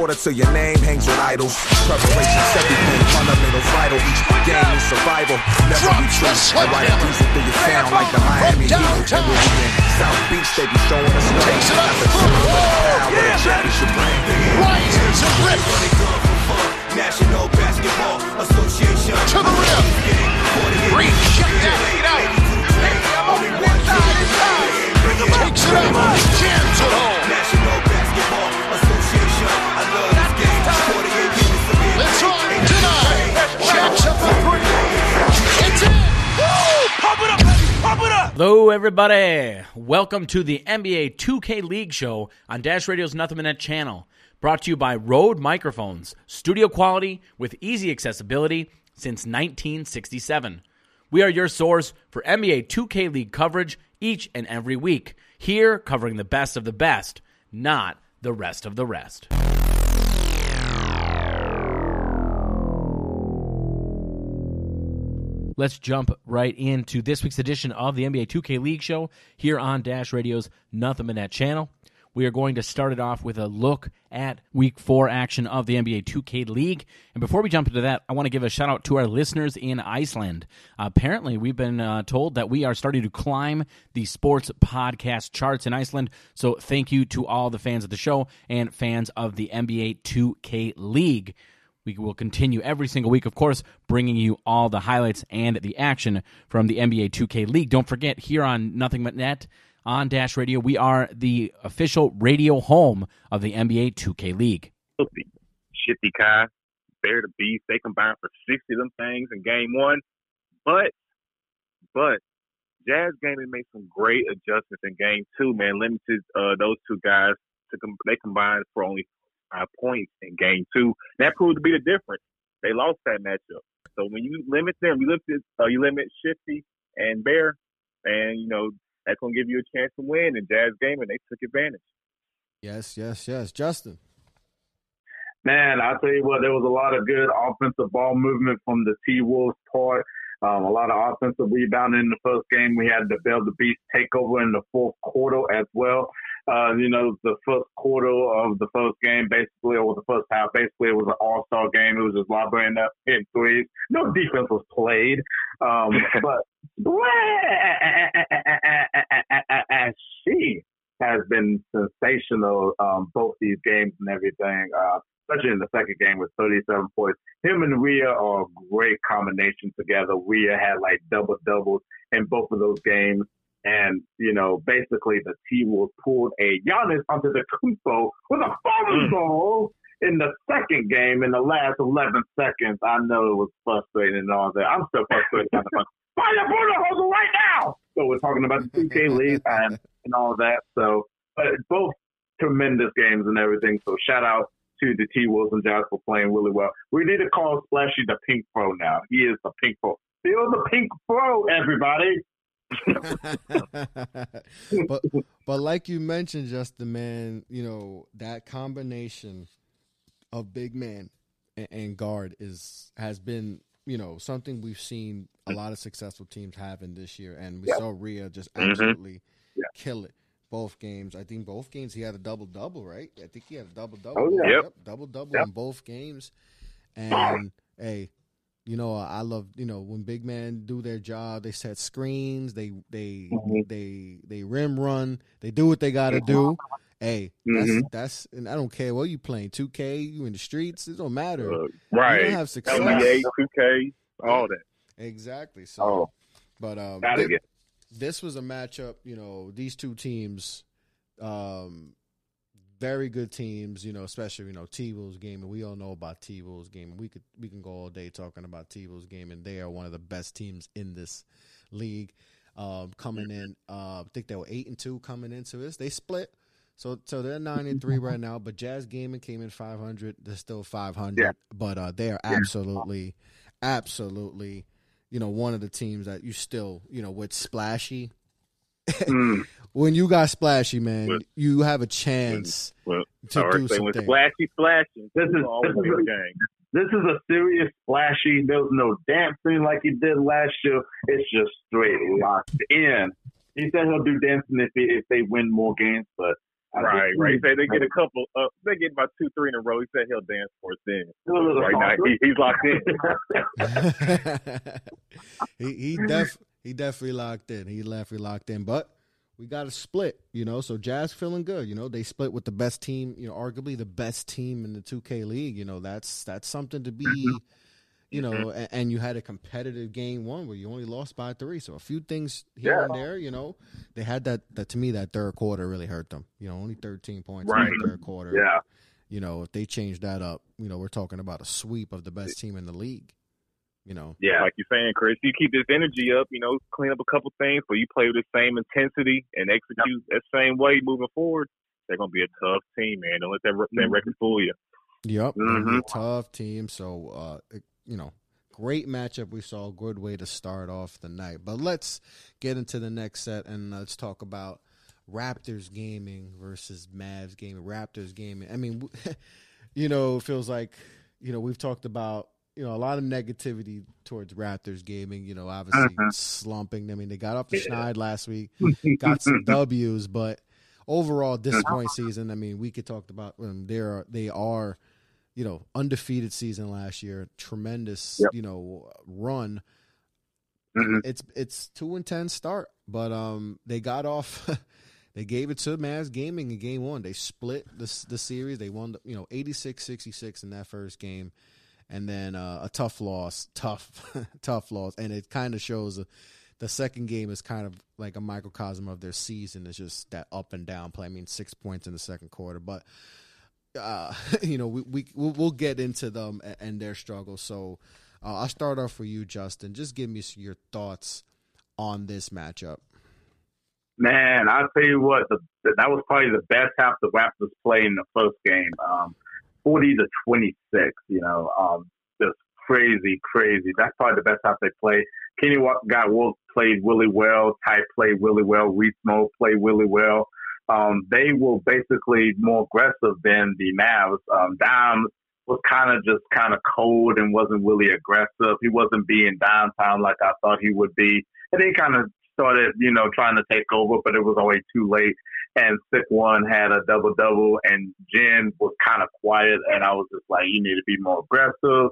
quarter till your name hangs with idols. Preparation's everything, fundamentals vital. Each game is survival, never retreat. I ride a diesel through your sound like the Miami Heat. And we'll be in South Beach, they be showing us love. Takes it up. Got the power, the championship ring. Right to rip. National Basketball Association. To the rim. Green, check that lead out. Takes it up. Jams it home. Hello, everybody. Welcome to the NBA 2K League Show on Dash Radio's Nothing Net channel. Brought to you by Rode Microphones, studio quality with easy accessibility since 1967. We are your source for NBA 2K League coverage each and every week. Here, covering the best of the best, not the rest of the rest. Let's jump right into this week's edition of the NBA 2K League Show here on Dash Radio's Nothing But Net channel. We are going to start it off with a look at week four action of the NBA 2K League. And before we jump into that, I want to give a shout out to our listeners in Iceland. apparently, we've been uh, told that we are starting to climb the sports podcast charts in Iceland. So thank you to all the fans of the show and fans of the NBA 2K League. We will continue every single week, of course, bringing you all the highlights and the action from the NBA 2K League. Don't forget, here on Nothing But Net on Dash Radio, we are the official radio home of the NBA 2K League. Shifty Kai, Bear the Beast, they combined for 60 of them things in game one. But, but, Jazz Gaming made some great adjustments in game two, man. Limited uh, those two guys to com- they combined for only five points in game two. That proved to be the difference. They lost that matchup. So when you limit them, you limit uh, you limit Shifty and Bear, and you know that's gonna give you a chance to win. And Jazz Gaming they took advantage. Yes, yes, yes. Justin. Man, I tell you what, there was a lot of good offensive ball movement from the T Wolves part. Um, a lot of offensive rebounding in the first game. We had the Bell the Beast takeover in the fourth quarter as well. Uh, you know, the first quarter of the first game, basically, or the first half, basically, it was an all star game. It was just lobbing up in threes. No defense was played. Um, but she has been sensational um, both these games and everything. Uh, especially in the second game with 37 points. Him and Rhea are a great combination together. Rhea had like double doubles in both of those games. And, you know, basically the T Wolves pulled a Giannis Antetokounmpo with a fumble goal mm. in the second game in the last 11 seconds. I know it was frustrating and all that. I'm still frustrated. kind of Bruno Hosel right now! So we're talking about the 2K League and, and all that. So, but both tremendous games and everything. So shout out to the T Wolves and Jazz for playing really well. We need to call Splashy the Pink Pro now. He is the Pink Pro. Feel the Pink Pro, everybody. but but like you mentioned, Justin, man, you know that combination of big man and, and guard is has been you know something we've seen a lot of successful teams have in this year, and we Yep. saw Rhea just Mhm. absolutely Yeah. kill it. Both games, I think both games he had a double double, right? I think he had a double double. Oh, yeah. Yep. double double Yep. in both games. And hey, you know, I love you know when big men do their job. They set screens. They they Mhm. they they rim run. They do what they got to do. Hey, that's Mhm. that's and I don't care what you playing. Two K, you in the streets. It don't matter. Uh, You right. don't have success. NBA, 2K, all that. Exactly. So, Oh, but um, gotta thi- get. this was a matchup. You know, these two teams, um, very good teams. You know, especially you know T Wolves game, and we all know about T Wolves game. We could we can go all day talking about T Wolves game, and they are one of the best teams in this league. Um, coming in, uh, I think they were eight and two coming into this. They split. So, so they're nine and three right now, but Jazz Gaming came in five hundred. They're still five hundred, Yeah. but uh, they are absolutely, absolutely, you know, one of the teams that you still, you know, with Splashy. Mm. When you got Splashy, man, With- you have a chance Well, to do say when something. splashy, flashing. This is- always this is- a. This is a serious splashy. There's no dancing like he did last year. It's just straight locked in. He said he'll do dancing if he, if they win more games, but Right, right. He said they get a couple. Uh, they get about two, three in a row. He said he'll dance for us then. Right now, he, he's locked in. he he def he definitely locked in. He definitely locked in. But we got a split, you know. So Jazz feeling good, you know. They split with the best team, you know, arguably the best team in the 2K league. You know, that's that's something to be you know, mm-hmm. and, and, you had a competitive game one where you only lost by three. So a few things here yeah. and there, you know, they had that, that to me, that third quarter really hurt them. You know, only 13 points right. in the third quarter. Yeah. You know, if they change that up, you know, we're talking about a sweep of the best team in the league. You know, yeah, like you're saying, Chris, you keep this energy up. You know, clean up a couple things, but you play with the same intensity and execute yep. that same way moving forward. They're gonna be a tough team, man. Don't let that, that mm-hmm. record fool you. Yep, mm-hmm. tough team. So uh, you know, great matchup we saw. a Good way to start off the night. But let's get into the next set and let's talk about Raptors gaming versus Mavs gaming. Raptors gaming. I mean, you know, it feels like you know we've talked about you know a lot of negativity towards Raptors gaming. You know, obviously uh-huh. slumping. I mean, they got off the yeah. schneid last week, got some Ws, but overall disappointing season. I mean, we could talk about um, they are they are you know, undefeated season last year, tremendous, yep. you know, run. Mm-hmm. It's it's two and ten start, but um, they got off. they gave it to Mavs Gaming in game one. They split the the series. They won, you know, 86-66 in that first game, and then uh, a tough loss, tough, tough loss, and it kind of shows. Uh, the second game is kind of like a microcosm of their season. It's just that up and down play. I mean, six points in the second quarter, but uh, you know, we, we we'll, get into them and, and their struggles. So uh, I'll start off for you, Justin. Just give me your thoughts on this matchup. Man, I'll tell you what, the, that was probably the best half the Raptors played in the first game. Um, 40 to 26, you know, um, just crazy, crazy. That's probably the best half they played. Kenny got Wolf played really well. Ty played really well. Reese Mo played really well um, they were basically more aggressive than the Mavs. Um, Dime was kind of just kind of cold and wasn't really aggressive. He wasn't being downtown like I thought he would be. And they kind of started, you know, trying to take over, but it was always too late. And Sick One had a double double, and Jen was kind of quiet. And I was just like, you need to be more aggressive.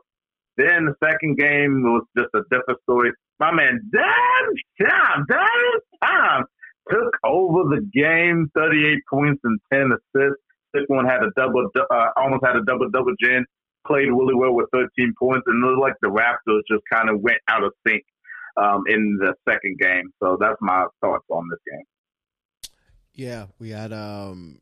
Then the second game was just a different story. My man, damn time, damn time took over the game, 38 points and 10 assists. Sick one had a double, uh, almost had a double double. Jen played really well with 13 points, and it looked like the Raptors just kind of went out of sync um, in the second game. So that's my thoughts on this game. Yeah, we had um,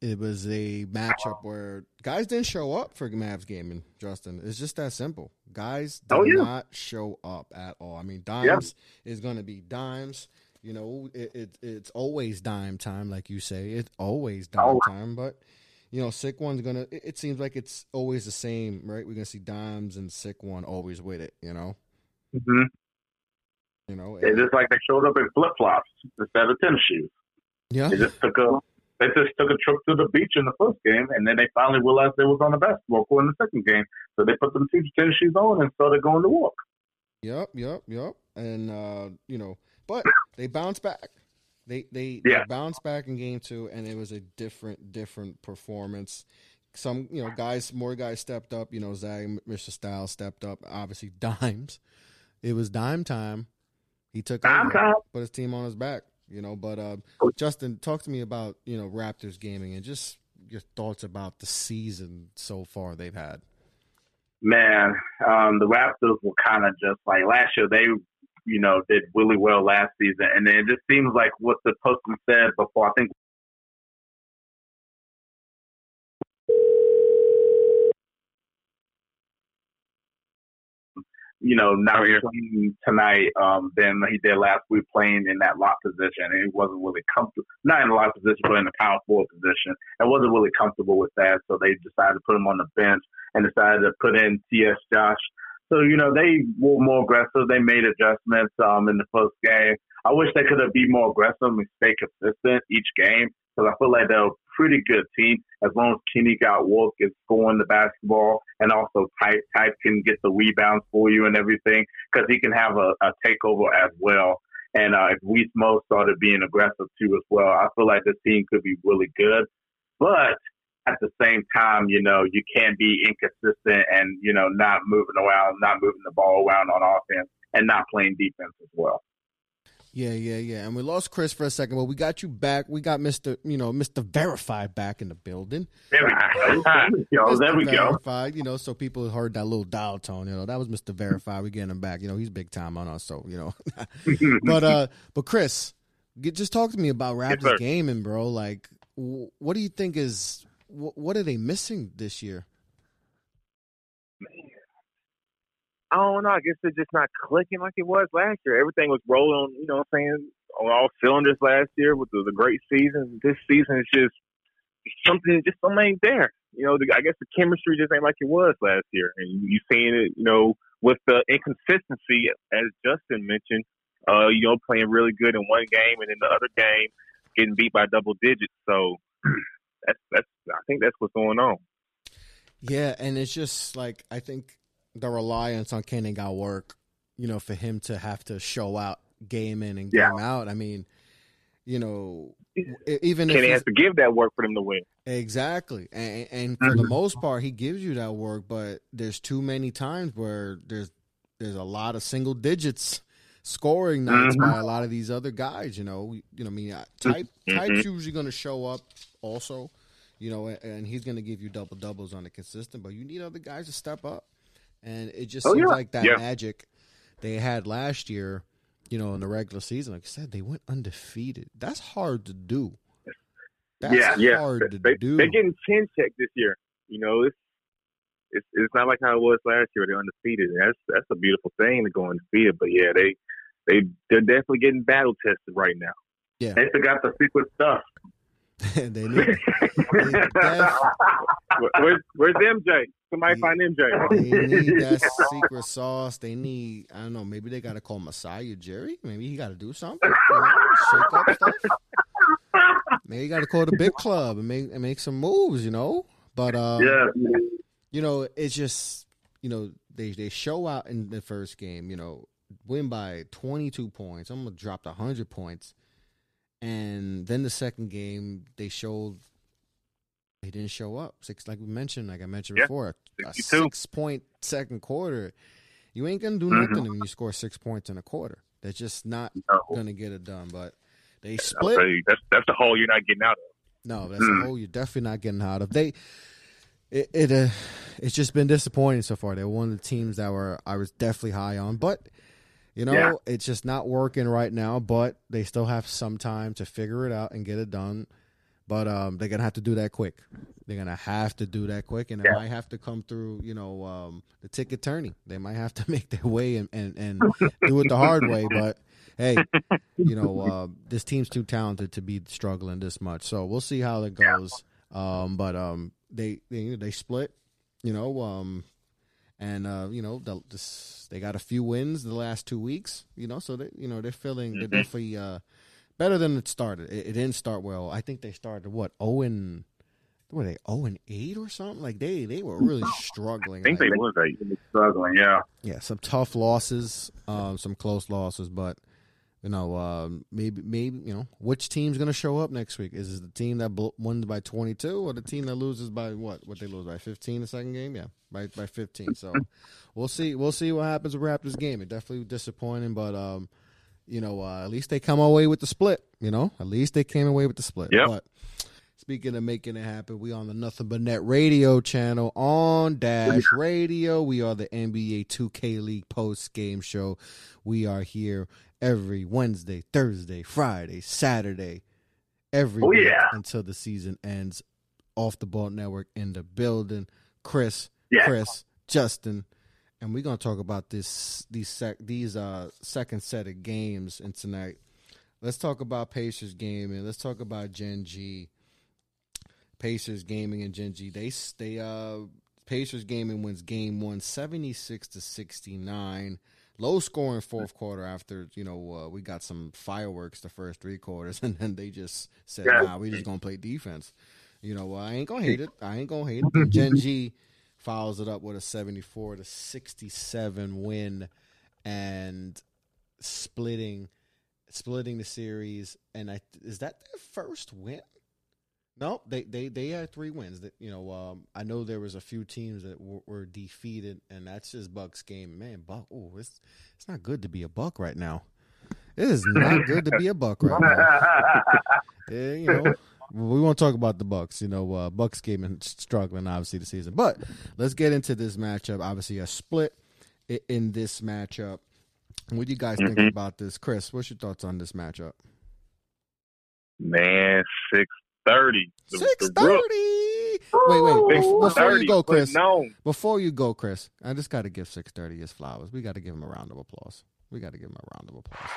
it was a matchup where guys didn't show up for Mavs gaming. Justin, it's just that simple. Guys did oh, yeah. not show up at all. I mean, Dimes yeah. is going to be Dimes. You know, it, it, it's always dime time, like you say. It's always dime oh. time, but you know, sick one's gonna. It, it, seems like it's always the same, right? We're gonna see dimes and sick one always with it. You know. hmm You know, it's just like they showed up in flip flops instead of tennis shoes. Yeah. They just took a they just took a trip to the beach in the first game, and then they finally realized they was on the basketball court in the second game. So they put them tennis shoes on and started going to walk. Yep, yep, yep. And uh, you know, but they bounced back. They they, yeah. they bounced back in game two, and it was a different different performance. Some you know guys, more guys stepped up. You know, Zach, Mr. Styles stepped up. Obviously, dimes. It was dime time. He took dime over, time. put his team on his back. You know, but uh, Justin, talk to me about you know Raptors gaming and just your thoughts about the season so far they've had. Man, um, the Raptors were kind of just like last year. They you know, did really well last season. And it just seems like what the postman said before. I think you know, not playing tonight um, than he did last week playing in that lock position. And he wasn't really comfortable, not in the lock position, but in the power forward position. And wasn't really comfortable with that. So they decided to put him on the bench and decided to put in T.S. Josh so, you know, they were more aggressive. They made adjustments um, in the first game. I wish they could have been more aggressive and stay consistent each game because I feel like they're a pretty good team as long as Kenny got Wolf is scoring the basketball and also Type Type can get the rebounds for you and everything because he can have a, a takeover as well. And uh, if Weiss Mo started being aggressive too as well, I feel like this team could be really good. But at the same time, you know, you can't be inconsistent and, you know, not moving around, not moving the ball around on offense and not playing defense as well. Yeah, yeah, yeah. And we lost Chris for a second, but we got you back. We got Mister, you know, Mister Verified back in the building. There we go. There we go. We go. Verified, you know, so people heard that little dial tone. You know, that was Mister Verified. We getting him back. You know, he's big time on us. So you know, but uh, but Chris, get, just talk to me about Raptors sir. gaming, bro. Like, wh- what do you think is wh- what are they missing this year? I don't know. I guess it's just not clicking like it was last year. Everything was rolling, you know what I'm saying, on all cylinders last year with the, the great season. This season is just something, just something ain't there. You know, the, I guess the chemistry just ain't like it was last year. And you, you seeing it, you know, with the inconsistency, as Justin mentioned, uh, you know, playing really good in one game and in the other game getting beat by double digits. So that's, that's, I think that's what's going on. Yeah, and it's just like I think the reliance on Kenny got work, you know, for him to have to show out game in and game Yeah. out. I mean, you know, even if Kenny he's- has to give that work for them to win. Exactly, and, and for the mm-hmm. most part, he gives you that work. But there's too many times where there's there's a lot of single digits scoring nights mm-hmm. by a lot of these other guys. You know, you know, I mean, uh, mm-hmm. type type's usually going to show up also. You know, and, and he's going to give you double doubles on a consistent. But you need other guys to step up, and it just Oh, seems yeah. like that Yeah. magic they had last year. You know, in the regular season, like I said, they went undefeated. That's hard to do. That's Yeah, yeah, hard to they, do. They're getting chin checked this year. You know, it's it's it's not like how it was last year. They're undefeated. That's that's a beautiful thing to go undefeated. But yeah, they they they're definitely getting battle tested right now. Yeah, they forgot the secret stuff. they need, they where's where's MJ? Somebody Yeah. find MJ. they need that secret sauce. They need, I don't know, maybe they got to call Masai Ujiri. Maybe he got to do something. you know, shake up stuff. Maybe you got to call the big club and make and make some moves, you know. But um, Yeah. you know, it's just you know they they show out in the first game, you know, win by twenty two points. I'm gonna drop to hundred points, and then the second game they showed they didn't show up. Six, like we mentioned, like I mentioned Yeah, before, a 62. six point second quarter. You ain't gonna do Mm-hmm. nothing when you score six points in a quarter. They're just not No. gonna get it done. But they split. you, that's that's the hole you're not getting out of. No, that's a hole you're definitely not getting out of. They, it, it uh, it's just been disappointing so far. They're one of the teams that were I was definitely high on, but you know Yeah. it's just not working right now. But they still have some time to figure it out and get it done. But um, they're gonna have to do that quick. They're gonna have to do that quick, and it Yeah. might have to come through. You know, um, the ticket tourney. They might have to make their way and and, and do it the hard way. But hey, you know, uh, this team's too talented to be struggling this much. So we'll see how it goes. Um, but um, they they they split. You know, um, and uh, you know, the, this, they got a few wins the last two weeks. You know, so they you know they're feeling they're definitely uh, better than it started. It, it didn't start well. I think they started what zero and were they zero and eight or something? Like they they were really struggling. I think Like, they were. Struggling, yeah. yeah, some tough losses, um, some close losses, but you know, um, maybe maybe you know which team's going to show up next week? Is it the team that bl- wins by twenty two, or the team that loses by what? What they lose by fifteen the second game? Yeah, by by fifteen. So we'll see. We'll see what happens with Raptors game. It definitely disappointing, but um, you know, uh, at least they come away with the split. You know, at least they came away with the split. Yep. Speaking of making it happen, we on the Nothing But Net Radio channel on Dash Radio. We are the NBA 2K League post game show. We are here every Wednesday, Thursday, Friday, Saturday, every Oh, week yeah. until the season ends. Off the Ball Network in the building. Chris, Yeah. Chris, Justin, and we're gonna talk about this these sec, these uh second set of games and tonight. Let's talk about Pacers gaming. Let's talk about Gen G. Pacers gaming and Gen G. They they uh Pacers gaming wins game one 76 to 69. Low scoring fourth quarter after, you know, uh, we got some fireworks the first three quarters and then they just said, Yeah. nah, we just going to play defense. You know, I ain't going to hate it. I ain't going to hate it. And Gen G follows it up with a 74 to 67 win and splitting splitting the series, and I is that their first win? No, they they they had three wins. That you know, um, I know there was a few teams that w- were defeated, and that's just Bucks game. Man, Buck, oh, it's it's not good to be a Buck right now. It is not good to be a Buck right now. Yeah, you know, we won't talk about the Bucks. You know, uh, Bucks game and struggling obviously the season. But let's get into this matchup. Obviously, a split in this matchup. What do you guys think Mhm. about this, Chris? What's your thoughts on this matchup? Man, six thirty. Six thirty. Wait, wait. Before, you go, Chris. No, Before you go, Chris. I just got to give six thirty his flowers. We got to give him a round of applause. We got to give him a round of applause.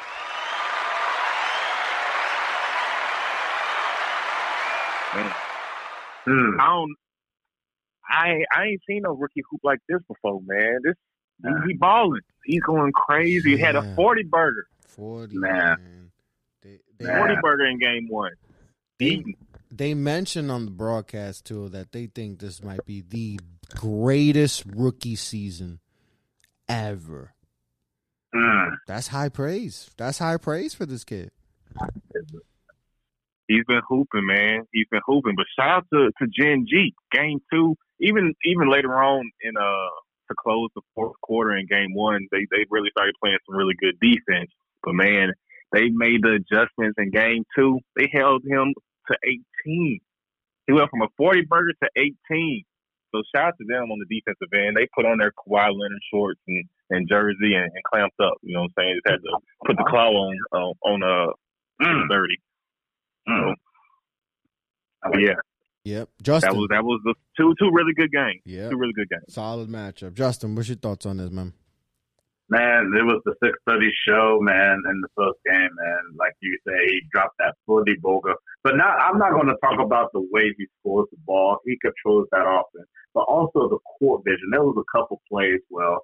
man. I don't. I I ain't seen no rookie hoop like this before, man. This he, he balling. He's going crazy. He had a forty burger, Forty. Man. Man. They, they, forty burger in game one. they. They mentioned on the broadcast too that they think this might be the greatest rookie season ever. Hmm. That's high praise. That's high praise for this kid. He's been hooping, man. He's been hooping. But shout out to, to Gen G. Game two, even even later on in uh to close the fourth quarter in game one, they they really started playing some really good defense. But man, they made the adjustments in game two. They held him to eighteen. He went from a forty burger to eighteen. So shout out to them on the defensive end. They put on their Kawhi Leonard shorts and, and jersey and, and clamped up. You know what I'm saying? Just had to put the claw on uh, on uh Mm. thirty. So, yeah, Yep. Justin. that was that was the two two really good games. Yeah, Two really good games. Solid matchup. Justin, what's your thoughts on this, man? Man, it was the six thirty show, man, in the first game, man. Like you say, he dropped that forty burger. But now I'm not going to talk about the way he scores the ball. He controls that offense, but also the court vision. There was a couple plays where,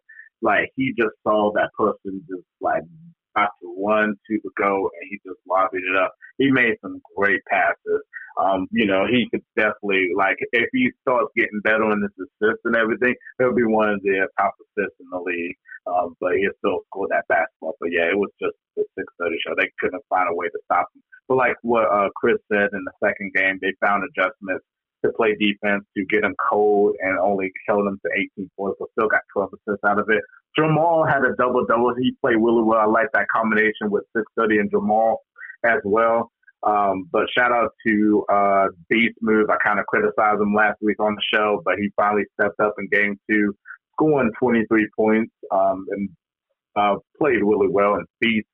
like, he just saw that person just like about to run to go, and he just lobbied it up. He made some great passes. Um, you know, he could definitely like if he starts getting better on his assists and everything, he'll be one of the top assists in the league. Um, but he still scored that basketball. But yeah, it was just the six thirty show. They couldn't find a way to stop him. But like what uh, Chris said in the second game, they found adjustments to play defense to get him cold and only held him to 18 points, but still got 12 assists out of it. Jamal had a double double. He played really well. I like that combination with 630 and Jamal as well. Um, but shout out to uh, Beast Move. I kind of criticized him last week on the show, but he finally stepped up in game two, scoring 23 points um, and uh, played really well. And Beast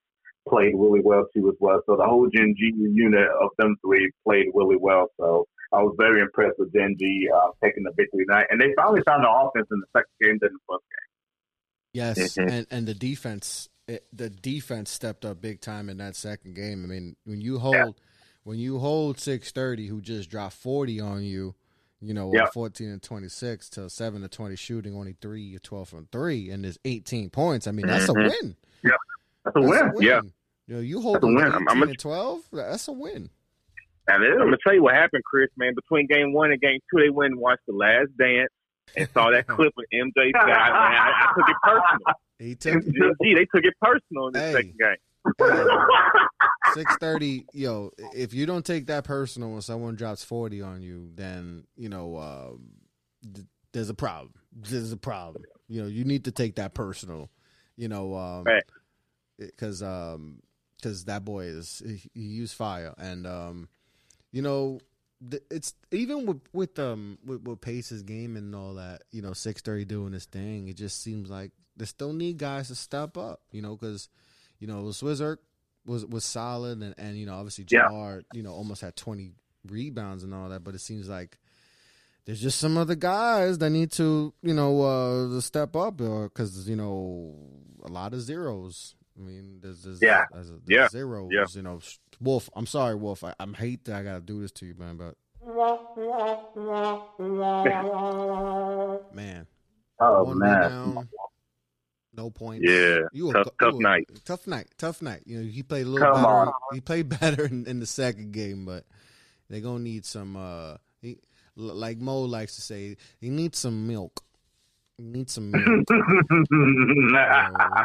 played really well too as well. So the whole Gen G unit of them three played really well. So I was very impressed with G uh, taking the victory night. And they finally found the offense in the second game than the first game. Yes, and and the defense, it, the defense stepped up big time in that second game. I mean, when you hold, when you hold six thirty, who just dropped forty on you, you know, Yeah. fourteen and twenty six to seven to twenty shooting, only three or twelve from three, and there's eighteen points. I mean, that's Mhm. a win. Yeah, That's a That's win. a win. Yeah. You know, you hold That's a win. I'm- 18 I'm a- and twelve. That's a win. That is. I'm gonna tell you what happened, Chris. Man, between game one and game two, they went and watched The Last Dance and saw that clip of MJ Scott. Man, I, I took it personal. He took Gen G, they took it personal in the Hey. second game. six thirty. Yo, if you don't take that personal when someone drops forty on you, then you know uh, th- there's a problem. There's a problem. You know, you need to take that personal. You know, um, Right. because um, because that boy is he, he used fire, and um, you know. It's even with with um with, with Pace's game and all that, you know, six thirty doing this thing. It just seems like they still need guys to step up, you know, because you know Swizzerk was was solid, and, and you know obviously Yeah. You know, almost had twenty rebounds and all that. But it seems like there's just some other guys that need to, you know, uh, to step up, because you know a lot of zeros. I mean, there's, there's Yeah. there's, there's Yeah. zeros. Yeah. You know, Wolf. I'm sorry, Wolf. I, I'm hate that I gotta do this to you, man, but man, Oh one man. no points. Yeah, you a tough- go- tough you a- night. Tough night. Tough night. You know, he played a little Come better. on. He played better in, in the second game, but they're gonna need some. uh he, Like Mo likes to say, he needs some milk. He needs some milk. He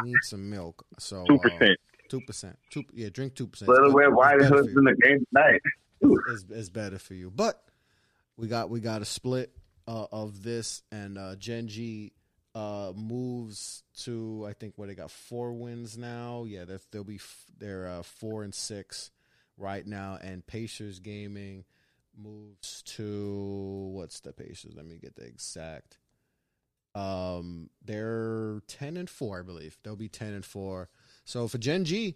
needs some milk. So Two uh, percent. Two percent. Two. Yeah, drink two percent. Little Red Riding Hood's in the game tonight. Is is better for you, but we got we got a split uh, of this, and uh, Gen G uh, moves to I think where they got four wins now. Yeah, they'll be f- they're uh, four and six right now, and Pacers Gaming moves to what's the Pacers? Let me get the exact. Um, they're ten and four, I believe. They'll be ten and four. So for Gen G,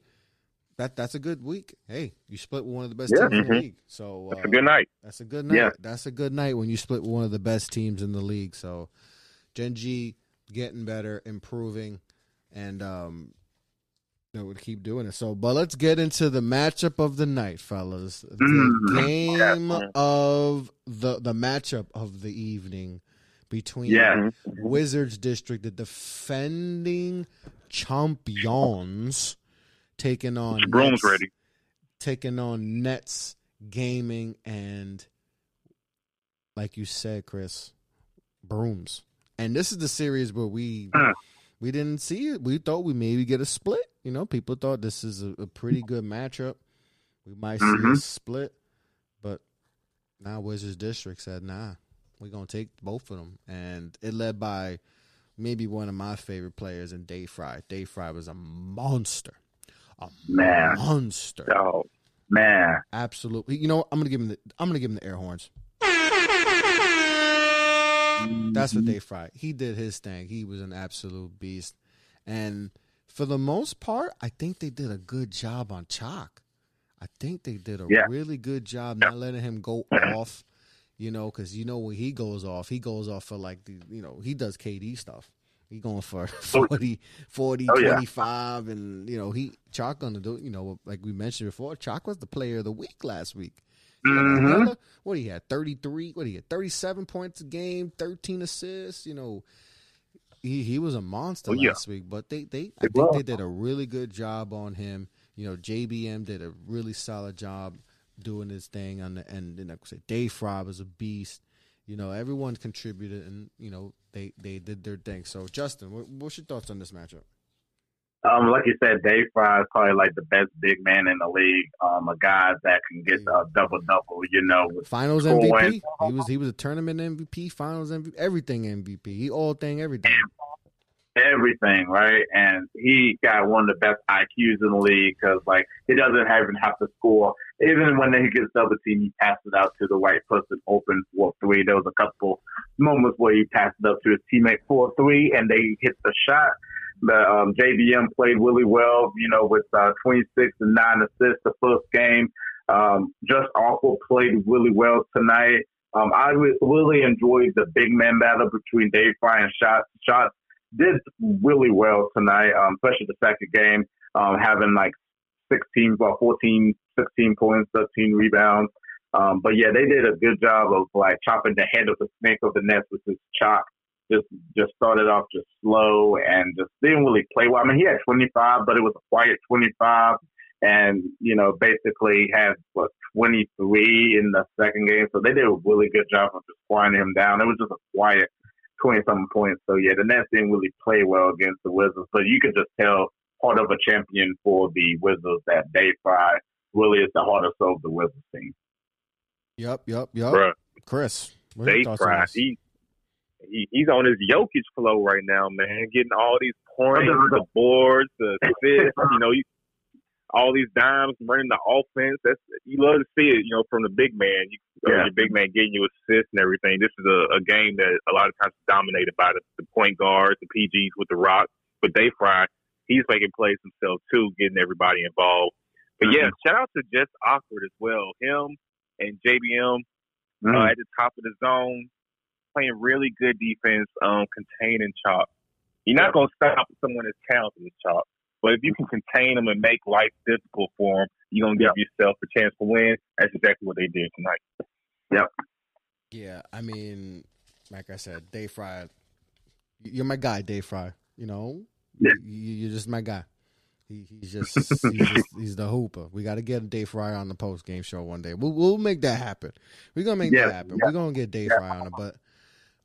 that that's a good week. Hey, you split with one of the best Yeah. teams in the Mhm. league. So uh, a good night. that's a good night. Yeah. That's a good night when you split with one of the best teams in the league. So Gen G getting better, improving, and um they would keep doing it. So but let's get into the matchup of the night, fellas. The Mm. game Yeah. of the the matchup of the evening between Yeah. Wizards District, the defending champions, taking on broom's Nets- ready. taking on Nets Gaming and, like you said, Chris, brooms. And this is the series where we we didn't see it. We thought we maybe get a split. You know, people thought this is a, a pretty good matchup. We might see a Mhm. split, but now Wizards District said, "Nah, we're gonna take both of them." And it led by maybe one of my favorite players in Day Fry. Day Fry was a monster, a Man. monster. Dog. Man. Absolutely. You know, what? I'm gonna give him the I'm gonna give him the air horns. That's what they fried. He did his thing. He was an absolute beast. And for the most part, I think they did a good job on Chalk. I think they did a Yeah. really good job not letting him go off. You know, because you know when he goes off, he goes off for like the you know he does KD stuff. He going for 40, 40 Oh, yeah. 25, and you know he Chalk gonna do. You know, like we mentioned before, Chalk was the player of the week last week. He had a Mhm. hella- What he had thirty three. What he had thirty seven points a game, thirteen assists. You know, he he was a monster Oh, yeah. last week. But they they I think they did a really good job on him. You know, JBM did a really solid job doing his thing on the end. and like I said, Dave Fry was a beast. You know, everyone contributed and you know they they did their thing. So Justin, what, what's your thoughts on this matchup? Um, like you said, Dave Fry is probably like the best big man in the league. Um, a guy that can get a double double. You know, with Finals. MVP. He was he was a tournament MVP, Finals MVP, everything MVP. He all thing everything. Everything, right? And he got one of the best IQs in the league because, like, he doesn't even have to score. Even when he gets double team, he passes out to the right person open for three. There was a couple moments where he passed it up to his teammate for three, and they hit the shot. But um, JBM played really well, you know, with uh, 26 and nine assists the first game. Um, Just Awful played really well tonight. Um, I re- really enjoyed the big man battle between Dave Fry and Shot. Shots did really well tonight, um, especially the second game, um, having like 16, well, 14, 16 points, 13 rebounds. Um, but yeah, they did a good job of like chopping the head of the snake of the nest with his chop. Just, just started off just slow and just didn't really play well. I mean, he had 25, but it was a quiet 25 and, you know, basically had what 23 in the second game. So they did a really good job of just quieting him down. It was just a quiet 20 something points. So yeah, the Nets didn't really play well against the Wizards, but you could just tell part of a champion for the Wizards that day Fry really is the heart and soul of the Wizards team. Yep, yep, yep. Bruh. Chris, what are your They thoughts fry. He, he he's on his Jokic flow right now, man. Getting all these points, the boards, the assists. you know, you, all these dimes running the offense. That's you love to see it. You know, from the big man. You, Yeah. Your big man getting you assists and everything. This is a, a game that a lot of times is dominated by the, the point guards, the PGs with the rock. But they fry. He's making plays himself too, getting everybody involved. But yeah, shout out to Just Awkward as well. Him and JBM Mm. uh, at the top of the zone, playing really good defense, um, containing Chop. You're not going to stop someone as talented as Chop, but if you can contain them and make life difficult for them, you're going to give yourself a chance to win. That's exactly what they did tonight. Yep. Yeah, I mean, like I said, Dave Fry, you're my guy, Dave Fry. You know, Yeah. you, you're just my guy. He, he's just he's, just, he's the hooper. We got to get Dave Fry on the post game show one day. We'll we'll make that happen. We're gonna make Yeah, that happen. yeah. We're gonna get Dave Fry on it, but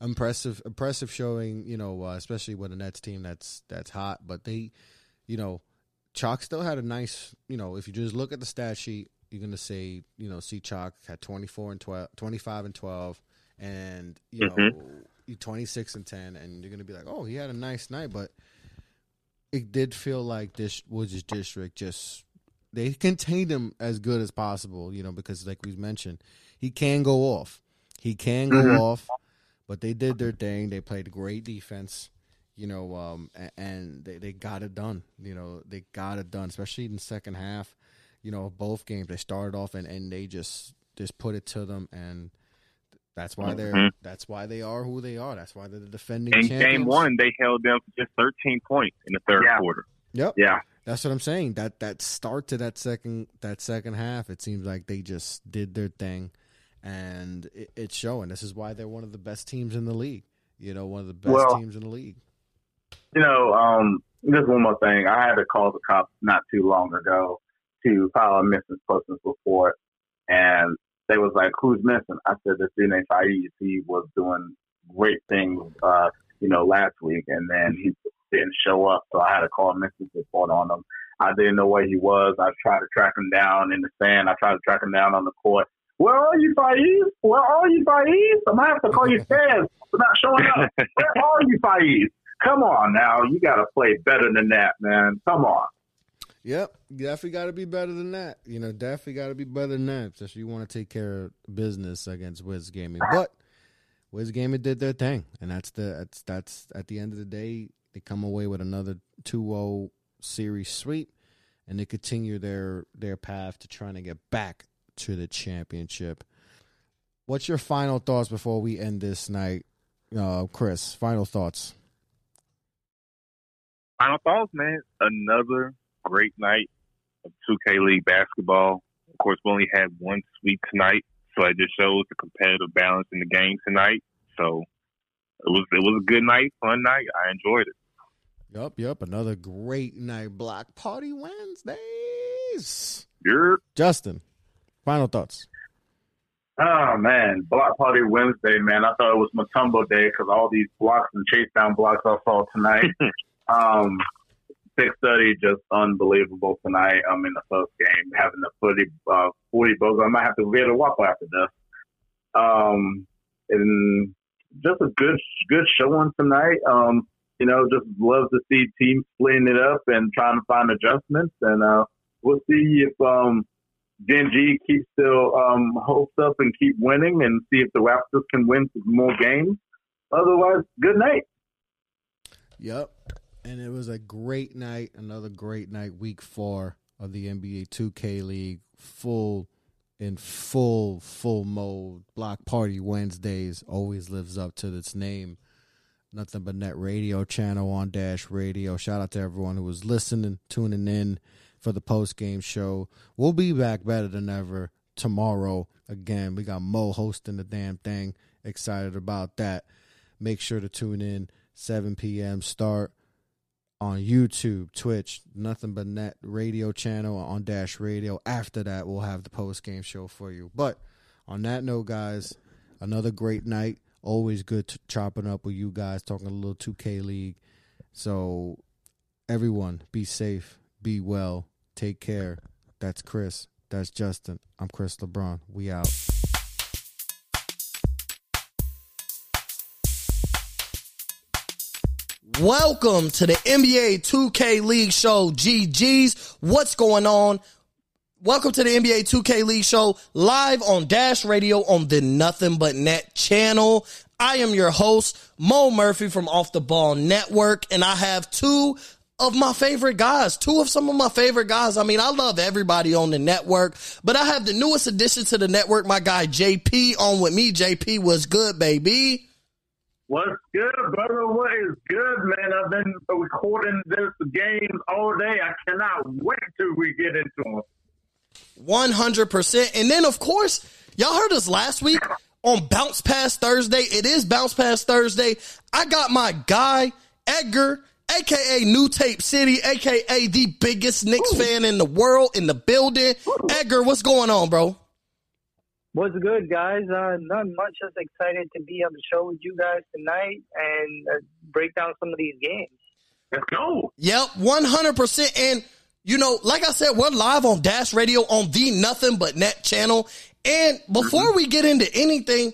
impressive impressive showing. You know, uh, especially with a Nets team that's that's hot, but they, you know. Chalk still had a nice, you know, if you just look at the stat sheet, you're gonna say, you know, see Chalk had 24 and 12, 25 and 12, and you Mhm. know, 26 and 10, and you're gonna be like, oh, he had a nice night, but it did feel like this was Woods district just they contained him as good as possible, you know, because like we mentioned, he can go off, he can go Mhm. off, but they did their thing. They played great defense you know, um, and they, they got it done. You know, they got it done, especially in the second half. You know, both games they started off and, and they just just put it to them, and that's why they're Mhm. that's why they are who they are. That's why they're the defending In champions. game one, they held them for just 13 points in the third Yeah. quarter. Yep, Yeah. that's what I'm saying. That that start to that second that second half, it seems like they just did their thing, and it, it's showing. This is why they're one of the best teams in the league. You know, one of the best Well- teams in the league. You know, um, just one more thing. I had to call the cops not too long ago to file a missing persons report, and they was like, "Who's missing?" I said, "This dude named Faiz. He was doing great things, uh, you know, last week, and then he didn't show up, so I had to call a missing report on him. I didn't know where he was. I tried to track him down in the sand. I tried to track him down on the court. Where are you, Faiz? Where are you, Faiz? I'm gonna have to call you Faiz for not showing up. Where are you, Faiz? Come on now, you got to play better than that, man. Come on. Yep, definitely got to be better than that. You know, definitely got to be better than that. Especially you want to take care of business against Wiz Gaming. But Wiz Gaming did their thing, and that's the that's that's at the end of the day, they come away with another 2-0 series sweep, and they continue their their path to trying to get back to the championship. What's your final thoughts before we end this night, uh, Chris? Final thoughts. Final thoughts, man. Another great night of 2K League basketball. Of course, we only had one sweep tonight, so it just shows the competitive balance in the game tonight. So it was it was a good night, fun night. I enjoyed it. Yep, yep. Another great night. Block Party Wednesdays. You're Justin, final thoughts. Oh man, Block Party Wednesday, man. I thought it was Mutombo Day because all these blocks and chase down blocks I saw tonight. um, six thirty, just unbelievable tonight. I'm in the first game, having the forty, uh, forty buzzer. I might have to get a whopper after this. Um, and just a good, good showing tonight. Um, you know, just love to see teams splitting it up and trying to find adjustments. And uh, we'll see if um, Gen G keeps still um, hopes up and keep winning, and see if the Raptors can win some more games. Otherwise, good night. Yep. And it was a great night. Another great night. Week four of the NBA 2K League. Full in full full mode. Block Party Wednesdays always lives up to its name. Nothing but net radio channel on Dash Radio. Shout out to everyone who was listening, tuning in for the post game show. We'll be back better than ever tomorrow. Again, we got Mo hosting the damn thing. Excited about that. Make sure to tune in 7 p.m. start on YouTube, Twitch, nothing but net radio channel on Dash Radio. After that, we'll have the post game show for you. But on that note, guys, another great night. Always good to chopping up with you guys, talking a little 2K League. So, everyone, be safe, be well, take care. That's Chris. That's Justin. I'm Chris LeBron. We out. Welcome to the NBA 2K League Show, GG's. What's going on? Welcome to the NBA 2K League Show live on Dash Radio on the Nothing But Net channel. I am your host, Mo Murphy from Off the Ball Network, and I have two of my favorite guys, two of some of my favorite guys. I mean, I love everybody on the network, but I have the newest addition to the network, my guy JP on with me. JP was good, baby. What's good, brother? What is good, man? I've been recording this game all day. I cannot wait till we get into them. 100%. And then, of course, y'all heard us last week on Bounce Pass Thursday. It is Bounce Pass Thursday. I got my guy, Edgar, aka New Tape City, aka the biggest Knicks fan in the world, in the building. Edgar, what's going on, bro? What's good, guys? Uh, not much. Just excited to be on the show with you guys tonight and uh, break down some of these games. Let's go. Yep, 100%. And you know, like I said, we're live on Dash Radio on the Nothing But Net channel. And before we get into anything,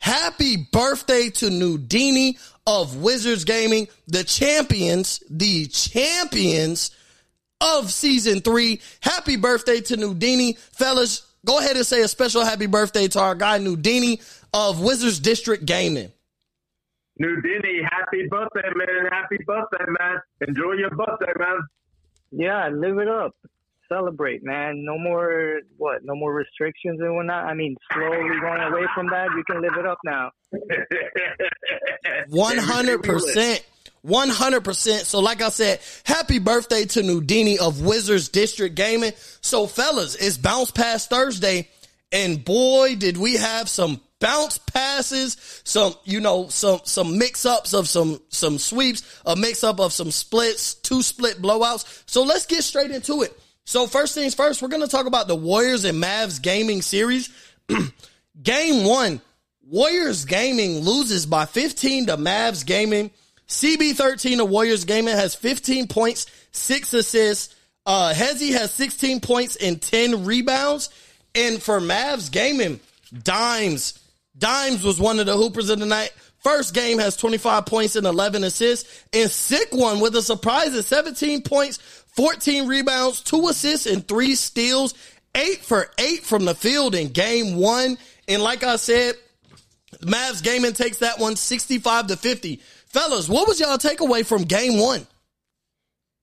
happy birthday to Nudini of Wizards Gaming, the champions, the champions of season three. Happy birthday to Nudini. Fellas, go ahead and say a special happy birthday to our guy Nudini of Wizards District Gaming. Nudini, happy birthday, man. Happy birthday, man. Enjoy your birthday, man. Yeah, live it up. Celebrate, man. No more what? No more restrictions and whatnot. I mean, slowly going away from that. You can live it up now. One hundred percent. One hundred percent. So, like I said, happy birthday to Nudini of Wizards District Gaming. So, fellas, it's bounce pass Thursday, and boy, did we have some bounce passes, some you know, some some mix ups of some some sweeps, a mix up of some splits, two split blowouts. So let's get straight into it. So first things first, we're gonna talk about the Warriors and Mavs gaming series. Game one, Warriors Gaming loses by 15 to Mavs Gaming. CB13 of Warriors Gaming has 15 points, six assists. Uh, Hezzy has 16 points and 10 rebounds. And for Mavs Gaming, Dimes. Dimes was one of the hoopers of the night. First game has 25 points and 11 assists. And Sick one with a surprise at 17 points, 14 rebounds, two assists, and three steals. Eight for eight from the field in game one. And like I said, Mavs Gaming takes that one 65 to 50. Fellas, what was y'all takeaway from game one?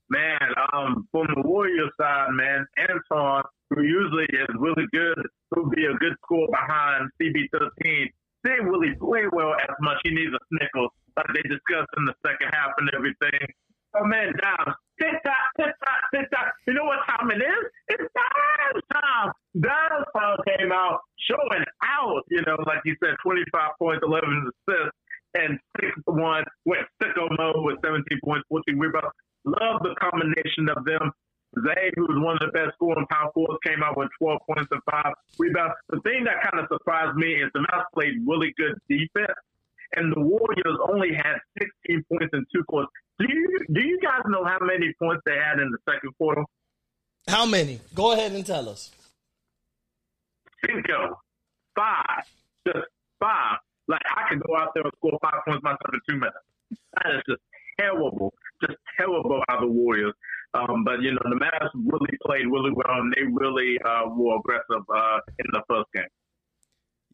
Man, um, from the Warriors side, man, Anton, who usually is really good, who'd be a good score behind CB13, didn't really play well as much. He needs a snickle, like they discussed in the second half and everything. Oh man, down. Tick tock, tick tock, tick tock. You know what time it is? It's Dimes time. Dimes time came out showing out, you know, like you said, 25 points, 11 assists, and 6 1 went sicko mode with 17 points, 14 rebounds. Love the combination of them. Zay, who was one of the best scoring power forwards, came out with 12 points and five rebounds. The thing that kind of surprised me is the Mavs played really good defense, and the Warriors only had 16 points in two quarters. Do you do you guys know how many points they had in the second quarter? How many? Go ahead and tell us. Cinco, five, just five. Like I could go out there and score five points myself in two minutes. That is just terrible, just terrible of the Warriors. Um, but you know the Mavs really played really well, and they really uh, were aggressive uh, in the first game.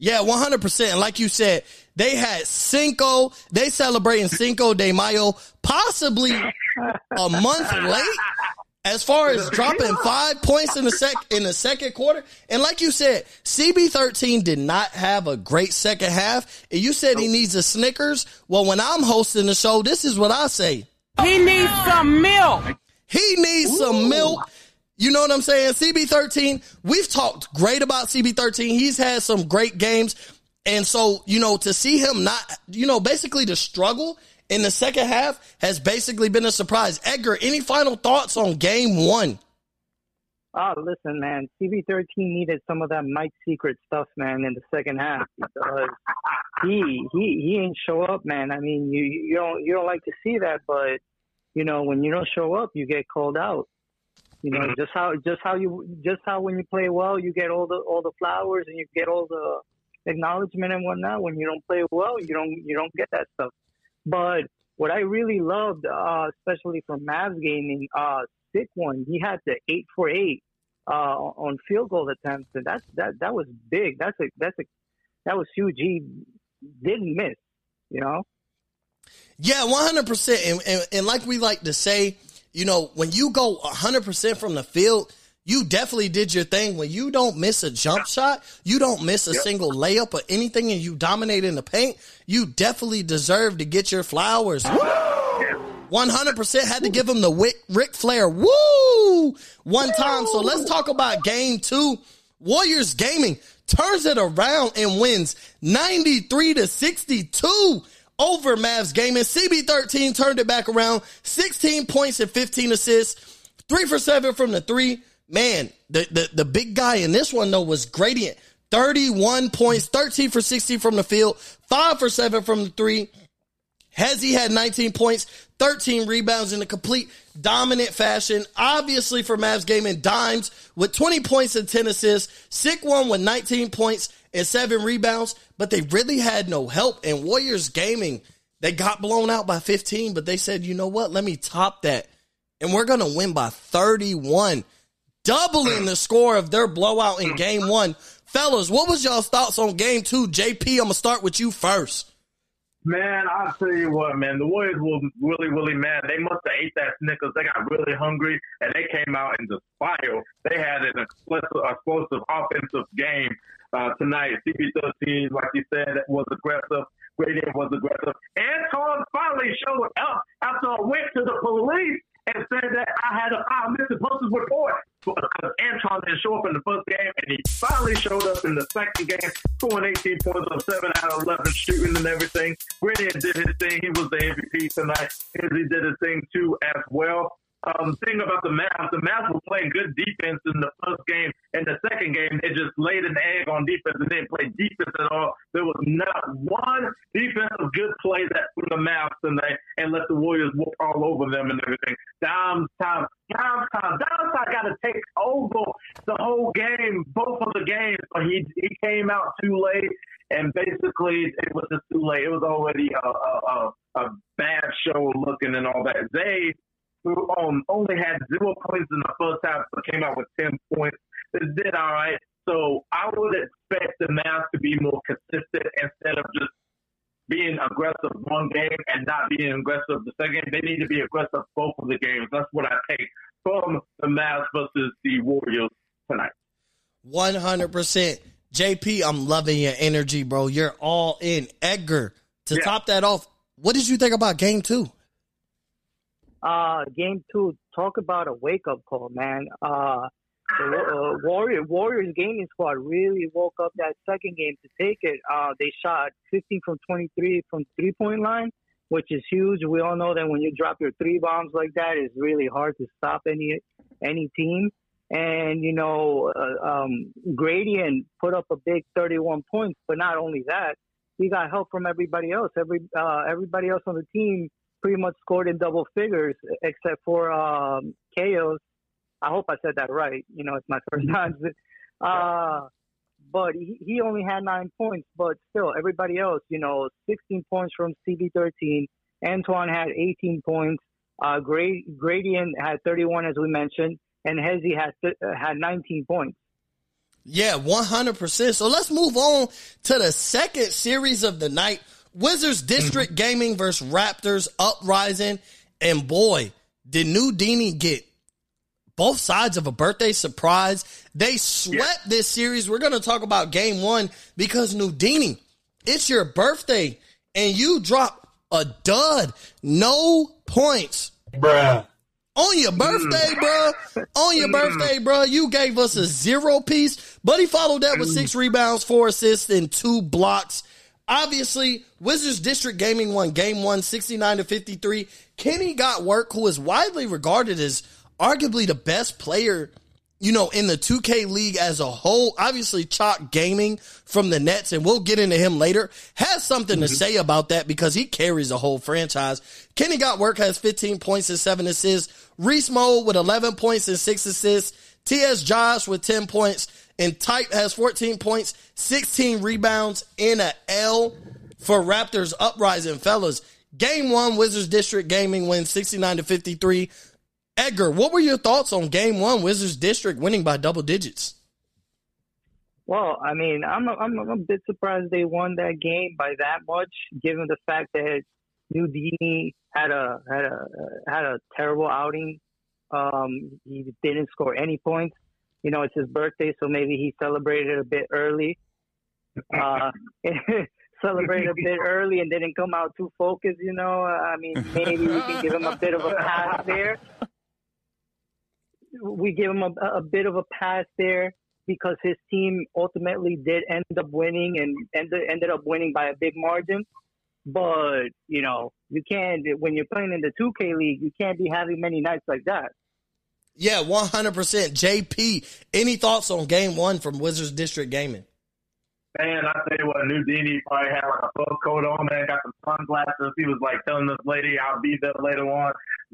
Yeah, 100%. And like you said, they had Cinco. They celebrating Cinco de Mayo, possibly a month late as far as dropping five points in the sec in the second quarter. And like you said, CB13 did not have a great second half. And you said he needs a Snickers. Well, when I'm hosting the show, this is what I say. He needs some milk. He needs some milk. You know what I'm saying? CB13, we've talked great about CB13. He's had some great games. And so, you know, to see him not, you know, basically to struggle in the second half has basically been a surprise. Edgar, any final thoughts on game one? Oh, listen, man. CB13 needed some of that Mike Secret stuff, man, in the second half because he he he ain't show up, man. I mean, you you don't you don't like to see that, but you know when you don't show up, you get called out. You know, just how just how you just how when you play well, you get all the all the flowers and you get all the acknowledgement and whatnot. When you don't play well, you don't you don't get that stuff. But what I really loved, uh, especially from Mavs gaming, uh, sick one, he had the eight for eight uh, on field goal attempts, and that's that that was big. That's a that's a that was huge. He didn't miss, you know. Yeah, 100%. And, and, and like we like to say, you know, when you go 100% from the field, you definitely did your thing. When you don't miss a jump shot, you don't miss a single layup or anything, and you dominate in the paint, you definitely deserve to get your flowers. 100% had to give him the Ric, Ric Flair woo one time. So let's talk about game two. Warriors Gaming turns it around and wins 93 to 62 over Mavs Gaming. CB13 turned it back around, 16 points and 15 assists, three for seven from the three. Man, the, the, the big guy in this one though was Gradient. 31 points, 13 for 60 from the field, five for seven from the three. Hezzy had 19 points, 13 rebounds in a complete dominant fashion. Obviously for Mavs Gaming, Dimes with 20 points and 10 assists. Sick one with 19 points and seven rebounds, but they really had no help. And Warriors Gaming, they got blown out by 15, but they said, you know what? Let me top that. And we're going to win by 31, doubling the score of their blowout in game one. Fellas, what was y'all's thoughts on game two? JP, I'm to start with you first. Man, I'll tell you what, man, the Warriors were really, really mad. They must have ate that Snickers. They got really hungry, and they came out in just fire. They had an explosive, explosive offensive game uh, tonight. CB13, like you said, was aggressive. Gradient was aggressive. Anton finally showed up after I went to the police and said that I had a missed the posters report Anton didn't show up in the first game, and he finally showed up in the second game, scoring 18 points on 7 out of 11 shooting and everything. Gradient did his thing. He was the MVP tonight. He did his thing too as well. Um, thing about the Mavs, the Mavs were playing good defense in the first game. In the second game, they just laid an egg on defense and didn't play defense at all. There was not one defensive good play that from the Mavs tonight and let the Warriors whoop all over them and everything. Dimes time, Dimes time, Dimes time got to take over the whole game, both of the games. But he he came out too late, and basically it was just too late. It was already a a, a, a bad show looking and all that. They who um, only had zero points in the first half, but came out with 10 points. They did all right. So I would expect the Mavs to be more consistent instead of just being aggressive one game and not being aggressive the second. They need to be aggressive both of the games. That's what I take from the Mavs versus the Warriors tonight. 100%. JP, I'm loving your energy, bro. You're all in. Edgar, to Yeah. top that off, what did you think about game two? Uh, game two, talk about a wake up call, man. Uh, the uh, Warrior Warriors gaming squad really woke up that second game to take it. Uh, they shot 15 from 23 from three point line, which is huge. We all know that when you drop your three bombs like that, it's really hard to stop any any team. And you know, uh, um, Gradient put up a big 31 points, but not only that, he got help from everybody else. Every uh, everybody else on the team pretty much scored in double figures, except for um, Chaos. I hope I said that right. You know, it's my first time. Uh, but he, he only had nine points. But still, everybody else, you know, 16 points from CB13. Antoine had 18 points. Uh, Gra- Gradient had 31, as we mentioned, and Hezzy had th- had 19 points. Yeah, 100%. So let's move on to the second series of the night. Wizards District Gaming versus Raptors Uprising. And boy, did Nudini get both sides of a birthday surprise. They swept this series. We're going to talk about game one because Nudini, it's your birthday and you drop a dud. No points. Bruh. On your birthday, mm. bruh. On your mm. birthday, bruh. You gave us a zero piece, but he followed that with mm. six rebounds, four assists, and two blocks. Obviously, Wizards District Gaming won game one, 69 to 53. Kenny got work, who is widely regarded as arguably the best player, you know, in the 2K league as a whole. Obviously, Chalk Gaming from the Nets, and we'll get into him later, has something to mm-hmm. say about that because he carries a whole franchise. Kenny got work has 15 points and seven assists. Reese Mode with 11 points and six assists. T.S. Josh with 10 points. And Type has 14 points, 16 rebounds, and a L for Raptors Uprising. Fellas, game one, Wizards District Gaming wins 69 to 53. Edgar, what were your thoughts on game one, Wizards District winning by double digits? Well, I mean, I'm a, I'm, a, bit surprised they won that game by that much, given the fact that New Nudini had a had a had a terrible outing. Um, he didn't score any points. You know, it's his birthday, so maybe he celebrated a bit early. Uh, celebrated a bit early and didn't come out too focused. You know, I mean, maybe we can give him a bit of a pass there. We give him a, a bit of a pass there because his team ultimately did end up winning and ended ended up winning by a big margin. But you know, you can't when you're playing in the 2K league, you can't be having many nights like that. Yeah, 100%. JP, any thoughts on game one from Wizards District Gaming? Man, I tell you what, Nudini probably had like a fur coat on, man, got some sunglasses. He was like telling this lady, I'll be there later on.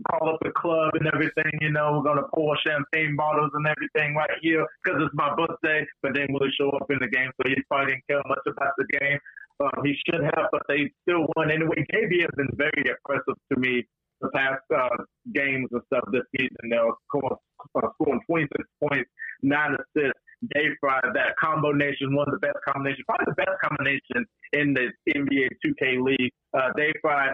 Call up the club and everything, you know, we're going to pour champagne bottles and everything right here because it's my birthday, but didn't really show up in the game, so he probably didn't care much about the game. Um, he should have, but they still won anyway. KB has been very impressive to me the past uh, games and stuff this season. They're scoring, uh, scoring 26 points, nine assists. Dave Fry, that combination, one of the best combinations, probably the best combination in the NBA 2K League. Uh, Dave Fry,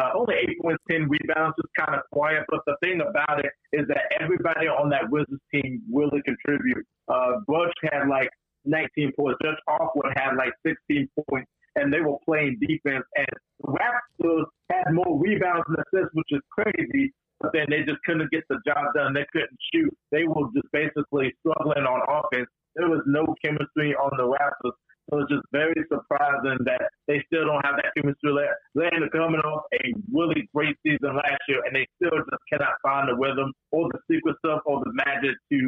uh, only eight points, 10 rebounds, just kind of quiet. But the thing about it is that everybody on that Wizards team really contribute. Uh, Bush had like 19 points. Judge Offwood had like 16 points, and they were playing defense. And the Raptors had more rebounds and assists, which is crazy but then they just couldn't get the job done. They couldn't shoot. They were just basically struggling on offense. There was no chemistry on the Raptors. So it's just very surprising that they still don't have that chemistry. They're coming off a really great season last year, and they still just cannot find the rhythm or the secret stuff or the magic to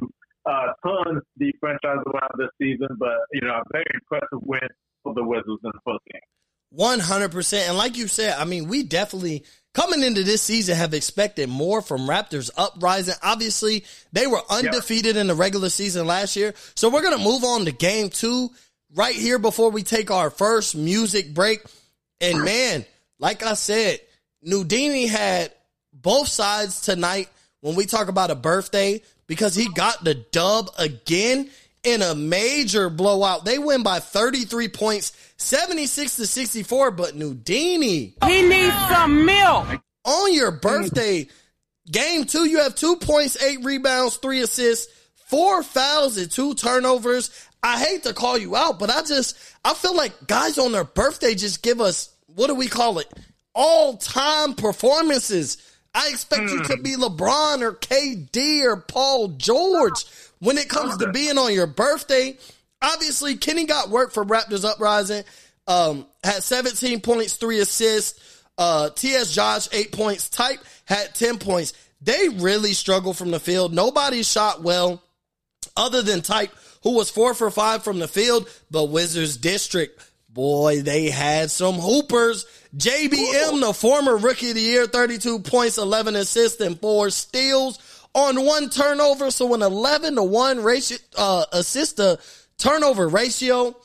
uh, turn the franchise around this season. But, you know, a very impressive win for the Wizards in the first game. 100%. And like you said, I mean, we definitely coming into this season have expected more from Raptors uprising. Obviously, they were undefeated yeah. in the regular season last year. So we're going to move on to game two right here before we take our first music break. And man, like I said, Nudini had both sides tonight when we talk about a birthday because he got the dub again in a major blowout. They win by 33 points, 76 to 64, but Nudini. He needs some milk. On your birthday, game two, you have two points, eight rebounds, three assists, four fouls, and two turnovers. I hate to call you out, but I just, I feel like guys on their birthday just give us, what do we call it? All time performances. I expect mm. you to be LeBron or KD or Paul George when it comes to being on your birthday. Obviously, Kenny got work for Raptors Uprising. Um, had 17 points, three assists. Uh, T.S. Josh, eight points. Type had 10 points. They really struggled from the field. Nobody shot well other than Type, who was four for five from the field. But Wizards District, boy, they had some hoopers. JBM, the former rookie of the year, 32 points, 11 assists, and four steals on one turnover. So an 11 to 1 ratio, uh, assist to turnover ratio.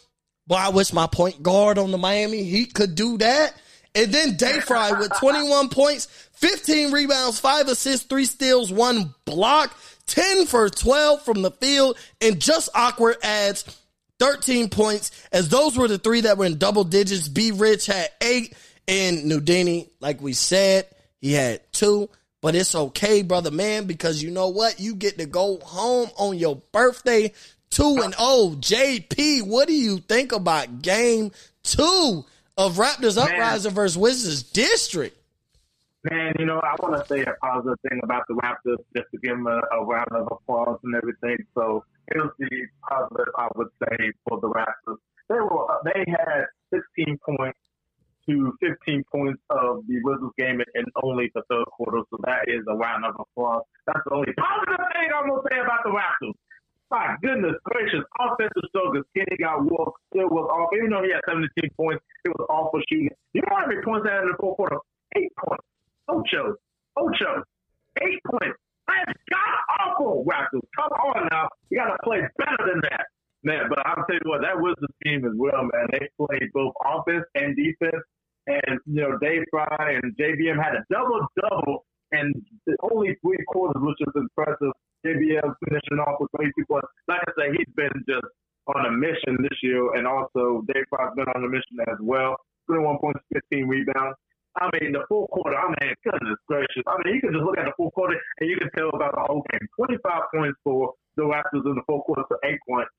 Boy, I wish my point guard on the Miami Heat could do that. And then Dayfry with 21 points, 15 rebounds, 5 assists, 3 steals, 1 block, 10 for 12 from the field, and just awkward adds 13 points, as those were the three that were in double digits. B Rich had 8, and Nudini, like we said, he had 2. But it's okay, brother man, because you know what? You get to go home on your birthday 2 and oh, JP, what do you think about game 2 of Raptors Uprising versus Wizards District? Man, you know, I want to say a positive thing about the Raptors just to give them a, a round of applause and everything. So here's the positive I would say for the Raptors. They were they had 16 points to 15 points of the Wizards game in only the third quarter. So that is a round of applause. That's the only positive thing I'm going to say about the Raptors. My goodness gracious, offensive struggles. Kenny got walked. It was off. Even though he had 17 points, it was awful shooting. You know how many points they had in the fourth quarter? Eight points. Ocho. Ocho. Eight points. That's god awful, Raptors. Come on now. You got to play better than that. Man, but I'll tell you what, that was the team as well, man. They played both offense and defense. And, you know, Dave Fry and JBM had a double double and only three quarters, which is impressive. JBM finishing off with 22 points. Like I say, he's been just on a mission this year, and also Dave Fry's been on a mission as well. 21 points, 15 rebounds. I mean, the full quarter, I mean, goodness gracious. I mean, you can just look at the full quarter and you can tell about the whole game. 25 points for the Raptors in the full quarter to eight points.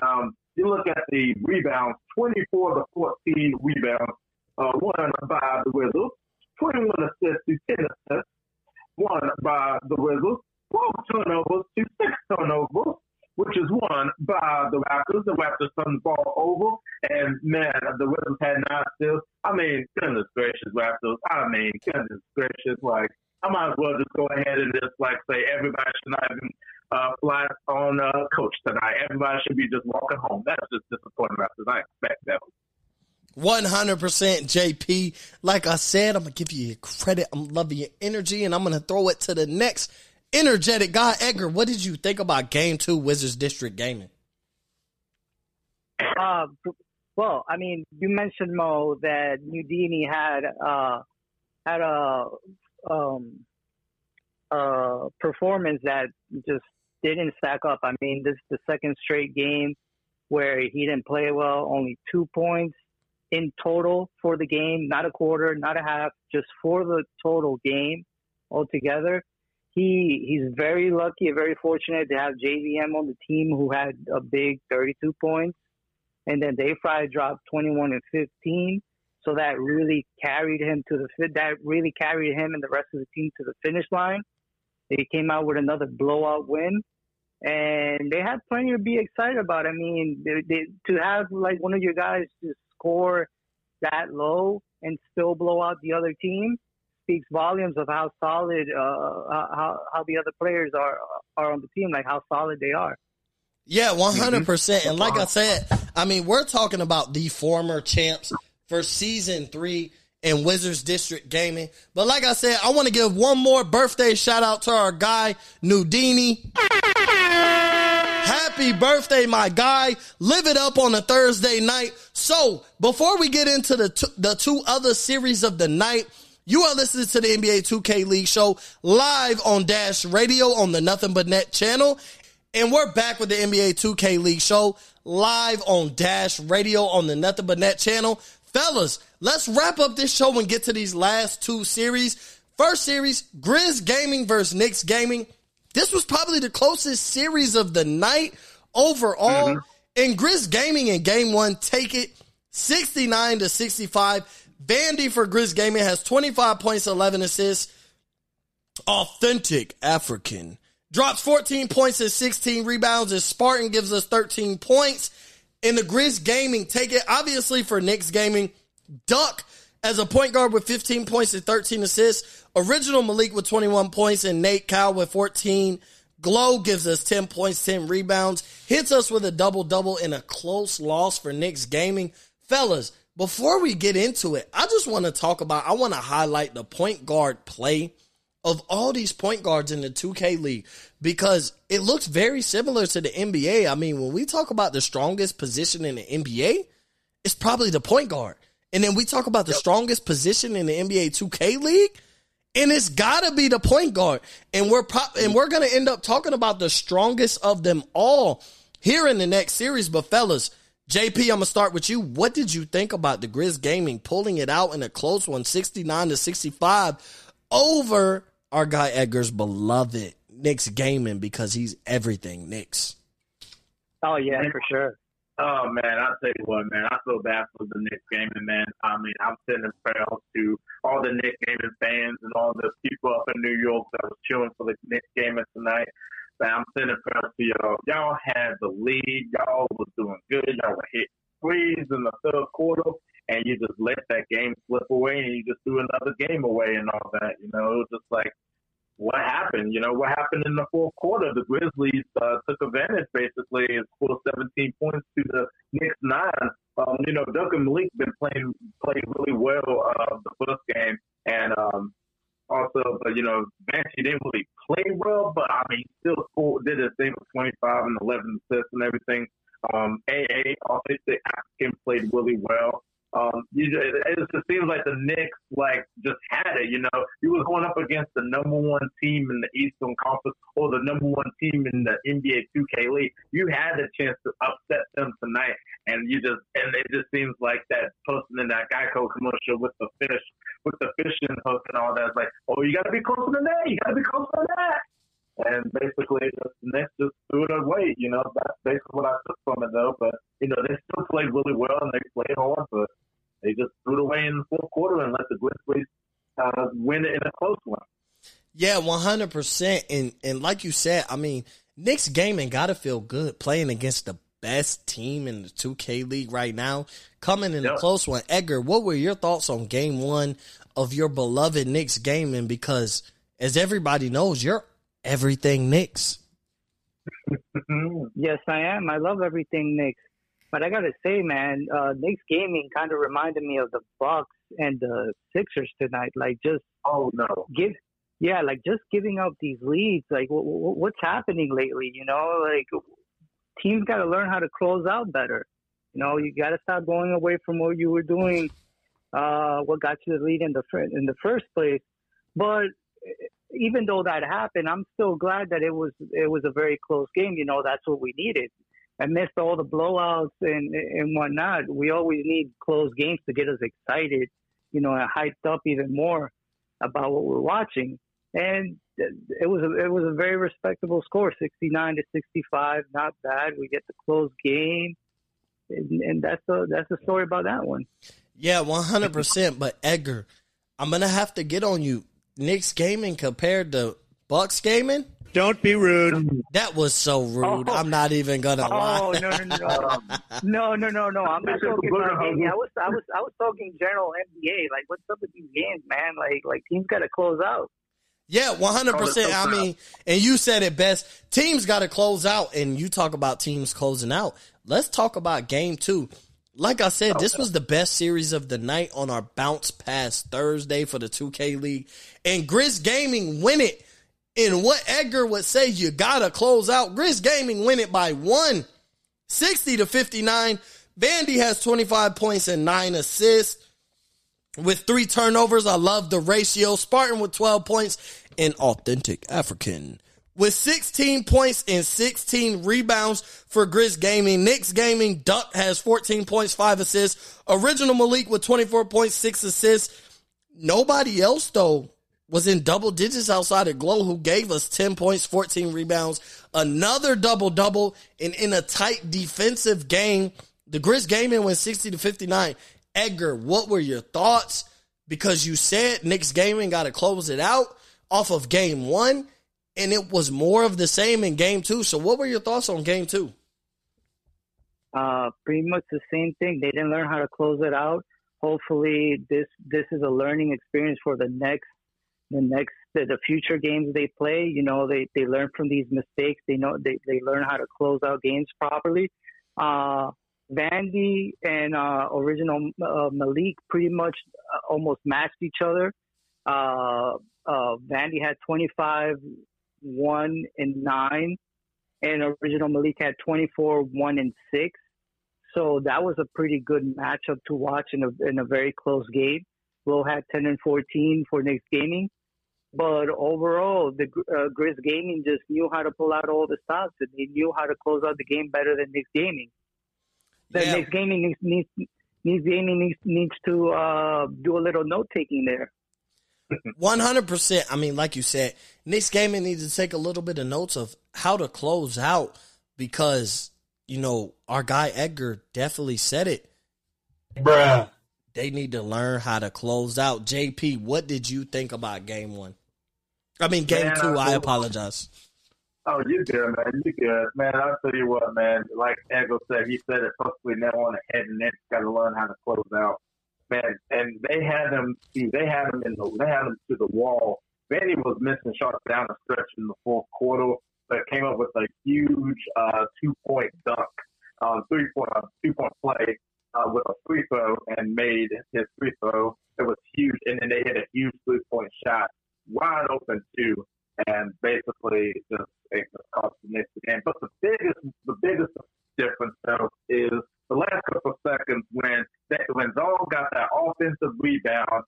Um, you look at the rebounds, 24 to 14 rebounds, uh, one by the Wizards, 21 assists to 10 assists, one by the Wizards, 12 turnovers to 6 turnovers, which is one by the Raptors. The Raptors turned the ball over, and man, the Wizards had nine steals. I mean, goodness gracious, Raptors. I mean, goodness gracious, like, I might as well just go ahead and just like say everybody should not even uh, fly on uh, coach tonight. Everybody should be just walking home. That's just disappointing because I expect that. 100% JP. Like I said, I'm going to give you credit. I'm loving your energy, and I'm going to throw it to the next energetic guy. Edgar, what did you think about game two, Wizards District Gaming? Uh, well, I mean, you mentioned Mo that Nudini had uh, had a um, uh, performance that just didn't stack up. I mean, this is the second straight game where he didn't play well. Only two points in total for the game, not a quarter, not a half, just for the total game altogether. He he's very lucky, and very fortunate to have JBM on the team who had a big 32 points and then Dave Fry dropped 21 and 15. So that really carried him to the. That really carried him and the rest of the team to the finish line. They came out with another blowout win, and they had plenty to be excited about. I mean, they, they, to have like one of your guys just score that low and still blow out the other team speaks volumes of how solid, uh, how how the other players are are on the team, like how solid they are. Yeah, one hundred percent. And like I said, I mean, we're talking about the former champs for season three in Wizards District Gaming. But like I said, I want to give one more birthday shout out to our guy, Nudini. Happy birthday, my guy. Live it up on a Thursday night. So before we get into the, t- the two other series of the night, you are listening to the NBA 2K League show live on Dash Radio on the Nothing But Net channel. And we're back with the NBA 2K League show live on Dash Radio on the Nothing But Net channel. Fellas, let's wrap up this show and get to these last two series. First series, Grizz Gaming versus Knicks Gaming. This was probably the closest series of the night overall. Mm-hmm. And Grizz Gaming in game one take it 69 to 65. Vandy for Grizz Gaming has 25 points, 11 assists. Authentic African drops 14 points and 16 rebounds, and Spartan gives us 13 points. In the Grizz Gaming, take it obviously for Knicks Gaming. Duck as a point guard with 15 points and 13 assists. Original Malik with 21 points and Nate Kyle with 14. Glow gives us 10 points, 10 rebounds. Hits us with a double double in a close loss for Knicks Gaming. Fellas, before we get into it, I just want to talk about, I want to highlight the point guard play of all these point guards in the 2K league because it looks very similar to the NBA. I mean, when we talk about the strongest position in the NBA, it's probably the point guard. And then we talk about the strongest position in the NBA 2K league, and it's got to be the point guard. And we're pro- and we're going to end up talking about the strongest of them all here in the next series, but fellas, JP, I'm gonna start with you. What did you think about the Grizz Gaming pulling it out in a close one, 69 to 65 over our guy Edgar's beloved Knicks gaming because he's everything Knicks. Oh yeah, for sure. Oh man, I tell you what, man, I feel bad for the Knicks gaming man. I mean, I'm sending prayers to all the Knicks gaming fans and all the people up in New York that was cheering for the Knicks gaming tonight. Man, I'm sending prayers to y'all. Y'all had the lead. Y'all was doing good. Y'all were hit threes in the third quarter, and you just let that game slip away, and you just threw another game away and all that. You know, it was just like what happened? You know, what happened in the fourth quarter? The Grizzlies uh, took advantage basically and scored 17 points to the Knicks nine. Um, you know, Duncan Malik been playing played really well uh, the first game, and um, also, but you know, Banshee didn't really play well, but I mean, still scored, did his thing with 25 and 11 assists and everything. Um, AA, obviously, African played really well. Um, you it just seems like the Knicks like just had it. You know, you was going up against the number one team in the Eastern Conference or the number one team in the NBA 2K League. You had the chance to upset them tonight, and you just and it just seems like that person in that Geico commercial with the fish with the fishing hook and all that. It's like, oh, you got to be closer than that. You got to be closer than that. And basically, just, the Knicks just threw it away. You know, that's basically what I took from it, though. But you know, they still played really well and they played hard, but they just threw it away in the fourth quarter and let the Grizzlies uh, win it in a close one. Yeah, one hundred percent. And and like you said, I mean, Knicks gaming got to feel good playing against the best team in the two K league right now, coming in yep. a close one. Edgar, what were your thoughts on Game One of your beloved Knicks gaming? Because as everybody knows, you're everything Knicks. Yes, I am. I love everything Knicks. But I gotta say, man, uh, Knicks gaming kind of reminded me of the Bucks and the Sixers tonight. Like just oh no, give yeah, like just giving up these leads. Like w- w- what's happening lately? You know, like teams got to learn how to close out better. You know, you got to stop going away from what you were doing. Uh, what got you the lead in the fir- in the first place? But even though that happened, I'm still glad that it was it was a very close game. You know, that's what we needed. Amidst all the blowouts and and whatnot, we always need close games to get us excited. You know, and hyped up even more about what we're watching. And it was a, it was a very respectable score, 69 to 65. Not bad. We get the close game, and, and that's the that's the story about that one. Yeah, one hundred percent. But Edgar, I'm gonna have to get on you. Knicks gaming compared to Bucks gaming. Don't be rude. That was so rude. Oh. I'm not even gonna oh, lie. Oh no no no no no no no! I'm not talking about gaming. I was I was I was talking general NBA. Like, what's up with these games, man? Like like teams got to close out. Yeah, one hundred percent. I mean, and you said it best. Teams got to close out, and you talk about teams closing out. Let's talk about game two. Like I said, this was the best series of the night on our bounce pass Thursday for the 2K League, and Grizz Gaming win it. In what Edgar would say, you gotta close out. Grizz Gaming win it by one, 60 to 59. Vandy has 25 points and nine assists with three turnovers. I love the ratio. Spartan with 12 points and authentic African with 16 points and 16 rebounds for Grizz Gaming. Knicks Gaming Duck has 14 points, five assists. Original Malik with 24 points, six assists. Nobody else though was in double digits outside of Glow, who gave us 10 points, 14 rebounds, another double double, and in a tight defensive game, the Grizz Gaming went 60 to 59. Edgar, what were your thoughts? Because you said Knicks Gaming got to close it out off of game one, and it was more of the same in game two. So, what were your thoughts on game two? Uh, pretty much the same thing. They didn't learn how to close it out. Hopefully, this this is a learning experience for the next the next the, the future games they play. You know, they they learn from these mistakes. They know they they learn how to close out games properly. Uh, Vandy and uh, original uh, Malik pretty much uh, almost matched each other. Uh, uh, Vandy had 25, 1 and 9, and original Malik had 24, 1 and 6. So that was a pretty good matchup to watch in a, in a very close game. Will had 10 and 14 for Knicks Gaming. But overall, the uh, Grizz Gaming just knew how to pull out all the stops, and they knew how to close out the game better than Knicks Gaming the Yeah. Knicks gaming needs needs, needs gaming needs, needs to uh, do a little note taking there. One hundred percent. I mean, like you said, Knicks Gaming needs to take a little bit of notes of how to close out because you know our guy Edgar definitely said it. Bruh. They need to learn how to close out. JP, what did you think about game one? I mean, game Man, two. I- I apologize. Oh, you good, man. You good, man. I'll tell you what, man. Like Edgar said, he said it perfectly. Now on the head, and Nets got to learn how to close out, man. And they had them. They had them in the. They had them to the wall. Vandy was missing shots down the stretch in the fourth quarter, but came up with a huge uh, two point dunk, um, three point uh, two point play uh, with a free throw and made his free throw. It was huge, and then they hit a huge three point shot, wide open too, and basically just cost the Knicks the game. But the biggest, the biggest difference though is the last couple of seconds when that, when Zol got that offensive rebound.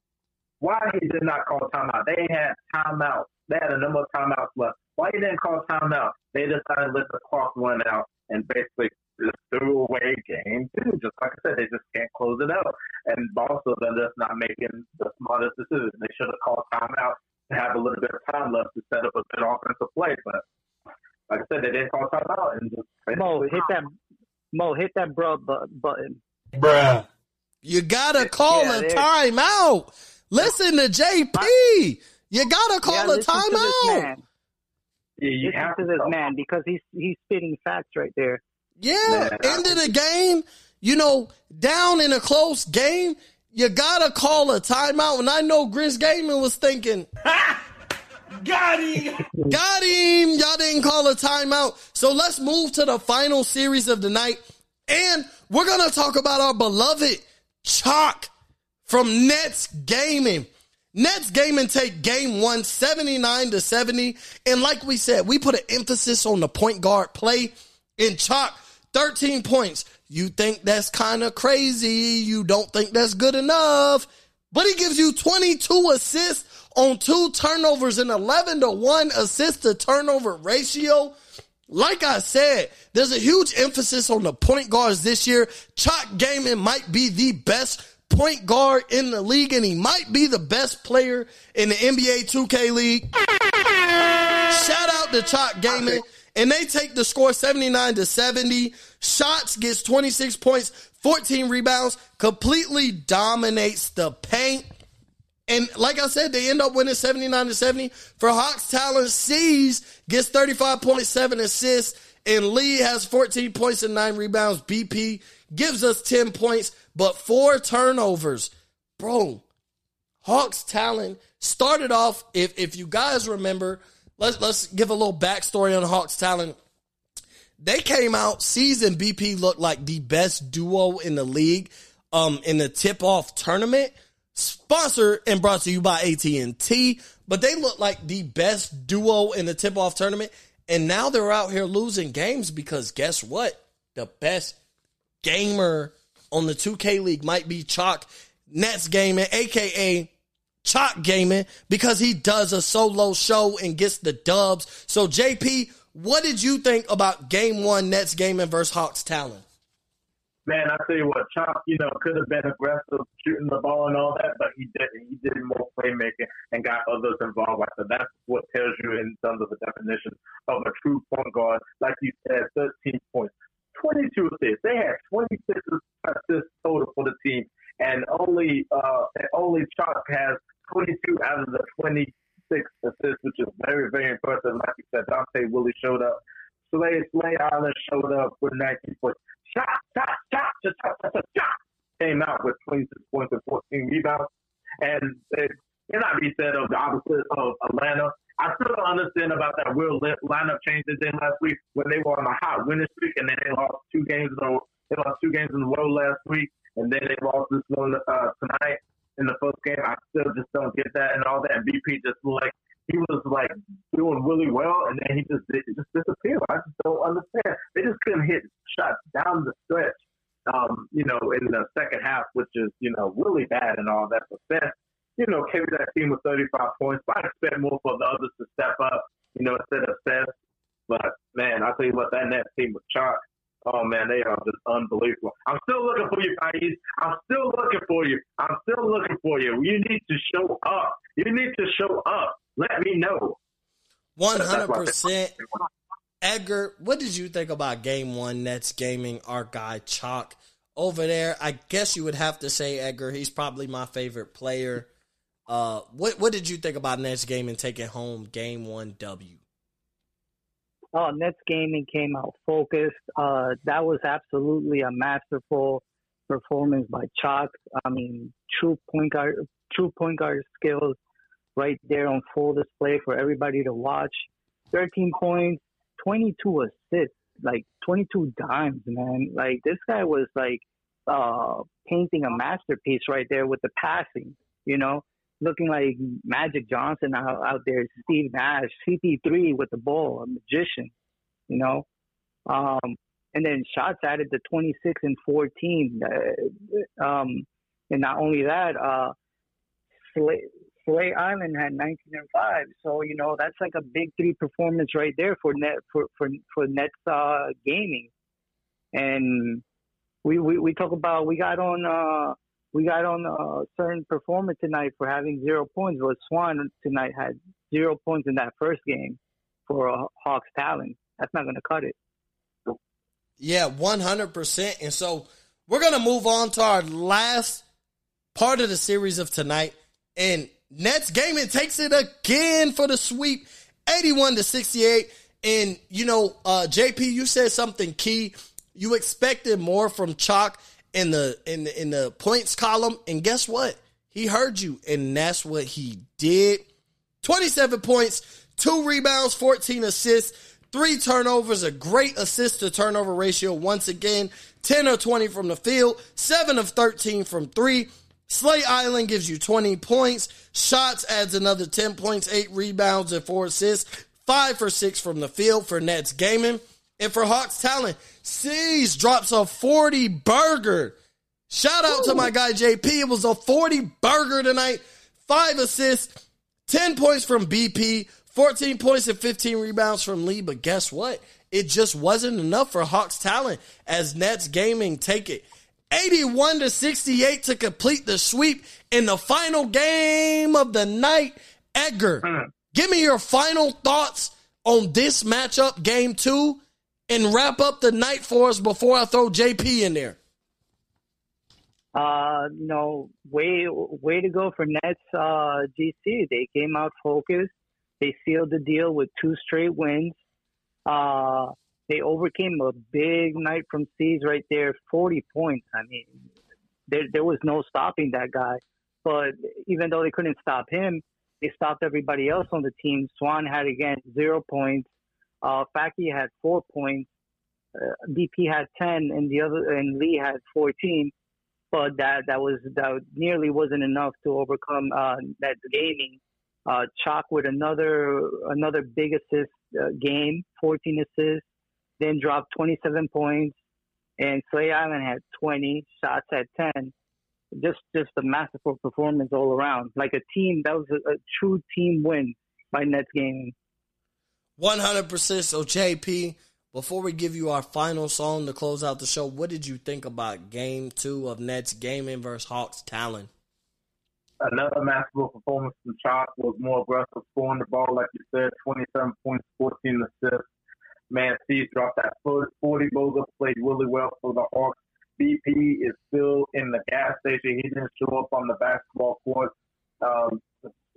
Why he did not call timeout? They had timeouts. They had a number of timeouts left. Why he didn't call timeout? They decided to let the clock run out and basically just threw away game two. Just like I said, they just can't close it out. And also, they're just not making the smartest decisions. They should have called timeout to have a little bit of time left to set up a good offensive play. But like I said, they didn't call timeout and just Mo, hit that Mo, hit that bro bu- button. Bruh. You gotta call Yeah, a there- timeout. Listen to JP. You gotta call yeah, a listen to timeout. yeah, you Listen have to this man because he's he's spitting facts right there. Yeah, Man, end of the game, you know, down in a close game, you gotta call a timeout. And I know Grizz Gaming was thinking, Got him. Got him. Y'all didn't call a timeout. So let's move to the final series of the night. And we're going to talk about our beloved Chalk from Nets Gaming. Nets Gaming take game one, 79 to 70. And like we said, we put an emphasis on the point guard play in Chalk, 13 points. You think that's kind of crazy. You don't think that's good enough. But he gives you 22 assists on two turnovers and 11 to 1 assist to turnover ratio. Like I said, there's a huge emphasis on the point guards this year. Chalk Gaming might be the best point guard in the league, and he might be the best player in the NBA 2K League. Shout out to Chalk Gaming. And they take the score 79 to 70. Shots gets 26 points, 14 rebounds, completely dominates the paint. And like I said, they end up winning 79 to 70. For Hawks Talon, C's gets 35.7 assists, and Lee has 14 points and 9 rebounds. BP gives us 10 points, but 4 turnovers. Bro, Hawks Talon started off, if if you guys remember, let's let's give a little backstory on Hawks Talon. They came out, season BP looked like the best duo in the league um in the tip-off tournament sponsored and brought to you by AT&T, but they look like the best duo in the tip-off tournament and now they're out here losing games because guess what? The best gamer on the 2K league might be Chalk Nets Gaming, aka Chalk Gaming, because he does a solo show and gets the dubs. So JP, what did you think about game one Nets Gaming versus Hawks Talon? Man, I tell you what, Chop, you know, could have been aggressive shooting the ball and all that, but he didn't. He did more playmaking and got others involved. So that's what tells you in terms of the definition of a true point guard. Like you said, 13 points, 22 assists. They had 26 assists total for the team, and only uh, only Chalk has 22 out of the 26 assists, which is very, very impressive. Like you said, Dante Willie showed up. Slay, Slay Island showed up with 19 points. Shot, shot, shot, shot, shot, shot, shot, shot. Came out with 26 points and 14 rebounds. And it cannot be said of the opposite of Atlanta. I still don't understand about that real lineup change they did last week when they were on a hot winning streak and then they lost two games in a. They lost two games in a row last week and then they lost this one uh, tonight in the first game. I still just don't get that and all that. BP just like he was like doing really well, and then he just just disappeared. I just don't understand. They just couldn't hit shots down the stretch. Um, you know, in the second half, which is you know really bad and all that. But Seth, you know, carried that team with 35 points. But I expect more for the others to step up. You know, instead of Seth. But man, I tell you what, that net team was chalk. Oh man, they are just unbelievable. I'm still looking for you, guys. I'm still looking for you. I'm still looking for you. You need to show up. You need to show up. Let me know. One hundred percent. Edgar, what did you think about Game One Nets Gaming? Our guy Chalk over there. I guess you would have to say Edgar. He's probably my favorite player. Uh, what what did you think about Nets Gaming taking home Game One W? Oh, Nets Gaming came out focused. Uh, that was absolutely a masterful performance by Chalk. I mean, true point guard, true point guard skills right there on full display for everybody to watch. 13 points, 22 assists, like 22 dimes, man. Like this guy was like uh, painting a masterpiece right there with the passing, you know, looking like Magic Johnson out, out there, Steve Nash, CP3 with the ball, a magician, you know. Um, and then shots added to 26 and 14. Uh, um, and not only that, uh, Slay, Slay Island had 19 and 5. So, you know, that's like a big three performance right there for net for for for Nets uh, gaming. And we, we we talk about we got on uh we got on a certain performance tonight for having zero points. But Swan tonight had zero points in that first game for uh, Hawks Talon. That's not going to cut it. Yeah, 100%. And so we're going to move on to our last part of the series of tonight. And Nets Gaming takes it again for the sweep, 81 to 68. And, you know, uh, JP, you said something key. You expected more from Chalk in the in the in the points column, and guess what? He heard you, and that's what he did. 27 points, two rebounds, 14 assists, three turnovers, a great assist to turnover ratio once again, 10 or 20 from the field, 7 of 13 from three. Slay Island gives you 20 points. Shots adds another 10 points, 8 rebounds, and 4 assists. 5 for 6 from the field for Nets Gaming. And for Hawks Talon, C's drops a 40 burger. Shout out to my guy JP. It was a 40 burger tonight. 5 assists, 10 points from BP, 14 points and 15 rebounds from Lee. But guess what? It just wasn't enough for Hawks Talon as Nets Gaming take it 81 to 68 to complete the sweep in the final game of the night. Edgar, give me your final thoughts on this matchup, game two, and wrap up the night for us before I throw JP in there. Uh, you know, way way to go for Nets. Uh, GC. They came out focused. They sealed the deal with two straight wins. Uh, they overcame a big night from C's right there, 40 points. I mean, there, there was no stopping that guy. But even though they couldn't stop him, they stopped everybody else on the team. Swan had again zero points. Uh, Faki had four points. Uh, BP had 10, and the other and Lee had 14. But that that was that nearly wasn't enough to overcome uh, that gaming. Uh, Chalk with another another big assist uh, game, 14 assists then dropped 27 points, and Slay Island had 20, shots at 10. Just just a masterful performance all around. Like a team, that was a, a true team win by Nets Gaming. 100%. So, JP, before we give you our final song to close out the show, what did you think about game two of Nets Gaming versus Hawks Talon? Another masterful performance from Chalk was more aggressive, scoring the ball, like you said, 27 points, 14 assists. Man, Steve dropped that 40 bogey, played really well for the Hawks. BP is still in the gas station. He didn't show up on the basketball court. Um,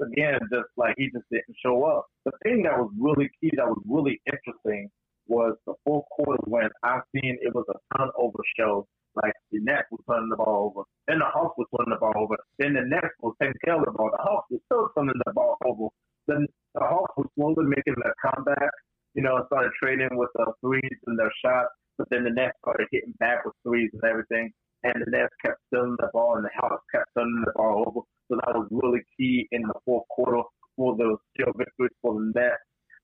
again, just like he just didn't show up. The thing that was really key, that was really interesting, was the fourth quarter when I seen it was a turnover show. Like the Nets was turning the ball over, then the Hawks was turning the ball over, then the Nets was taking care of the ball. The Hawks was still turning the ball over. Then the Hawks was slowly making their comeback you know, started trading with the threes and their shots, but then the Nets started hitting back with threes and everything. And the Nets kept stealing the ball, and the Hawks kept turning the ball over. So that was really key in the fourth quarter for those still victories for the Nets.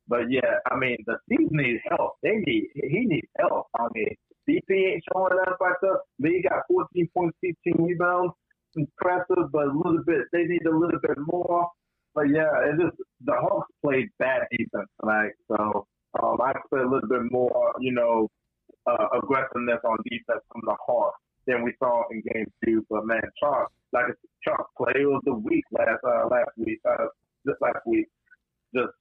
But yeah, I mean, the team needs help. They need he needs help. I mean, BP ain't showing enough like that. Lee got 14 points, 15 rebounds, impressive, but a little bit. They need a little bit more. But yeah, it just the Hawks played bad defense tonight. So um, I expect a little bit more, you know, uh, aggressiveness on defense from the Hawks than we saw in Game Two. But man, Chalk, like Chalk player of the week last uh, last week, uh, just last week, just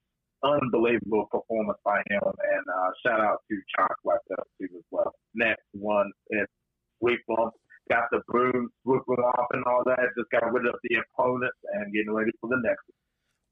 unbelievable performance by him. And uh, shout out to Chalk like that too as well. Next one is sweep them, got the broom, swoop them off and all that. Just got rid of the opponents and getting ready for the next.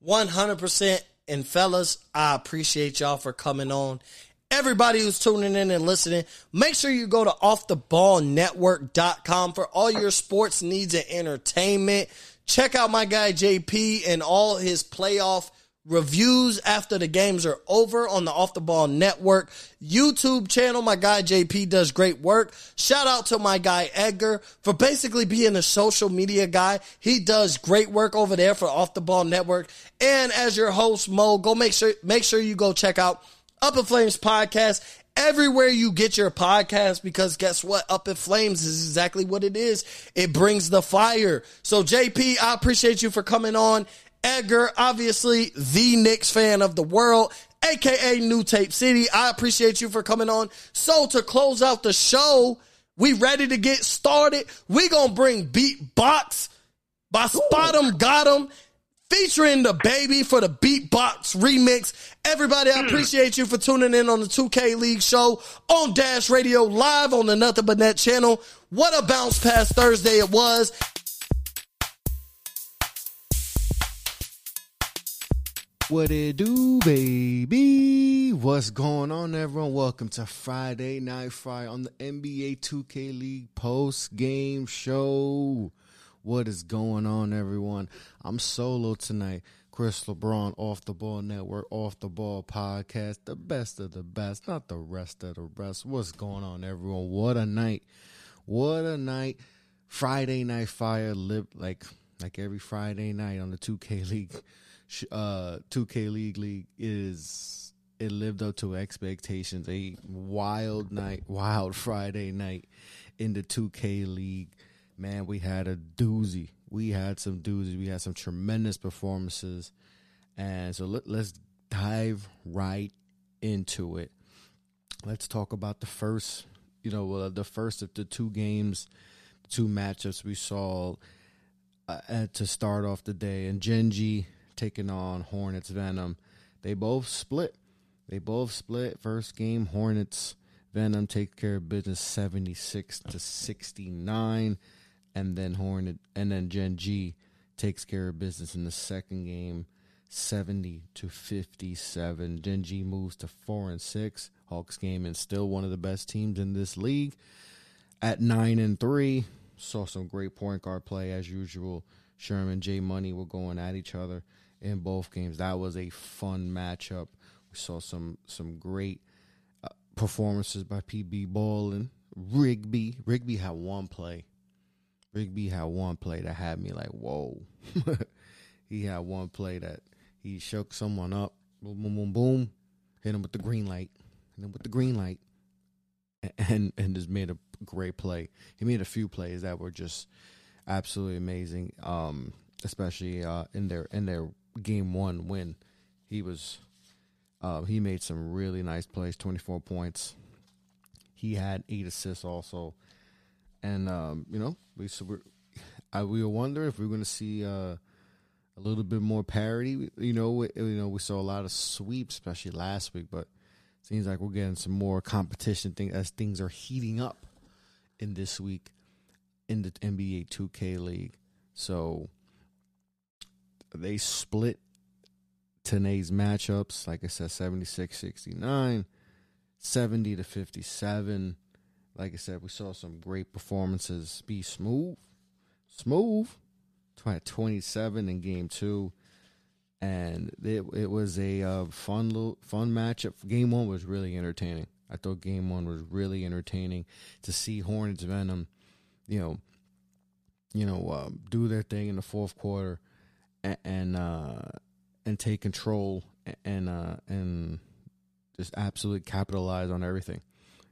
One hundred percent and fellas, I appreciate y'all for coming on. Everybody who's tuning in and listening, make sure you go to offtheballnetwork.com for all your sports needs and entertainment. Check out my guy JP and all his playoff reviews after the games are over on the Off the Ball Network YouTube channel. My guy JP does great work. Shout out to my guy Edgar for basically being a social media guy. He does great work over there for Off the Ball Network. And as your host, Mo, go make sure make sure you go check out Up in Flames podcast everywhere you get your podcast because guess what? Up in Flames is exactly what it is. It brings the fire. So JP, I appreciate you for coming on Edgar, obviously the Knicks fan of the world, aka New Tape City. I appreciate you for coming on. So to close out the show, we ready to get started. We gonna bring Beatbox by Spot Got 'em, featuring the baby for the Beatbox remix. Everybody, I hmm. appreciate you for tuning in on the 2K League show on Dash Radio live on the Nothing But Net channel. What a bounce pass Thursday it was. What it do, baby? What's going on, everyone? Welcome to Friday Night Fire on the NBA 2K League post game show. What is going on, everyone? I'm solo tonight. Chris LeBron, Off the Ball Network, Off the Ball Podcast, the best of the best, not the rest of the rest. What's going on, everyone? What a night! What a night! Friday Night Fire lived like like every Friday night on the 2K League, uh, 2K League League is it lived up to expectations. A wild night, wild Friday night in the 2K League. Man, we had a doozy. We had some doozies. We had some tremendous performances. And so let, let's dive right into it. Let's talk about the first, you know, uh, the first of the two games, two matchups we saw uh, to start off the day. And Gen G taking on Hornets Venom. They both split. They both split. First game, Hornets Venom take care of business 76 to 69 and then Hornet and then Gen G takes care of business in the second game 70 to 57. Gen G moves to 4 and 6. Hawks game and still one of the best teams in this league at 9 and 3. Saw some great point guard play as usual. Sherman J Money were going at each other in both games. That was a fun matchup. We saw some some great uh, performances by PB Ball and Rigby. Rigby had one play. Rigby had one play that had me like, whoa. he had one play that he shook someone up, boom, boom, boom, boom, hit him with the green light, hit him with the green light, and and just made a great play. He made a few plays that were just absolutely amazing. Um, especially uh, in their in their game one win, he was uh, he made some really nice plays. Twenty four points. He had eight assists also, and um, you know we so we're, I, we were wondering if we are going to see uh, a little bit more parity. You know, we, you know we saw a lot of sweeps, especially last week, but seems like we're getting some more competition thing as things are heating up in this week in the NBA 2K League. So they split today's matchups. Like I said, 76 69, 70 to 57. Like I said, we saw some great performances. Be smooth, smooth. 27 in game two. And it it was a uh, fun little fun matchup. Game one was really entertaining. I thought game one was really entertaining to see Hornets Venom, you know, you know, uh, do their thing in the fourth quarter, and and, uh, and take control and uh, and just absolutely capitalize on everything,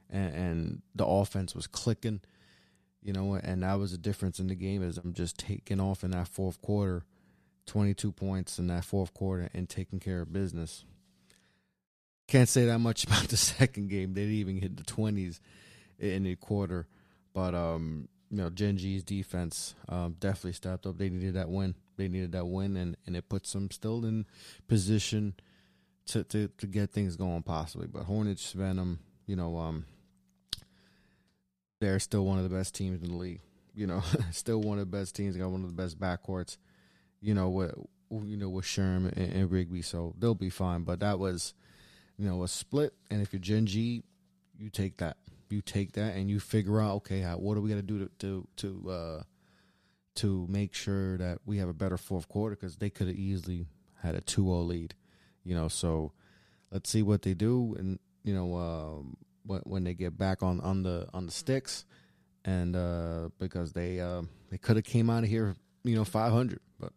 and, and the offense was clicking, you know, and that was the difference in the game is I'm just taking off in that fourth quarter, twenty two points in that fourth quarter and taking care of business. Can't say that much about the second game. They didn't even hit the twenties in the quarter, but um, you know, Gen G's defense um, definitely stepped up. They needed that win. They needed that win, and, and it puts them still in position to, to, to get things going possibly. But Hornets, Venom, you know, um, they're still one of the best teams in the league. You know, still one of the best teams. Got one of the best backcourts. You know with you know with Sherm and, and Rigby, so they'll be fine. But that was you know, a split. And if you're Gen G, you take that. You take that and you figure out, okay, how, what do we to do to to to uh, to make sure that we have a better fourth quarter because they could have easily had a 2-0 lead, you know. So let's see what they do, and you know, um, when when they get back on on the on the sticks, and uh, because they uh, they could have came out of here, you know, 500, but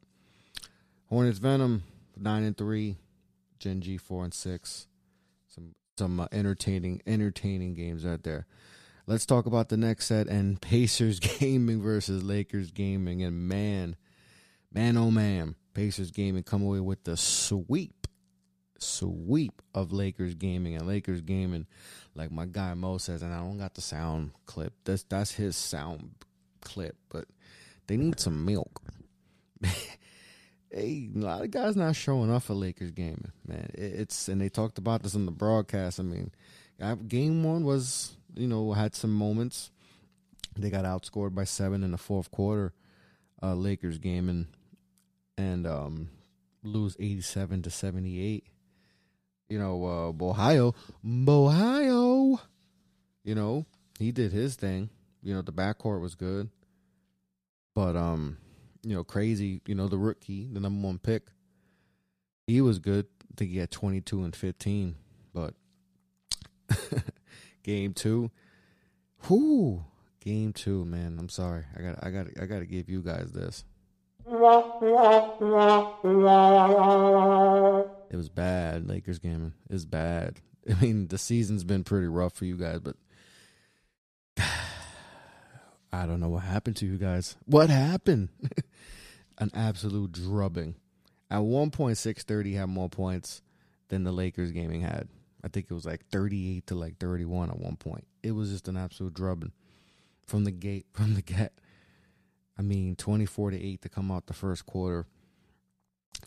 Hornets Venom nine and three, Gen G four and six some some uh, entertaining entertaining games out there. Let's talk about the next set and Pacers gaming versus Lakers gaming and man, man oh man, Pacers gaming come away with the sweep, sweep of Lakers gaming and Lakers gaming. Like my guy Mo says, and I don't got the sound clip. That's that's his sound clip, but they need some milk. hey, a lot of guys not showing up for Lakers gaming, man. It's and they talked about this on the broadcast. I mean, game one was you know had some moments. They got outscored by seven in the fourth quarter. Uh, Lakers gaming and um, lose eighty seven to seventy eight. You know, uh, Ohio, Ohio. You know, he did his thing. You know, the backcourt was good, but um, you know, crazy, you know, the rookie, the number one pick, he was good. I think he had 22 and 15, but game two, whoo, game two, man. I'm sorry. I got, I got, I got to give you guys this. It was bad, Lakers game. It's bad. I mean, the season's been pretty rough for you guys, but I don't know what happened to you guys. What happened? An absolute drubbing. At one point, six thirty had more points than the Lakers gaming had. I think it was like thirty eight to like thirty one at one point. It was just an absolute drubbing from the gate from the get. I mean, twenty four to eight to come out the first quarter.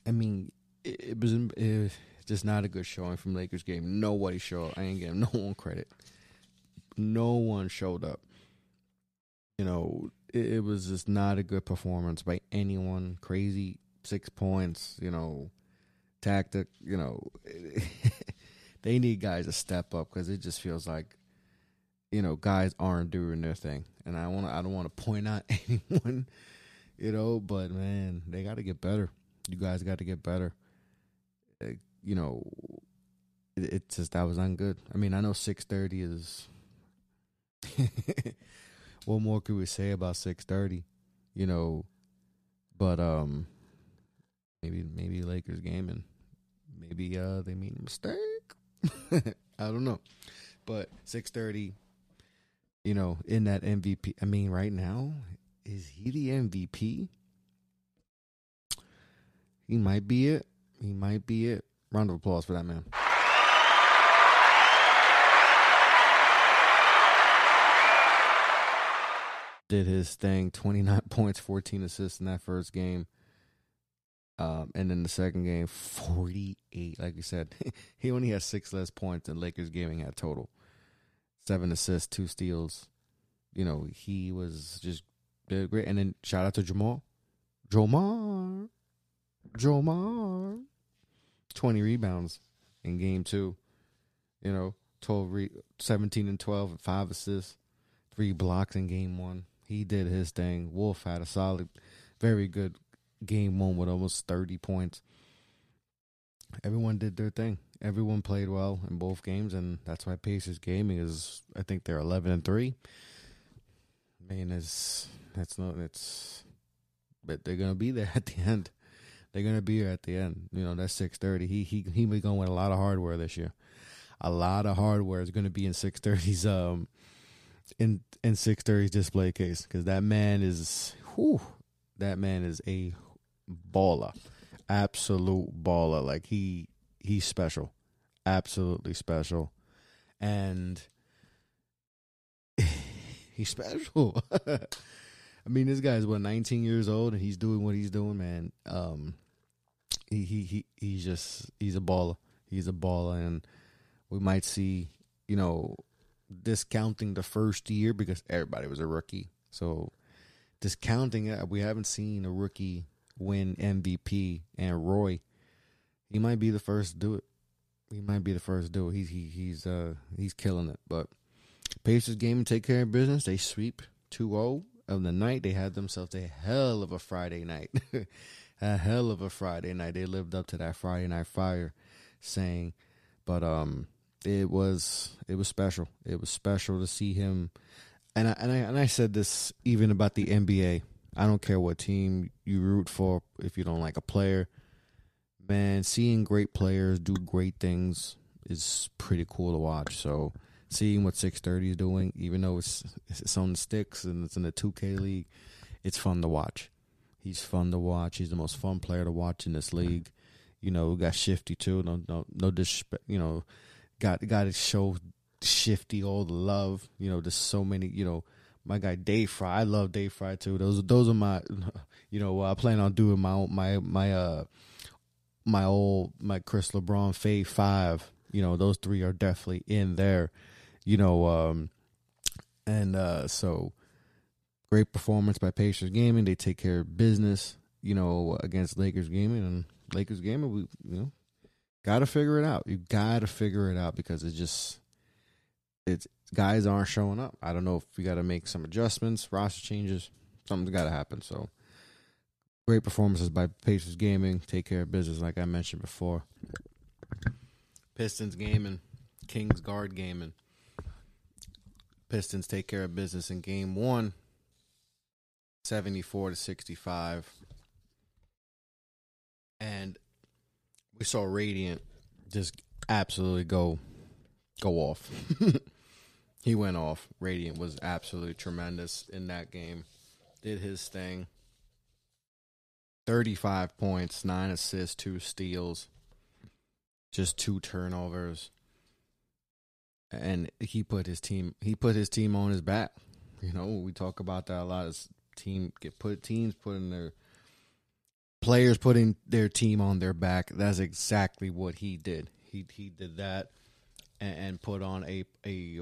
I mean, it, it was it, just not a good showing from Lakers game. Nobody showed. I ain't giving no one credit. No one showed up. You know, it, it was just not a good performance by anyone. Crazy six points. You know, tactic. You know, they need guys to step up because it just feels like, you know, guys aren't doing their thing. And I want I don't want to point out anyone, you know, but man, they got to get better. You guys got to get better. Uh, you know, it, it's just that was ungood. I mean, I know six thirty is. what more could we say about six thirty? You know, but um, maybe maybe Lakers gaming, maybe uh they made a mistake. I don't know, but six thirty. You know, in that MVP. I mean, right now, is he the MVP? He might be it. He might be it. Round of applause for that man. Did his thing, 29 points, 14 assists in that first game. Um, and then the second game, 48. Like you said, he only has six less points than Lakers gaming had total. Seven assists, two steals. You know, he was just great. And then shout out to Jamal. Jomar. Jomar. 20 rebounds in game two. You know, 12 re- 17 and 12 and five assists, three blocks in game one. He did his thing. Wolf had a solid, very good game one with almost 30 points. Everyone did their thing. Everyone played well in both games, and that's why Pacers Gaming is. I think they're 11 and three. Man, is that's not it's, but they're gonna be there at the end. They're gonna be here at the end. You know, that's six thirty. He he he be going with a lot of hardware this year. A lot of hardware is gonna be in six thirties um in in six thirties display case because that man is whew, that man is a baller, absolute baller. Like he he's special, absolutely special, and he's special. I mean, this guy's what 19 years old and he's doing what he's doing, man. Um, he he he he's just he's a baller. He's a baller, and we might see you know discounting the first year because everybody was a rookie. So discounting it, we haven't seen a rookie win MVP, and Roy, he might be the first to do it. He might be the first to do it. He's he, he's uh he's killing it. But Pacers game and take care of business. They sweep 2-0 of the night. They had themselves a hell of a Friday night. a hell of a Friday night. They lived up to that Friday night fire saying, but um it was it was special. It was special to see him and I, and I and I said this even about the NBA. I don't care what team you root for if you don't like a player. Man, seeing great players do great things is pretty cool to watch. So seeing what 630 is doing, even though it's it's on the sticks and it's in the 2K league, it's fun to watch. He's fun to watch. He's the most fun player to watch in this league. You know, we got Shifty too. No, no, no disrespect. You know, got got to show Shifty all the love. You know, there's so many. You know, my guy Dave Fry. I love Dave Fry too. Those those are my. You know, I plan on doing my my my uh my old my Chris LeBron Fade Five. You know, those three are definitely in there. You know, um, and uh so great performance by Pacers Gaming. They take care of business, you know, against Lakers Gaming and Lakers Gaming. We, you know, got to figure it out. You got to figure it out because it's just, it's guys aren't showing up. I don't know if we got to make some adjustments, roster changes. Something's got to happen. So Great performances by Pacers Gaming. Take care of business, like I mentioned before. Pistons Gaming, Kings Guard Gaming. Pistons take care of business in game one, 74 to 65. And we saw Radiant just absolutely go go off. he went off. Radiant was absolutely tremendous in that game. Did his thing. 35 points, 9 assists, 2 steals, just 2 turnovers. And he put his team he put his team on his back. You know, we talk about that a lot as team get put teams putting their players putting their team on their back. That's exactly what he did. He he did that and, and put on a a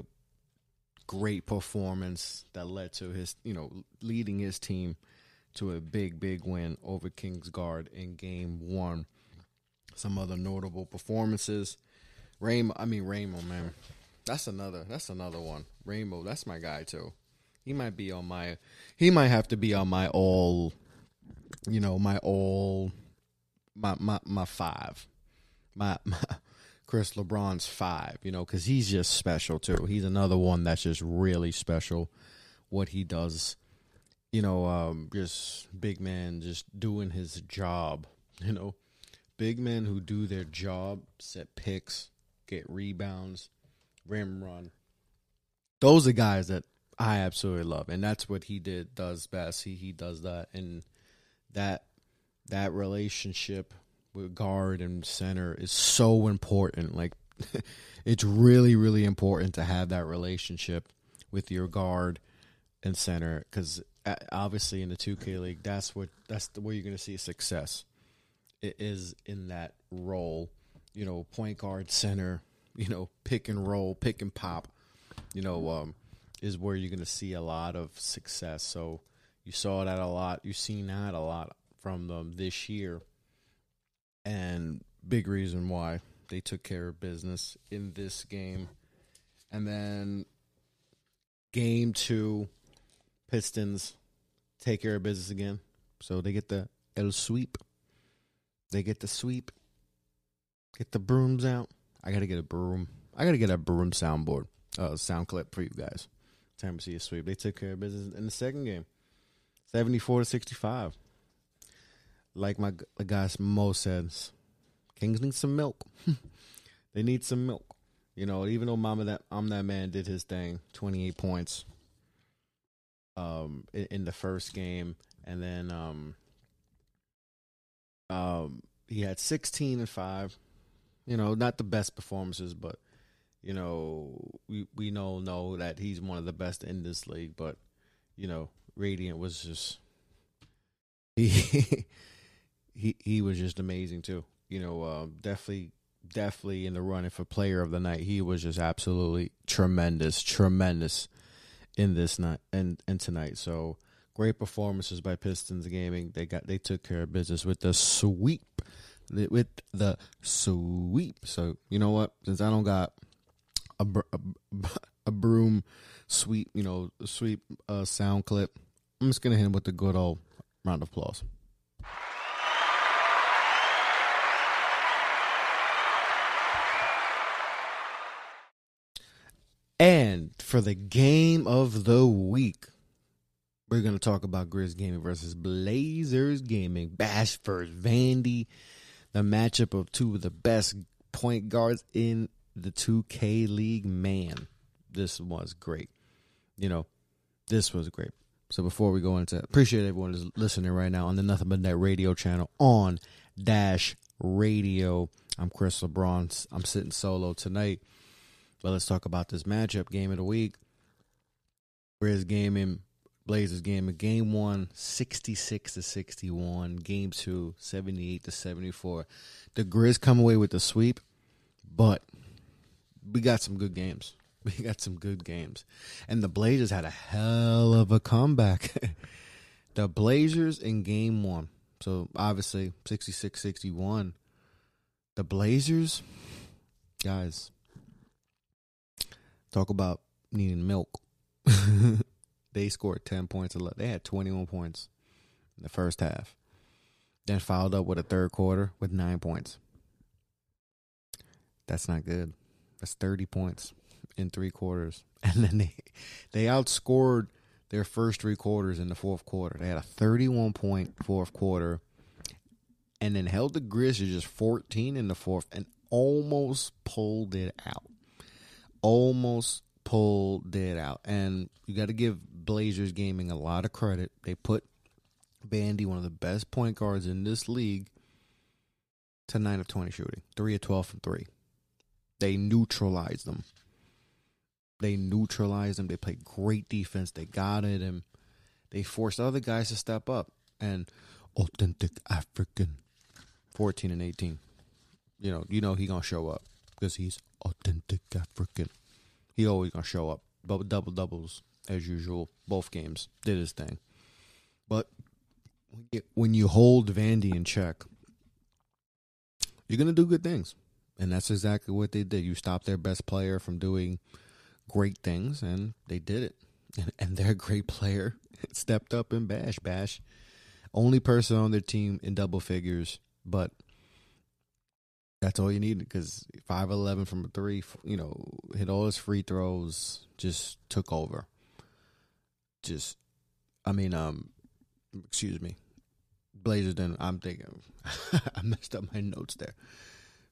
great performance that led to his you know leading his team to a big big win over Kings Guard in game one. Some other notable performances. Rainbow, I mean Rainbow, man. That's another. That's another one. Rainbow. That's my guy too. He might be on my. He might have to be on my all. You know my all. My my my five. My, my Chris LeBron's five. You know because he's just special too. He's another one that's just really special. What he does. You know, um, just big man, just doing his job. You know, big men who do their job, set picks, get rebounds rim run. Those are guys that I absolutely love, and that's what he did does best. He he does that, and that that relationship with guard and center is so important. Like it's really really important to have that relationship with your guard and center because obviously in the 2K league, that's what that's the where you're going to see success. It is in that role, you know, point guard, center, you know, pick and roll, pick and pop, you know, um, is where you're going to see a lot of success. So you saw that a lot. You've seen that a lot from them this year. And big reason why they took care of business in this game. And then game two, Pistons take care of business again. So they get the El sweep. They get the sweep. Get the brooms out. I gotta get a broom. I gotta get a broom soundboard, uh, sound clip for you guys. Time to see a sweep. They took care of business in the second game, seventy-four to sixty-five. Like my guys Mo says, Kings need some milk. they need some milk. You know, even though Mama that I'm that man did his thing, twenty-eight points. Um, in, in the first game, and then um, um, he had sixteen and five you know, not the best performances, but you know, we we know know that he's one of the best in this league. But you know, Radiant was just he he he was just amazing too. You know, uh, definitely definitely in the running for player of the night. He was just absolutely tremendous, tremendous in this night and and tonight. So great performances by Pistons Gaming. They got they took care of business with the sweep with the sweep. So you know what? Since I don't got a a, a broom sweep, you know, sweep uh, sound clip, I'm just gonna hit him with the good old round of applause. And for the game of the week, we're going to talk about Grizz Gaming versus Blazers Gaming. Bash Vandy the matchup of two of the best point guards in the 2K league. Man, this was great. You know, this was great. So before we go into appreciate everyone who's listening right now on the Nothing But Net radio channel on Dash Radio. I'm Chris LeBron. I'm sitting solo tonight. But let's talk about this matchup game of the week. Where's gaming Blazers game. Game one, 66 to 61. Game two, 78 to 74. The Grizz come away with the sweep, but we got some good games. We got some good games. And the Blazers had a hell of a comeback. the Blazers in game one. So obviously 66 61. The Blazers, guys, talk about needing milk. They scored 10 points. They had 21 points in the first half. then followed up with a third quarter with nine points. That's not good. That's 30 points in three quarters. And then they they outscored their first three quarters in the fourth quarter. They had a 31 point fourth quarter and then held the Grizz to just 14 in the fourth and almost pulled it out. Almost pulled it out. And you got to give Blazers Gaming a lot of credit. They put Vandy, one of the best point guards in this league, to 9 of 20 shooting, 3 of 12 from 3. They neutralized them. They neutralized them. They played great defense. They got at him. They forced other guys to step up. And authentic African, 14 and 18. You know, you know he gonna show up because he's authentic African. He always gonna show up. but double doubles as usual. Both games did his thing. But when you, hold Vandy in check, you're gonna do good things, and that's exactly what they did. You stopped their best player from doing great things, and they did it. And, and their great player stepped up and bash bash. Only person on their team in double figures, but that's all you needed because five eleven from a three, you know, hit all his free throws, just took over. Just, I mean, um, excuse me, Blazers. Then I'm thinking, I messed up my notes there.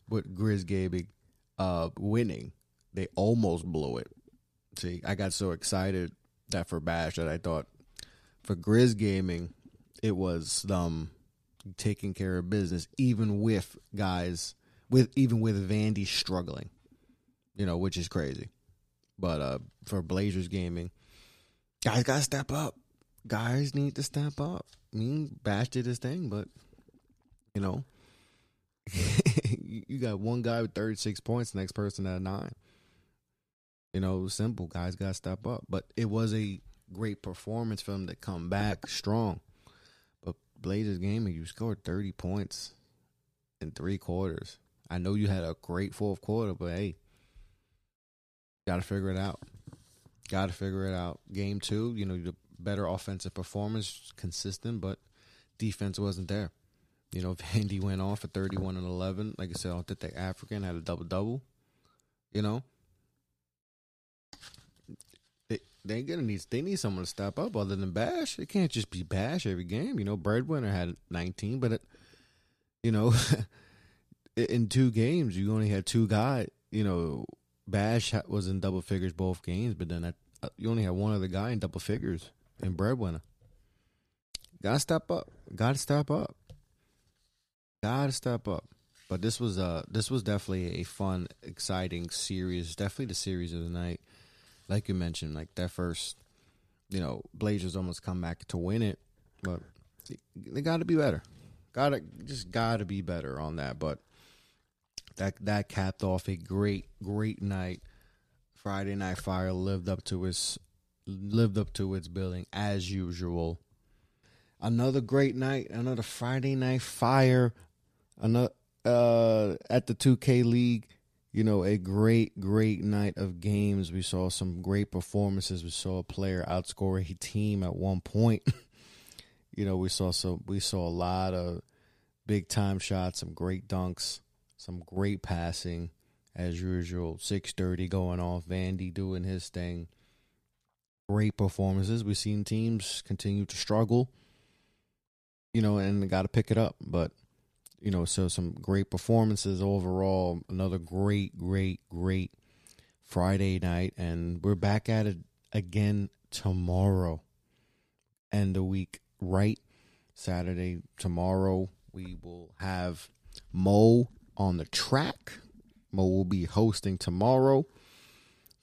But Grizz Gaming, uh, winning, they almost blew it. See, I got so excited that for Bash that I thought for Grizz Gaming, it was um taking care of business, even with guys with even with Vandy struggling, you know, which is crazy. But uh for Blazers Gaming, guys got to step up. Guys need to step up. I mean, Bash did his thing, but you know, you got one guy with 36 points, next person at nine. You know, simple. Guys got to step up. But it was a great performance for them to come back strong. But Blazers Gaming, you scored 30 points in three quarters. I know you had a great fourth quarter, but hey, got to figure it out. Got to figure it out. Game two, you know, the better offensive performance, consistent, but defense wasn't there. You know, Vandy went off for 31 and 11. Like I said, Authentic African had a double double. You know, they they gonna need they need someone to step up other than Bash. It can't just be Bash every game. You know, Breadwinner had 19, but it, you know, in two games you only had two guys. You know, Bash was in double figures both games, but then uh, you only had one other guy in double figures in Breadwinner. Gotta step up. Gotta step up. Gotta step up. But this was uh this was definitely a fun, exciting series. Definitely the series of the night. Like you mentioned, like that first, you know, Blazers almost come back to win it, but they got to be better. Got to just got to be better on that. But that that capped off a great great night. Friday Night Fire lived up to its lived up to its billing as usual. Another great night, another Friday Night Fire, another uh, at the 2K League. You know, a great, great night of games. We saw some great performances. We saw a player outscore a team at one point. you know, we saw some. We saw a lot of big time shots, some great dunks, some great passing, as usual. Six thirty going off. Vandy doing his thing. Great performances. We've seen teams continue to struggle. You know, and got to pick it up, but you know, so some great performances overall. Another great, great, great Friday night, and we're back at it again tomorrow. End the week, right? Saturday, tomorrow, we will have Mo on the track. Mo will be hosting tomorrow.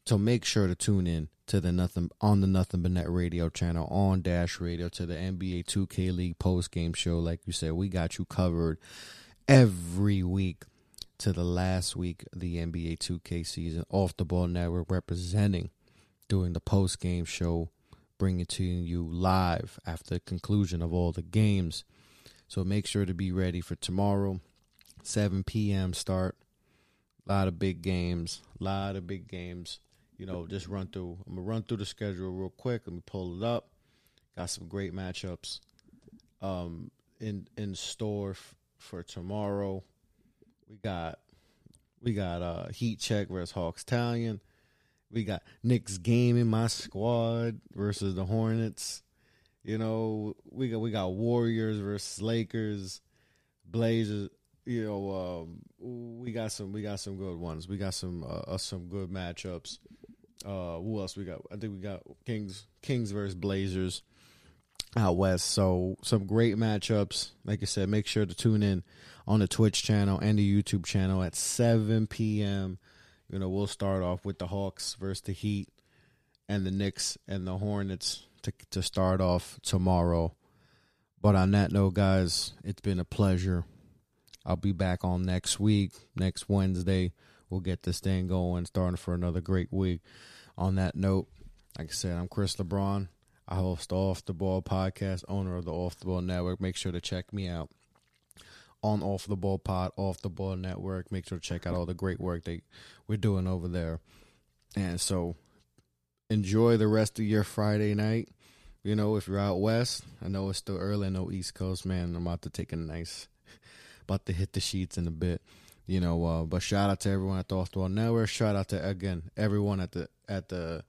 So make sure to tune in to the nothing on the nothing but net radio channel on Dash Radio to the NBA 2K League post game show. Like you said, we got you covered every week to the last week of the NBA 2K season. Off the Ball Network representing doing the post game show, bringing to you live after the conclusion of all the games. So make sure to be ready for tomorrow, 7 p.m. start. A lot of big games, a lot of big games you know, just run through. I'm gonna run through the schedule real quick. Let me pull it up. Got some great matchups. Um, in in store f- for tomorrow. We got we got uh Heat Check versus Hawks Talon. We got Knicks game in my squad versus the Hornets. You know, we got we got Warriors versus Lakers, Blazers. You know, um, we got some we got some good ones. We got some uh, some good matchups. Uh, who else we got? I think we got Kings Kings versus Blazers out west. So some great matchups. Like I said, make sure to tune in on the Twitch channel and the YouTube channel at 7 p.m. You know, we'll start off with the Hawks versus the Heat and the Knicks and the Hornets to to start off tomorrow. But on that note, guys, it's been a pleasure. I'll be back on next week, next Wednesday. We'll get this thing going, starting for another great week. On that note, like I said, I'm Chris LeBron. I host the Off the Ball podcast, owner of the Off the Ball Network. Make sure to check me out on Off the Ball Pod, Off the Ball Network. Make sure to check out all the great work that we're doing over there. And so enjoy the rest of your Friday night. You know, if you're out west, I know it's still early. I know East Coast, man. I'm about to take a nice, about to hit the sheets in a bit. You know, uh, but shout out to everyone at the Off the Ball Network. Shout out to again everyone at the at the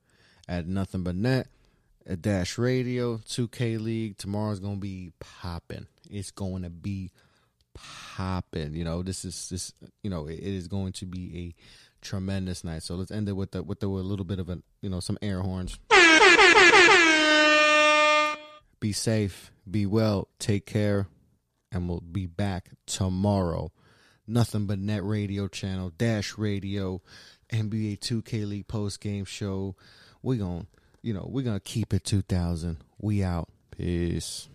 at Nothing But Net at Dash Radio, 2K League. Tomorrow's gonna be popping. It's going to be popping. You know, this is this. You know, it, it is going to be a tremendous night. So let's end it with the with the with a little bit of a you know some air horns. Be safe, be well, take care, and we'll be back tomorrow. Nothing but net radio channel, Dash Radio, NBA 2K League post game show. We gon' you know, we're gonna keep it 2000. We out. Peace.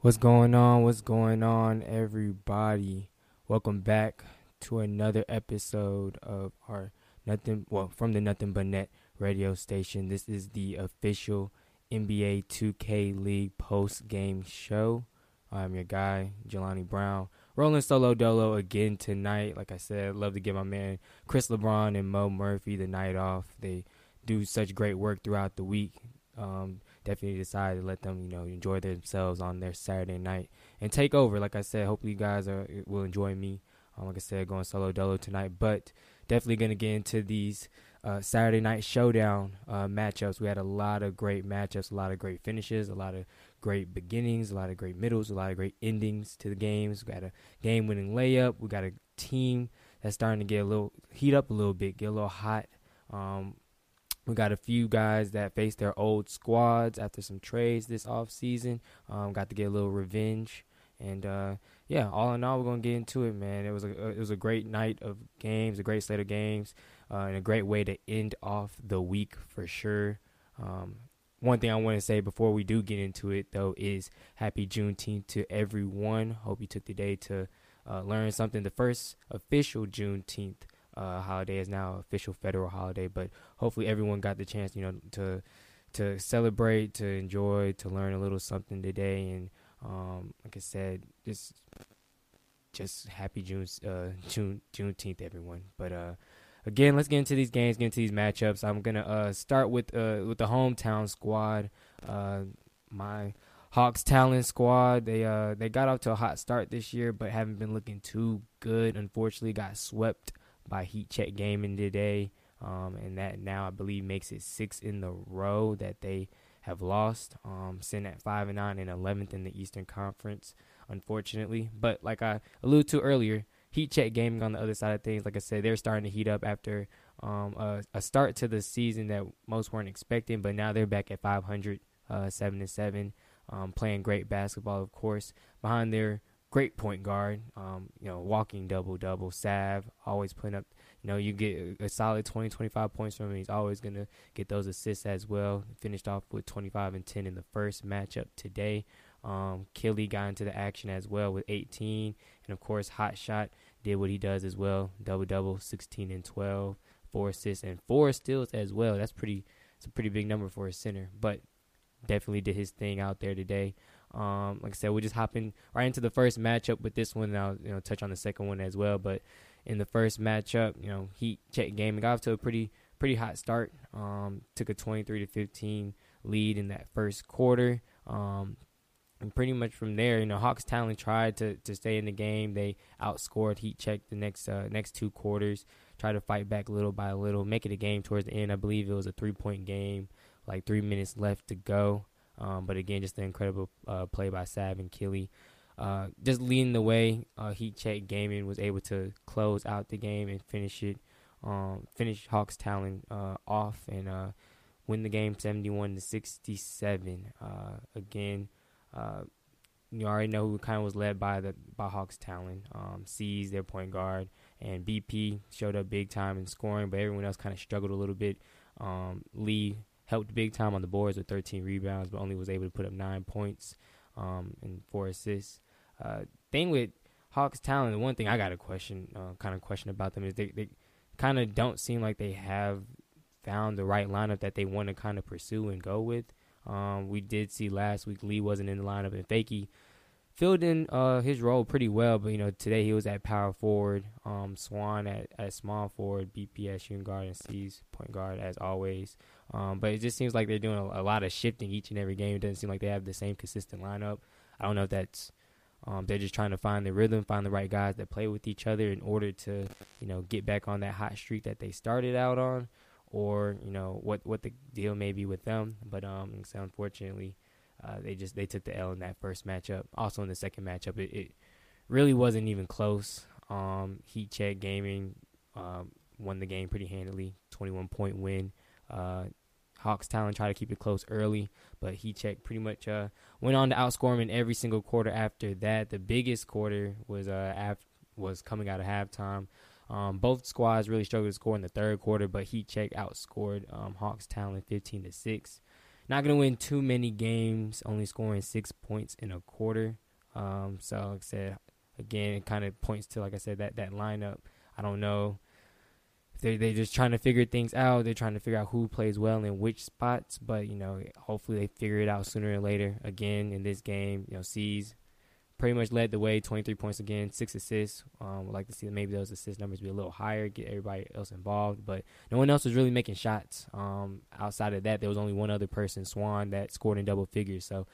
What's going on? What's going on, everybody? Welcome back to another episode of our nothing well from the Nothing But Net radio station. This is the official NBA 2K League post game show. I'm your guy, Jelani Brown. Rolling solo dolo again tonight. Like I said, love to give my man Chris LeBron and Mo Murphy the night off. They do such great work throughout the week. Um, definitely decided to let them, you know, enjoy themselves on their Saturday night and take over. Like I said, hopefully you guys are will enjoy me. Um, like I said, going solo dolo tonight, but definitely gonna get into these uh, Saturday night showdown uh, matchups. We had a lot of great matchups, a lot of great finishes, a lot of great beginnings, a lot of great middles, a lot of great endings to the games. We got a game winning layup. We got a team that's starting to get a little heat up a little bit, get a little hot. Um, we got a few guys that faced their old squads after some trades this off season. Um, got to get a little revenge, and uh, yeah, all in all, we're gonna get into it, man. It was a it was a great night of games, a great slate of games, uh, and a great way to end off the week for sure. Um, one thing I want to say before we do get into it, though, is happy Juneteenth to everyone. Hope you took the day to uh, learn something. The first official Juneteenth uh, holiday is now official federal holiday, but hopefully everyone got the chance, you know, to to celebrate, to enjoy, to learn a little something today. And um, like I said, just just happy June uh, June Juneteenth, everyone. But uh, again, let's get into these games, get into these matchups. I'm gonna uh, start with uh, with the hometown squad. Uh, my Hawks Talon squad. They uh they got off to a hot start this year, but haven't been looking too good. Unfortunately, got swept by Heat Check Gaming today, um, and that now I believe makes it six in the row that they have lost. Um, sitting at five and nine and eleventh in the Eastern Conference, unfortunately. But like I alluded to earlier, Heat Check Gaming on the other side of things, like I said, they're starting to heat up after um, a, a, start to the season that most weren't expecting, but now they're back at 500, uh, seven and seven, um, playing great basketball, of course, behind their great point guard, um, you know, walking double double, Sav, always putting up. You know, you get a solid 20, 25 points from him. He's always gonna get those assists as well. Finished off with 25 and 10 in the first matchup today. Um, Killy got into the action as well with 18, and of course, Hot Shot did what he does as well. Double double, 16 and 12, four assists and four steals as well. That's pretty. It's a pretty big number for a center, but definitely did his thing out there today. Um, like I said, we're just hopping right into the first matchup with this one. And I'll you know touch on the second one as well. But in the first matchup, you know, Heat check game and got off to a pretty pretty hot start. Um, took a 23 to 15 lead in that first quarter. Um, and pretty much from there, you know, Hawks Talon tried to, to stay in the game. They outscored Heat Check the next uh, next two quarters. Tried to fight back little by little, make it a game towards the end. I believe it was a three point game, like three minutes left to go. Um, but again, just an incredible uh, play by Sav and Killy. Uh, just leading the way, uh, Heat Check Gaming was able to close out the game and finish it, um, finish Hawks Talon uh, off and uh, win the game 71 to 67. Uh, again, uh, you already know who kind of was led by the by Hawks Talon. Um, C's their point guard, and BP showed up big time in scoring, but everyone else kind of struggled a little bit. Um, Lee helped big time on the boards with 13 rebounds, but only was able to put up nine points um, and four assists. Uh, thing with Hawks Talon, the one thing I got a question, uh, kind of question about them is they, they kind of don't seem like they have found the right lineup that they want to kind of pursue and go with. Um, we did see last week Lee wasn't in the lineup and Fakey filled in uh, his role pretty well, but you know today he was at power forward, um, Swan at, at small forward, BPS shooting guard, and C's point guard as always. Um, but it just seems like they're doing a, a, lot of shifting each and every game. It doesn't seem like they have the same consistent lineup. I don't know if that's um, they're just trying to find the rhythm, find the right guys that play with each other in order to you know get back on that hot streak that they started out on, or you know what what the deal may be with them. But um, so unfortunately uh, they just they took the L in that first matchup. Also in the second matchup, it, it really wasn't even close. Um, Heat Check Gaming um, won the game pretty handily, 21 point win. Uh, Hawks Talon tried to keep it close early, but Heat Check pretty much uh, went on to outscore them in every single quarter after that. The biggest quarter was uh, af- was coming out of halftime. Um, both squads really struggled to score in the third quarter, but Heat Check outscored um, Hawks Talon 15 to six. Not going to win too many games, only scoring six points in a quarter. Um, so, like I said, again, it kind of points to, like I said, that, that lineup. I don't know if they they're just trying to figure things out. They're trying to figure out who plays well in which spots. But you know, hopefully they figure it out sooner or later. Again, in this game, you know, sees pretty much led the way, 23 points again, six assists. Um, would like to see maybe those assist numbers be a little higher, get everybody else involved. But no one else was really making shots. Um, outside of that, there was only one other person, Swan, that scored in double figures. So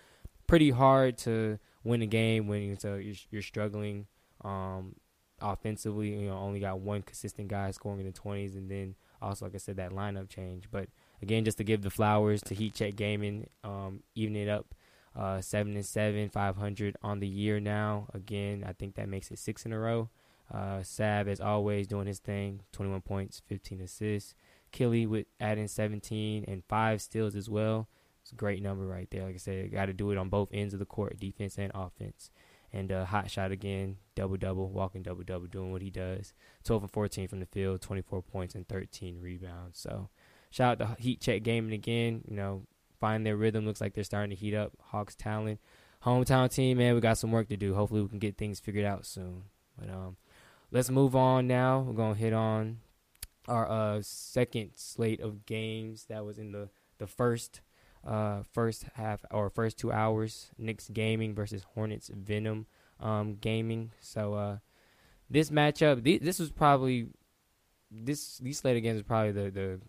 pretty hard to win a game when so you're, you're struggling um, offensively. You know, only got one consistent guy scoring in the 20s, and then also, like I said, that lineup change. But again, just to give the flowers to Heat Check Gaming, um, even it up uh, seven and seven, 500 on the year now. Again, I think that makes it six in a row. Uh, Sav, as always, doing his thing 21 points, 15 assists. Killy with adding 17 and five steals as well. It's a great number right there. Like I said, got to do it on both ends of the court, defense and offense. And uh, hot shot again, double double, walking double double, doing what he does. 12 and 14 from the field, 24 points and 13 rebounds. So shout out to Heat Check Gaming again. You know, find their rhythm. Looks like they're starting to heat up. Hawks Talon, hometown team, man. We got some work to do. Hopefully, we can get things figured out soon. But um, let's move on now. We're gonna hit on our uh second slate of games that was in the the first uh first half or first two hours. Knicks gaming versus Hornets Venom um gaming. So uh this matchup, th- this was probably this these slate of games was probably the the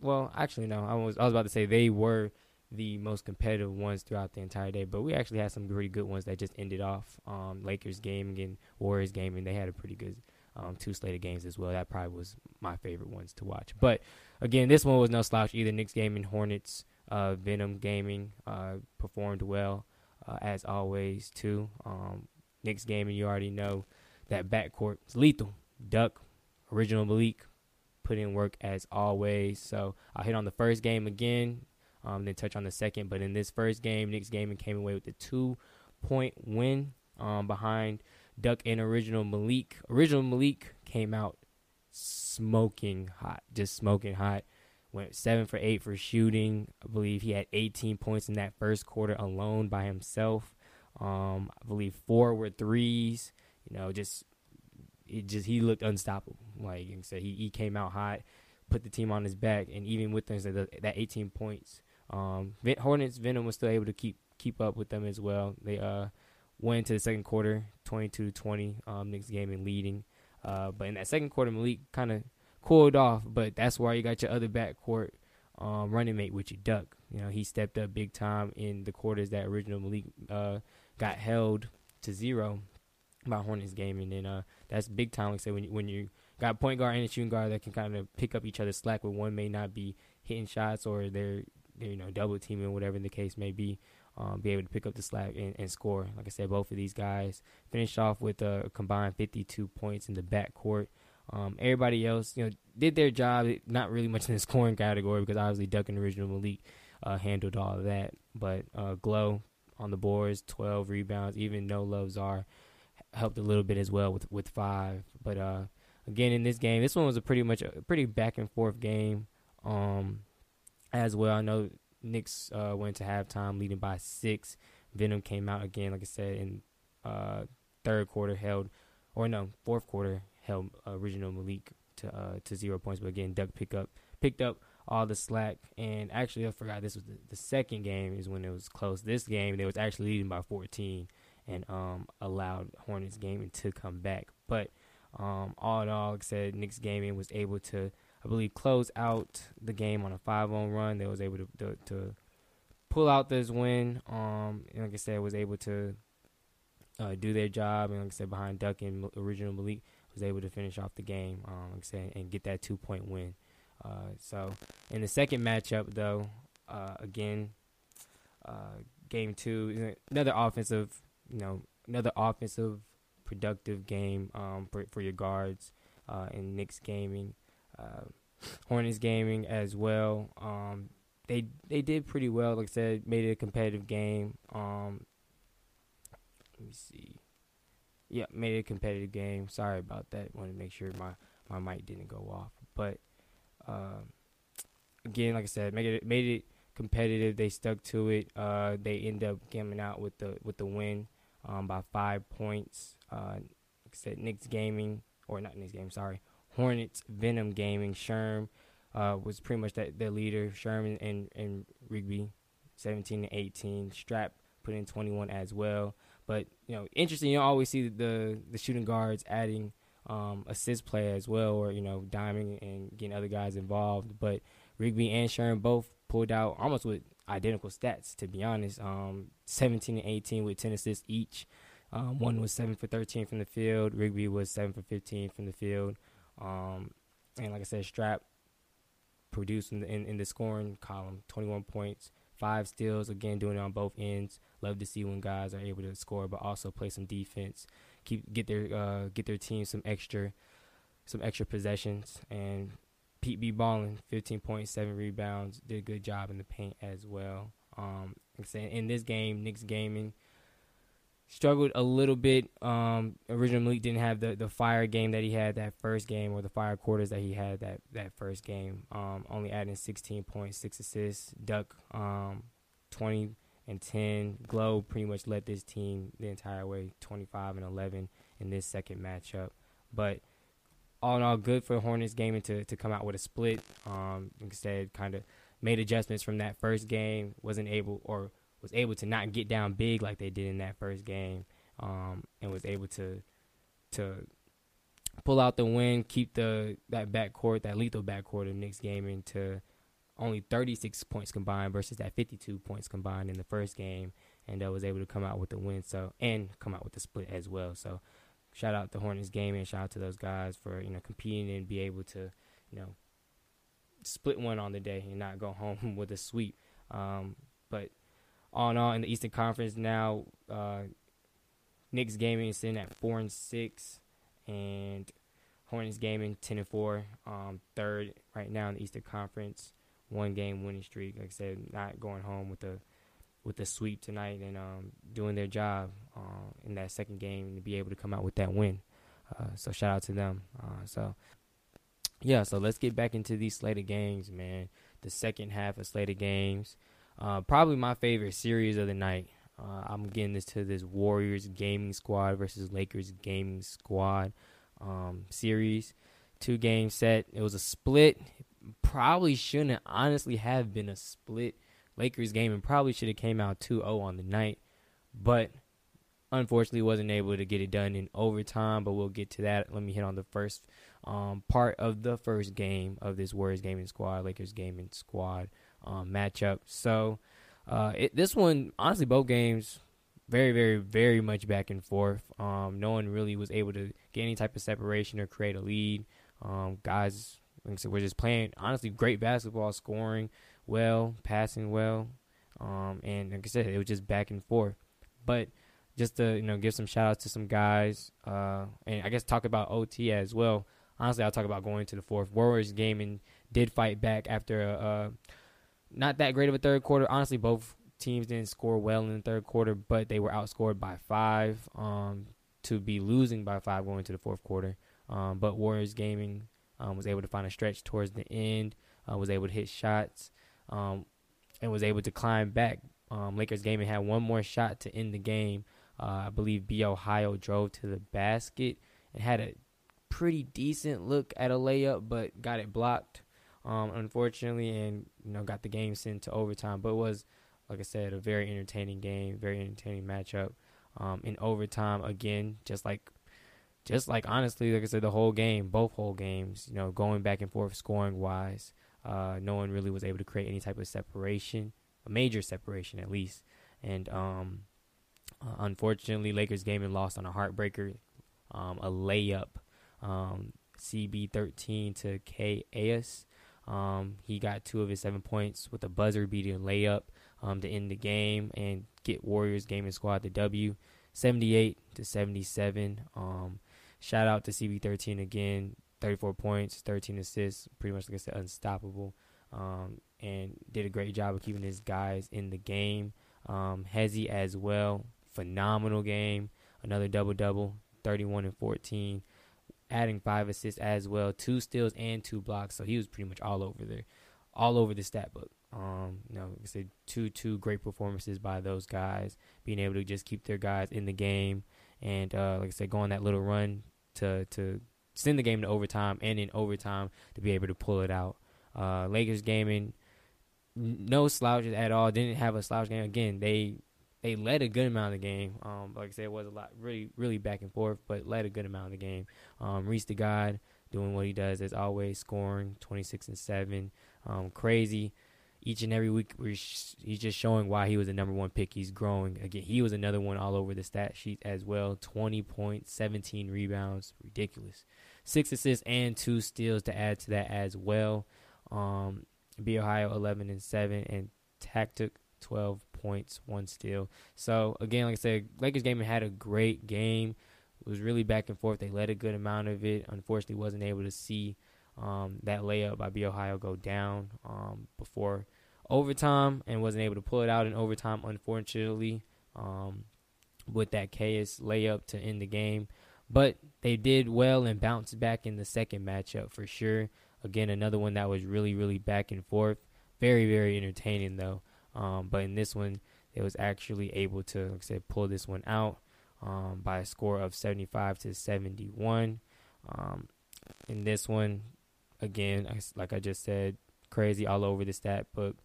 well actually no I was I was about to say they were the most competitive ones throughout the entire day. But we actually had some pretty good ones that just ended off. Um, Lakers game and Warriors game, and they had a pretty good um, two slated games as well. That probably was my favorite ones to watch. But again, this one was no slouch either. Knicks gaming, Hornets, uh, Venom gaming uh, performed well uh, as always too. Um, Knicks gaming, you already know that backcourt is lethal. Duck, original Malik, put in work as always. So I'll hit on the first game again um, then touch on the second. But in this first game, Knicks Gaming came away with a two point win um, behind Duck and Original Malik. Original Malik came out smoking hot, just smoking hot. Went seven for eight for shooting. I believe he had 18 points in that first quarter alone by himself. Um, I believe four were threes. You know, just it just he looked unstoppable. Like I said, he, he came out hot, put the team on his back, and even with those, that 18 points, um, Hornets Venom was still able to keep keep up with them as well. They uh went into the second quarter, 22-20, um, Knicks game and leading. Uh, but in that second quarter, Malik kind of cooled off. But that's why you got your other backcourt um, running mate you, Duck. You know, he stepped up big time in the quarters that original Malik uh, got held to zero by Hornets game, and then uh, that's big time. Like I said, when you, when you got point guard and a shooting guard that can kind of pick up each other's slack, where one may not be hitting shots or they're you know double teaming, whatever the case may be. Um, be able to pick up the slack and, and, score. Like I said, both of these guys finished off with a combined 52 points in the backcourt. Um, everybody else, you know, did their job. Not really much in the scoring category because obviously Duck and Original Malik uh, handled all of that. But uh, Glow on the boards, 12 rebounds. Even No Love Czar helped a little bit as well with with five. But uh, again, in this game, this one was a pretty much a pretty back and forth game. Um, as well, I know Knicks uh, went to halftime leading by six. Venom came out again, like I said, in uh, third quarter held, or no, fourth quarter held original Malik to uh, to zero points. But again, Duck pick up picked up all the slack. And actually, I forgot this was the, the second game is when it was close. This game they was actually leading by 14 and um, allowed Hornets gaming to come back. But um, all in all, like I said, Knicks gaming was able to, I believe, close out the game on a 5-on run. They was able to, to, to pull out this win. Um, and like I said, was able to uh, do their job. And like I said, behind Duck and original Malik was able to finish off the game. Um, like I said, and get that two point win. Uh, so in the second matchup, though, uh, again, uh, game two, another offensive, you know, another offensive productive game um, for, for your guards uh, in Knicks gaming, uh, Hornets gaming as well. Um, they they did pretty well. Like I said, made it a competitive game. Um, let me see. Yeah, made it a competitive game. Sorry about that. Wanted to make sure my my mic didn't go off, but uh, again, like I said, made it made it competitive. They stuck to it. Uh, they end up coming out with the with the win um, by five points. Uh, like I said, Knicks Gaming or not Knicks Gaming, sorry, Hornets Venom Gaming. Sherm uh, was pretty much that their leader. Sherman and and Rigby, seventeen and eighteen. Strap put in twenty one as well. But you know, interesting. You always see the the shooting guards adding um, assist play as well, or you know, diming and getting other guys involved. But Rigby and Sherman both pulled out almost with identical stats. To be honest, um, 17 and 18 with 10 assists each. Um, one was seven for 13 from the field. Rigby was seven for 15 from the field. Um, and like I said, Strap produced in the, in, in the scoring column, 21 points, five steals. Again, doing it on both ends. Love to see when guys are able to score, but also play some defense keep get their uh, get their team some extra some extra possessions. And Pete B balling, 15.7 rebounds, did a good job in the paint as well. Um, in this game, Knicks gaming struggled a little bit. Um, originally didn't have the, the fire game that he had that first game, or the fire quarters that he had that that first game. Um, only adding 16.6 assists. Duck um, 20 and 10. Glow pretty much led this team the entire way, 25 and 11 in this second matchup. But all in all, good for Hornets gaming to, to come out with a split. Um, instead, kind of made adjustments from that first game. Wasn't able or was able to not get down big like they did in that first game, um, and was able to to pull out the win, keep the that backcourt, that lethal backcourt of Knicks gaming to only 36 points combined versus that 52 points combined in the first game, and uh, was able to come out with the win. So and come out with the split as well. So shout out to Hornets Gaming, shout out to those guys for you know competing and be able to you know split one on the day and not go home with a sweep. Um, but all in all, in the Eastern Conference now, uh, Knicks Gaming is sitting at four and six, and Hornets Gaming ten and four, um, third right now in the Eastern Conference one game winning streak. Like I said, not going home with a with a sweep tonight and um, doing their job uh, in that second game to be able to come out with that win. Uh, so shout out to them. Uh, so yeah, so let's get back into these slated games, man. The second half of slated games, uh, probably my favorite series of the night. Uh, I'm getting this to this Warriors gaming squad versus Lakers gaming squad um, series. Two game set. It was a split probably shouldn't honestly have been a split Lakers game and probably should have came out 2-0 on the night. But unfortunately wasn't able to get it done in overtime, but we'll get to that. Let me hit on the first um, part of the first game of this Warriors gaming squad, Lakers gaming squad um, matchup. So uh, it, this one, honestly, both games very, very, very much back and forth. Um, no one really was able to get any type of separation or create a lead. Um, guys, like I said, we're just playing honestly great basketball, scoring well, passing well, um, and like I said, it was just back and forth. But just to you know give some shout outs to some guys, uh, and I guess talk about OT as well. Honestly, I'll talk about going to the fourth. Warriors game and did fight back after a, uh, not that great of a third quarter. Honestly, both teams didn't score well in the third quarter, but they were outscored by five um, to be losing by five going into the fourth quarter. Um, but Warriors Gaming um, was able to find a stretch towards the end, uh, was able to hit shots, um, and was able to climb back. Um, Lakers Gaming had one more shot to end the game. Uh, I believe B Ohio drove to the basket and had a pretty decent look at a layup, but got it blocked, um, unfortunately, and you know got the game sent to overtime. But it was, like I said, a very entertaining game, very entertaining matchup. Um, in overtime, again, just like, just like honestly, like I said, the whole game, both whole games, you know, going back and forth, scoring wise, uh, no one really was able to create any type of separation, a major separation at least, and um, uh, unfortunately, Lakers game and lost on a heartbreaker, um, a layup. Um, CB13 to KAS. Um, he got two of his seven points with a buzzer beating layup um, to end the game and get Warriors gaming squad the W, 78 to 77. Um, shout out to CB13 again, 34 points, 13 assists, pretty much like I said, unstoppable, um, and did a great job of keeping his guys in the game. Um, Hezzy as well, phenomenal game, another double double, 31 and 14 adding five assists as well, two steals and two blocks. So he was pretty much all over there, all over the stat book. Um, you know, I said, two two great performances by those guys, being able to just keep their guys in the game, and uh, like I said, go on that little run to to send the game to overtime, and in overtime to be able to pull it out. Uh, Lakers gaming, no slouches at all. Didn't have a slouch game again. They they led a good amount of the game. Um, like I said, it was a lot, really, really back and forth, but led a good amount of the game. Um, Reese the God doing what he does as always, scoring 26 and seven, um, crazy. Each and every week, he's just showing why he was the number one pick. He's growing again. He was another one all over the stat sheet as well. 20 points, 17 rebounds, ridiculous. Six assists and two steals to add to that as well. Um, B Ohio 11 and seven, and Tactic 12 points, one steal. So again, like I said, Lakers game had a great game. It was really back and forth. They led a good amount of it. Unfortunately, wasn't able to see um, that layup by B Ohio go down um, before overtime, and wasn't able to pull it out in overtime. Unfortunately, um, with that KS layup to end the game, but they did well and bounced back in the second matchup for sure. Again, another one that was really, really back and forth. Very, very entertaining though. Um, but in this one, they was actually able to, like I said, pull this one out um, by a score of 75 to 71. Um, in this one, again, like I just said, crazy all over the stat book,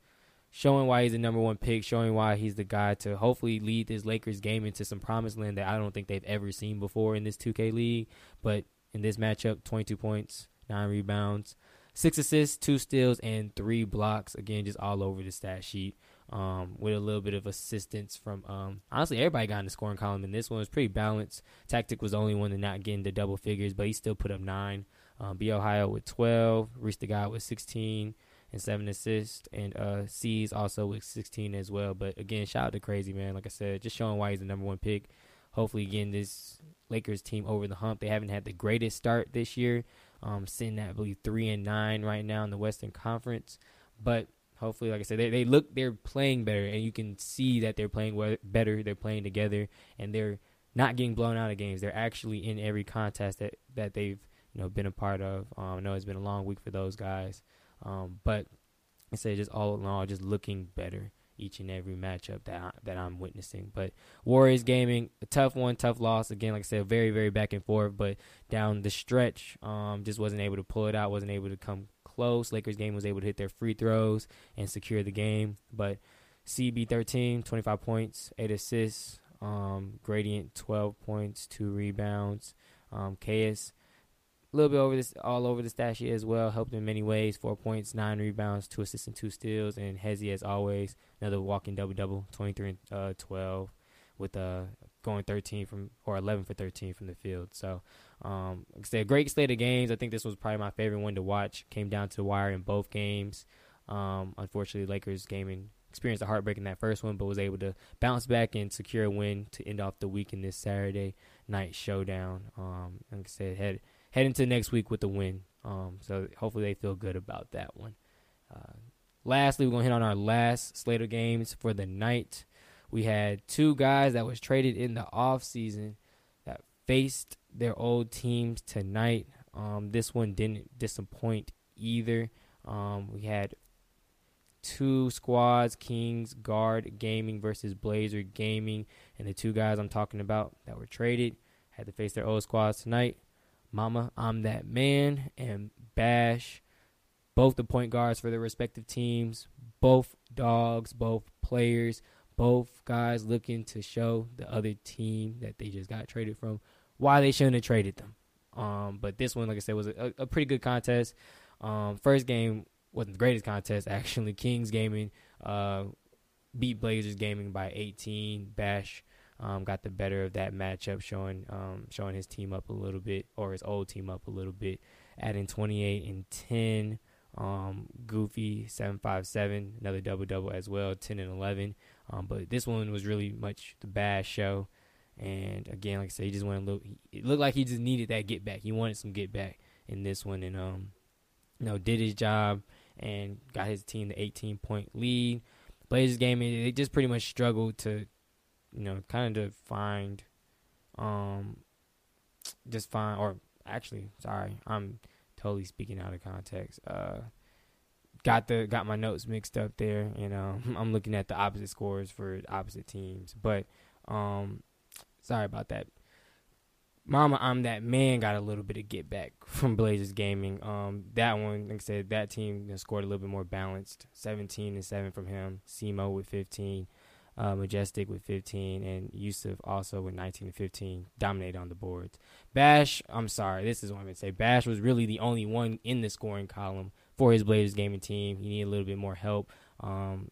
showing why he's the number one pick, showing why he's the guy to hopefully lead this Lakers game into some promised land that I don't think they've ever seen before in this 2K league. But in this matchup, 22 points, nine rebounds, six assists, two steals, and three blocks. Again, just all over the stat sheet um, with a little bit of assistance from um, honestly everybody got in the scoring column and this one was pretty balanced. Tactic was the only one to not get into double figures, but he still put up nine. Um, B Ohio with twelve, Reese the guy with sixteen and seven assists, and uh, C's also with sixteen as well. But again, shout out to Crazy man. Like I said, just showing why he's the number one pick. Hopefully, again, this Lakers team over the hump. They haven't had the greatest start this year, um, sitting at I believe three and nine right now in the Western Conference, but hopefully, like I said, they they look they're playing better, and you can see that they're playing better. They're playing together, and they're not getting blown out of games. They're actually in every contest that that they've you know been a part of. Um, I know it's been a long week for those guys, um, but I say just all in all, just looking better each and every matchup that I, that I'm witnessing. But Warriors gaming, a tough one, tough loss. Again, like I said, very very back and forth. But down the stretch, um, just wasn't able to pull it out. Wasn't able to come close. Lakers game was able to hit their free throws and secure the game. But CB13, 25 points, 8 assists, Um, Gradient, 12 points, two rebounds. Um, a little bit over this, all over the stat sheet as well. Helped in many ways. Four points, nine rebounds, two assists, and two steals. And Hezzy, as always, another walking double double, 23 and uh, 12, with uh, going 13 from or 11 for 13 from the field. So, um, like I said, great slate of games. I think this was probably my favorite one to watch. Came down to the wire in both games. Um, unfortunately, Lakers gaming experienced a heartbreak in that first one, but was able to bounce back and secure a win to end off the week in this Saturday night showdown. Um, like I said, head head into next week with the win. Um, so hopefully they feel good about that one. Uh, lastly, we're gonna hit on our last slate of games for the night. We had two guys that was traded in the off season that faced their old teams tonight. Um, this one didn't disappoint either. Um, we had two squads Kings Guard Gaming versus Blazer Gaming. And the two guys I'm talking about that were traded had to face their old squads tonight. Mama, I'm that man, and Bash, both the point guards for their respective teams, both dogs, both players, both guys looking to show the other team that they just got traded from why they shouldn't have traded them. Um, but this one, like I said, was a, a pretty good contest. Um, first game wasn't the greatest contest actually. Kings Gaming uh, beat Blazers Gaming by 18. Bash um, got the better of that matchup, showing um, showing his team up a little bit or his old team up a little bit, adding 28 and 10. Um, Goofy 757, another double double as well, 10 and 11. Um, but this one was really much the Bash show. And again, like I said, he just wanted a little. It looked like he just needed that get back. He wanted some get back in this one, and um, you know, did his job and got his team the 18 point lead. Blazers game, they just pretty much struggled to, you know, kind of find, um, just find, or actually, sorry, I'm totally speaking out of context. Uh, got the got my notes mixed up there, and um, I'm looking at the opposite scores for opposite teams, but um, sorry about that. Mama, I'm that man. Got a little bit of get back from Blazers gaming. Um, that one, like I said, that team scored a little bit more balanced. 17 and seven from him. Simo with 15, uh, Majestic with 15, and Yusuf also with 19 and 15, dominated on the boards. Bash, I'm sorry, this is what I'm gonna say. Bash was really the only one in the scoring column for his Blazers gaming team. He needed a little bit more help. Um,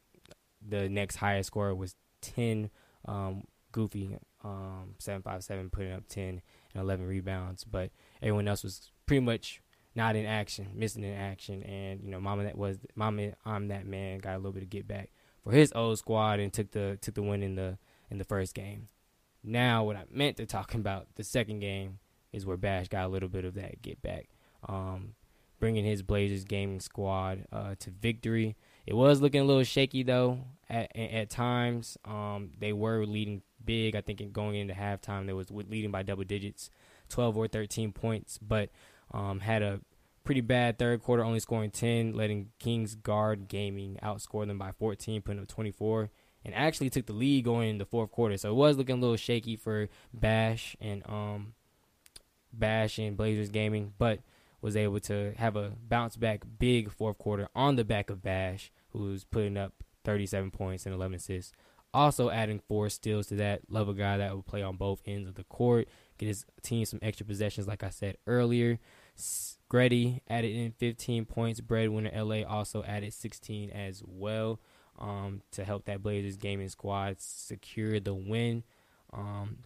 the next highest scorer was 10. Um, Goofy, um, 757, putting up 10 and 11 rebounds, but everyone else was pretty much not in action, missing in action. And you know, Mama that was Mama, I'm that man. Got a little bit of get back for his old squad and took the took the win in the in the first game. Now, what I meant to talk about the second game is where Bash got a little bit of that get back, um, bringing his Blazers gaming squad uh, to victory. It was looking a little shaky though at at times. Um, they were leading big. I think in going into halftime, they was leading by double digits, 12 or 13 points, but um, had a pretty bad third quarter, only scoring 10, letting Kings Guard Gaming outscore them by 14, putting up 24, and actually took the lead going in the fourth quarter. So it was looking a little shaky for Bash and um, Bash and Blazers Gaming, but was able to have a bounce back big fourth quarter on the back of Bash, who's putting up 37 points and 11 assists. Also adding four steals to that. Love a guy that will play on both ends of the court, get his team some extra possessions, like I said earlier. Gretty added in 15 points. Breadwinner LA also added 16 as well um, to help that Blazers gaming squad secure the win. Um,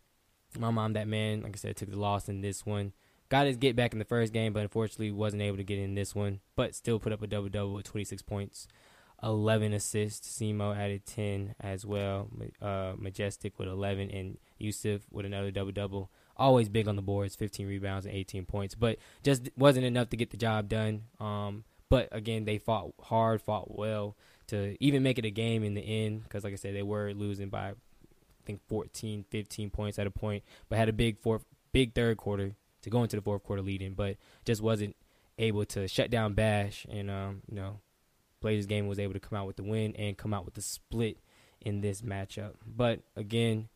my mom, that man, like I said, took the loss in this one. Got his get back in the first game, but unfortunately wasn't able to get in this one. But still put up a double double with 26 points. 11 assists. Simo added 10 as well. Uh, Majestic with 11 and Yusuf with another double double. Always big on the boards, 15 rebounds and 18 points, but just wasn't enough to get the job done. Um, but again, they fought hard, fought well to even make it a game in the end because, like I said, they were losing by I think 14, 15 points at a point, but had a big fourth, big third quarter to go into the fourth quarter leading, but just wasn't able to shut down Bash and um, you know Blazers game was able to come out with the win and come out with the split in this matchup. But again,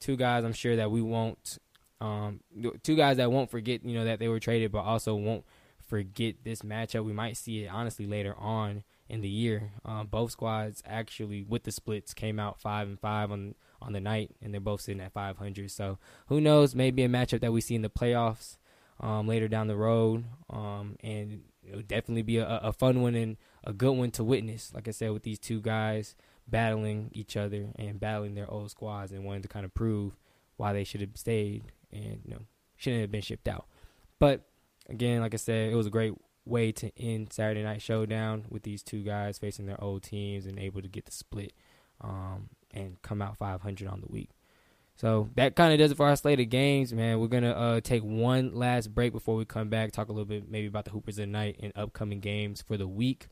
two guys I'm sure that we won't um, two guys that won't forget, you know, that they were traded, but also won't forget this matchup. We might see it honestly later on in the year. Um, both squads actually with the splits came out five and five on on the night, and they're both sitting at 500. So who knows? Maybe a matchup that we see in the playoffs um, later down the road, um, and it'll definitely be a, a fun one and a good one to witness. Like I said, with these two guys battling each other and battling their old squads and wanting to kind of prove why they should have stayed and you know shouldn't have been shipped out. But again, like I said, it was a great way to end Saturday Night Showdown with these two guys facing their old teams and able to get the split um, and come out 500 on the week. So that kind of does it for our slate of games, man. We're gonna uh, take one last break before we come back, talk a little bit maybe about the Hoopers of the night and upcoming games for the week.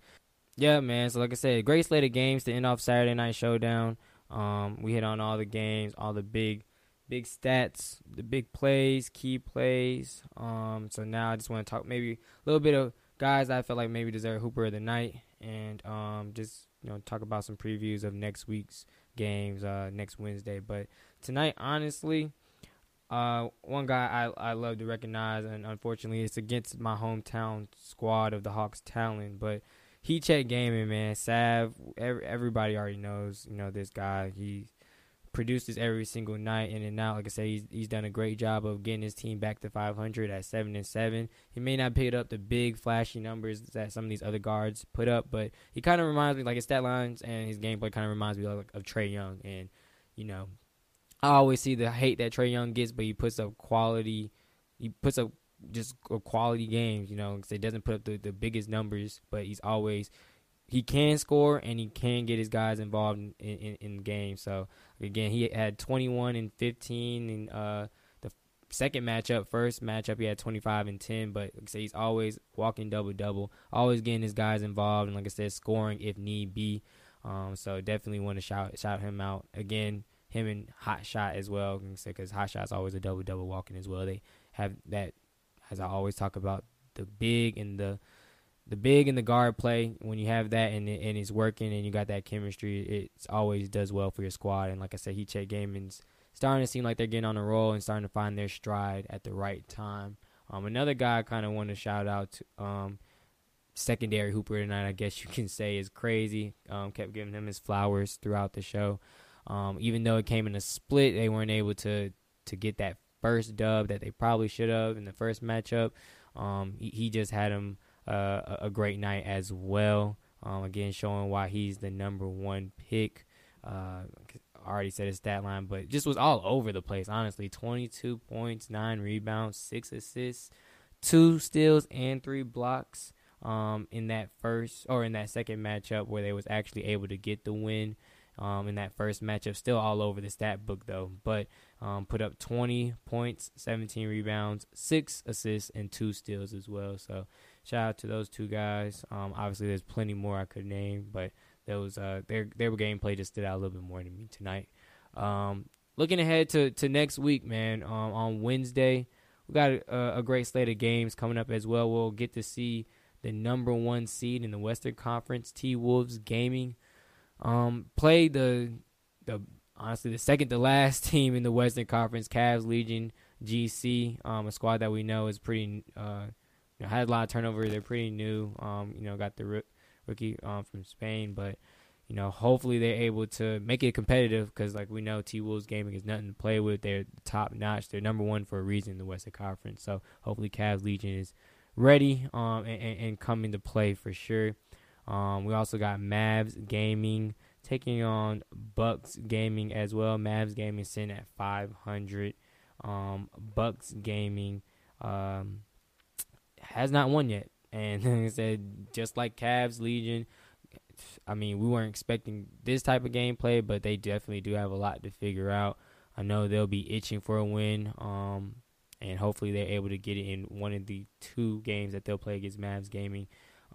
Yeah, man. So like I said, great slate of games to end off Saturday Night Showdown. Um, we hit on all the games, all the big, big stats, the big plays, key plays. Um, so now I just want to talk maybe a little bit of guys I feel like maybe deserve Hooper of the night, and um, just you know talk about some previews of next week's games uh, next Wednesday. But tonight, honestly, uh, one guy I I love to recognize, and unfortunately, it's against my hometown squad of the Hawks Talon, but. Heat Check gaming, man. Sav, every, everybody already knows, you know, this guy. He produces every single night in and out. Like I said, he's he's done a great job of getting his team back to 500 at seven and seven. He may not pick up the big flashy numbers that some of these other guards put up, but he kind of reminds me like his stat lines and his gameplay kind of reminds me of, of Trae Young. And you know, I always see the hate that Trae Young gets, but he puts up quality. He puts up just quality games. You know, because he doesn't put up the, the biggest numbers, but he's always he can score and he can get his guys involved in in, in games. So again, he had 21 and 15 in uh, the second matchup. First matchup, he had 25 and 10. But like I he's always walking double double, always getting his guys involved, and like I said, scoring if need be. Um, so definitely want to shout shout him out again. Him and Hot Shot as well, because Hot Shot's always a double double walking as well. They have that, as I always talk about, the big and the the big and the guard play when you have that and and it's working and you got that chemistry, it always does well for your squad. And like I said, Heat Check Gaming's starting to seem like they're getting on a roll and starting to find their stride at the right time. Um, another guy I kind of want to shout out to, um, secondary hooper tonight, I guess you can say, is crazy. Um, kept giving him his flowers throughout the show. Um, even though it came in a split, they weren't able to to get that first dub that they probably should have in the first matchup. Um, he, he just had him uh, a great night as well. Um, again, showing why he's the number one pick. Uh, I already said his stat line, but just was all over the place. Honestly, 22 points, nine rebounds, six assists, two steals, and three blocks. Um, in that first or in that second matchup where they was actually able to get the win. Um, in that first matchup, still all over the stat book though, but um, put up 20 points, 17 rebounds, six assists, and two steals as well. So shout out to those two guys. Um, obviously, there's plenty more I could name, but those uh, their their gameplay just stood out a little bit more to me tonight. Um, looking ahead to, to next week, man. Um, on Wednesday, we got a, a, great slate of games coming up as well. We'll get to see the number one seed in the Western Conference, T Wolves Gaming, um, play the the honestly the second to last team in the Western Conference, Cavs Legion GC, um, a squad that we know is pretty. Uh, you know, had a lot of turnover. They're pretty new. Um, you know, got the rookie um, from Spain, but you know, hopefully they're able to make it competitive because, like we know, T Wolves Gaming is nothing to play with. They're top notch. They're number one for a reason in the Western Conference. So hopefully, Cavs Legion is ready um, and, and, and coming to play for sure. Um, we also got Mavs Gaming taking on Bucks Gaming as well. Mavs Gaming sitting at 500. Um, Bucks Gaming um, has not won yet. And like I said, just like Cavs, Legion, I mean, we weren't expecting this type of gameplay, but they definitely do have a lot to figure out. I know they'll be itching for a win, um, and hopefully they're able to get it in one of the two games that they'll play against Mavs Gaming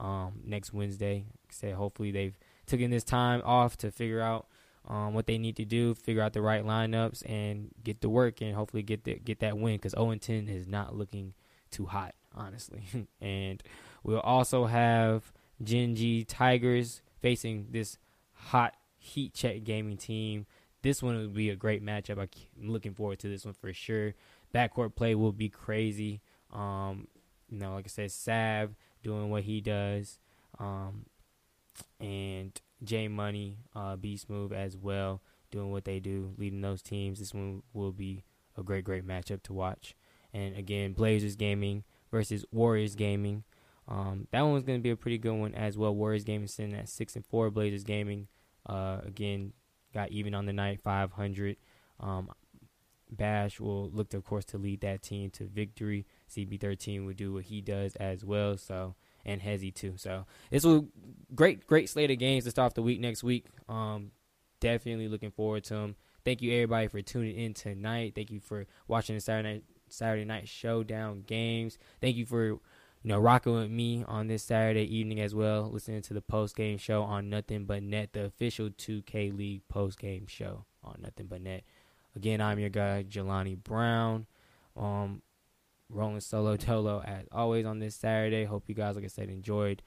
um, next Wednesday. Like I said, hopefully they've taken this time off to figure out um, what they need to do, figure out the right lineups, and get to work, and hopefully get the, get that win because 0 10 is not looking too hot honestly. and we'll also have Gen G Tigers facing this hot heat check gaming team. This one will be a great matchup. I'm looking forward to this one for sure. Backcourt play will be crazy. Um, you know, like I said, Sav doing what he does, um, and J Money, uh, Beast Move as well. doing what they do, leading those teams. This one will be a great, great matchup to watch. And again, Blazers Gaming versus Warriors Gaming. Um, that one was going to be a pretty good one as well. Warriors Gaming sitting at six and four. Blazers Gaming uh, again got even on the night, five hundred. Um, Bash will look, to, of course, to lead that team to victory. CB13 would do what he does as well. So and Hezzy too. So it's a great, great slate of games to start off the week next week. Um, definitely looking forward to them. Thank you everybody for tuning in tonight. Thank you for watching the Saturday night Saturday night showdown games. Thank you for you know rocking with me on this Saturday evening as well, listening to the post game show on Nothing But Net, the official 2K League post game show on Nothing But Net. Again, I'm your guy, Jelani Brown. Um, rolling solo dolo as always on this Saturday. Hope you guys, like I said, enjoyed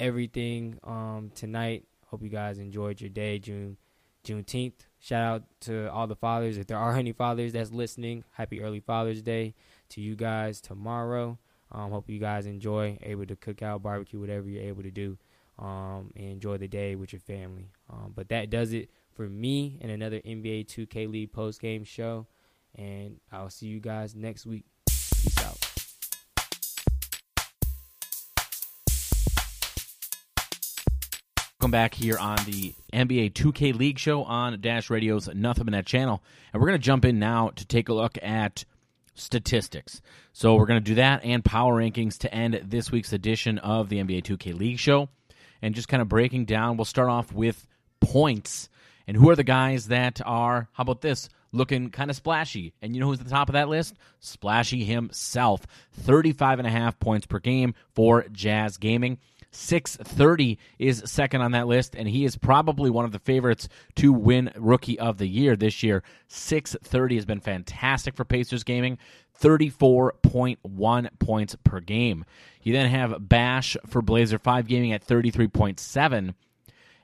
everything um, tonight. Hope you guys enjoyed your day, June Juneteenth. Shout out to all the fathers. If there are any fathers that's listening, happy early Father's Day to you guys tomorrow. Um, hope you guys enjoy, able to cook out, barbecue, whatever you're able to do, um, and enjoy the day with your family. Um, but that does it for me and another NBA 2K League post game show. And I'll see you guys next week. Peace out. Welcome back here on the NBA 2K League show on Dash Radio's Nothing But Net channel. And we're going to jump in now to take a look at statistics. So we're going to do that and power rankings to end this week's edition of the NBA 2K League show. And just kind of breaking down, we'll start off with points. And who are the guys that are, how about this, looking kind of splashy. And you know who's at the top of that list? Splashy himself. 35 and a half points per game for Jazz Gaming. 630 is second on that list, and he is probably one of the favorites to win Rookie of the Year this year. 630 has been fantastic for Pacers Gaming, 34.1 points per game. You then have Bash for Blazer 5 Gaming at 33.7,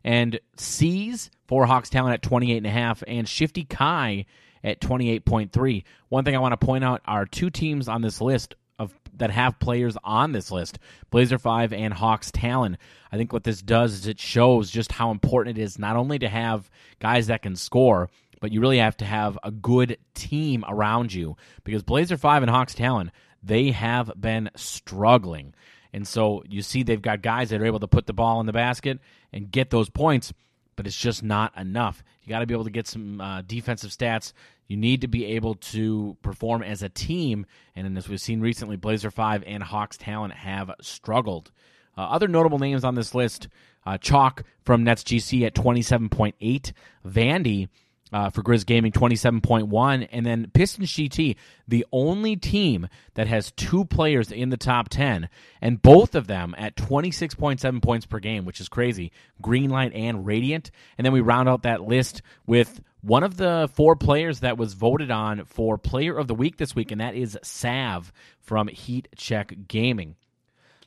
and C's for Hawks Talon at 28.5, and Shifty Kai at 28.3. One thing I want to point out are two teams on this list of that have players on this list, Blazer 5 and Hawks Talon. I think what this does is it shows just how important it is not only to have guys that can score, but you really have to have a good team around you because Blazer 5 and Hawks Talon, they have been struggling. And so you see they've got guys that are able to put the ball in the basket and get those points, but it's just not enough. You got to be able to get some uh, defensive stats. You need to be able to perform as a team. And as we've seen recently, Blazer 5 and Hawks Talon have struggled. Uh, other notable names on this list uh, Chalk from Nets GC at 27.8, Vandy uh, for Grizz Gaming 27.1, and then Pistons GT, the only team that has two players in the top 10, and both of them at 26.7 points per game, which is crazy. Greenlight and Radiant. And then we round out that list with one of the four players that was voted on for Player of the Week this week, and that is Sav from Heat Check Gaming.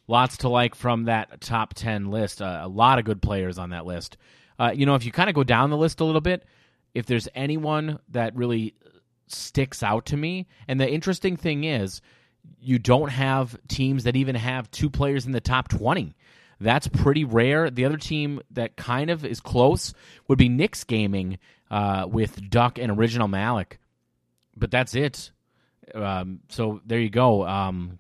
Lots to like from that top 10 list. Uh, a lot of good players on that list. Uh, you know, if you kind of go down the list a little bit, if there's anyone that really sticks out to me, and the interesting thing is, you don't have teams that even have two players in the top 20. That's pretty rare. The other team that kind of is close would be Knicks Gaming uh, with Duck and Original Malik, but that's it. Um, so there you go. Um,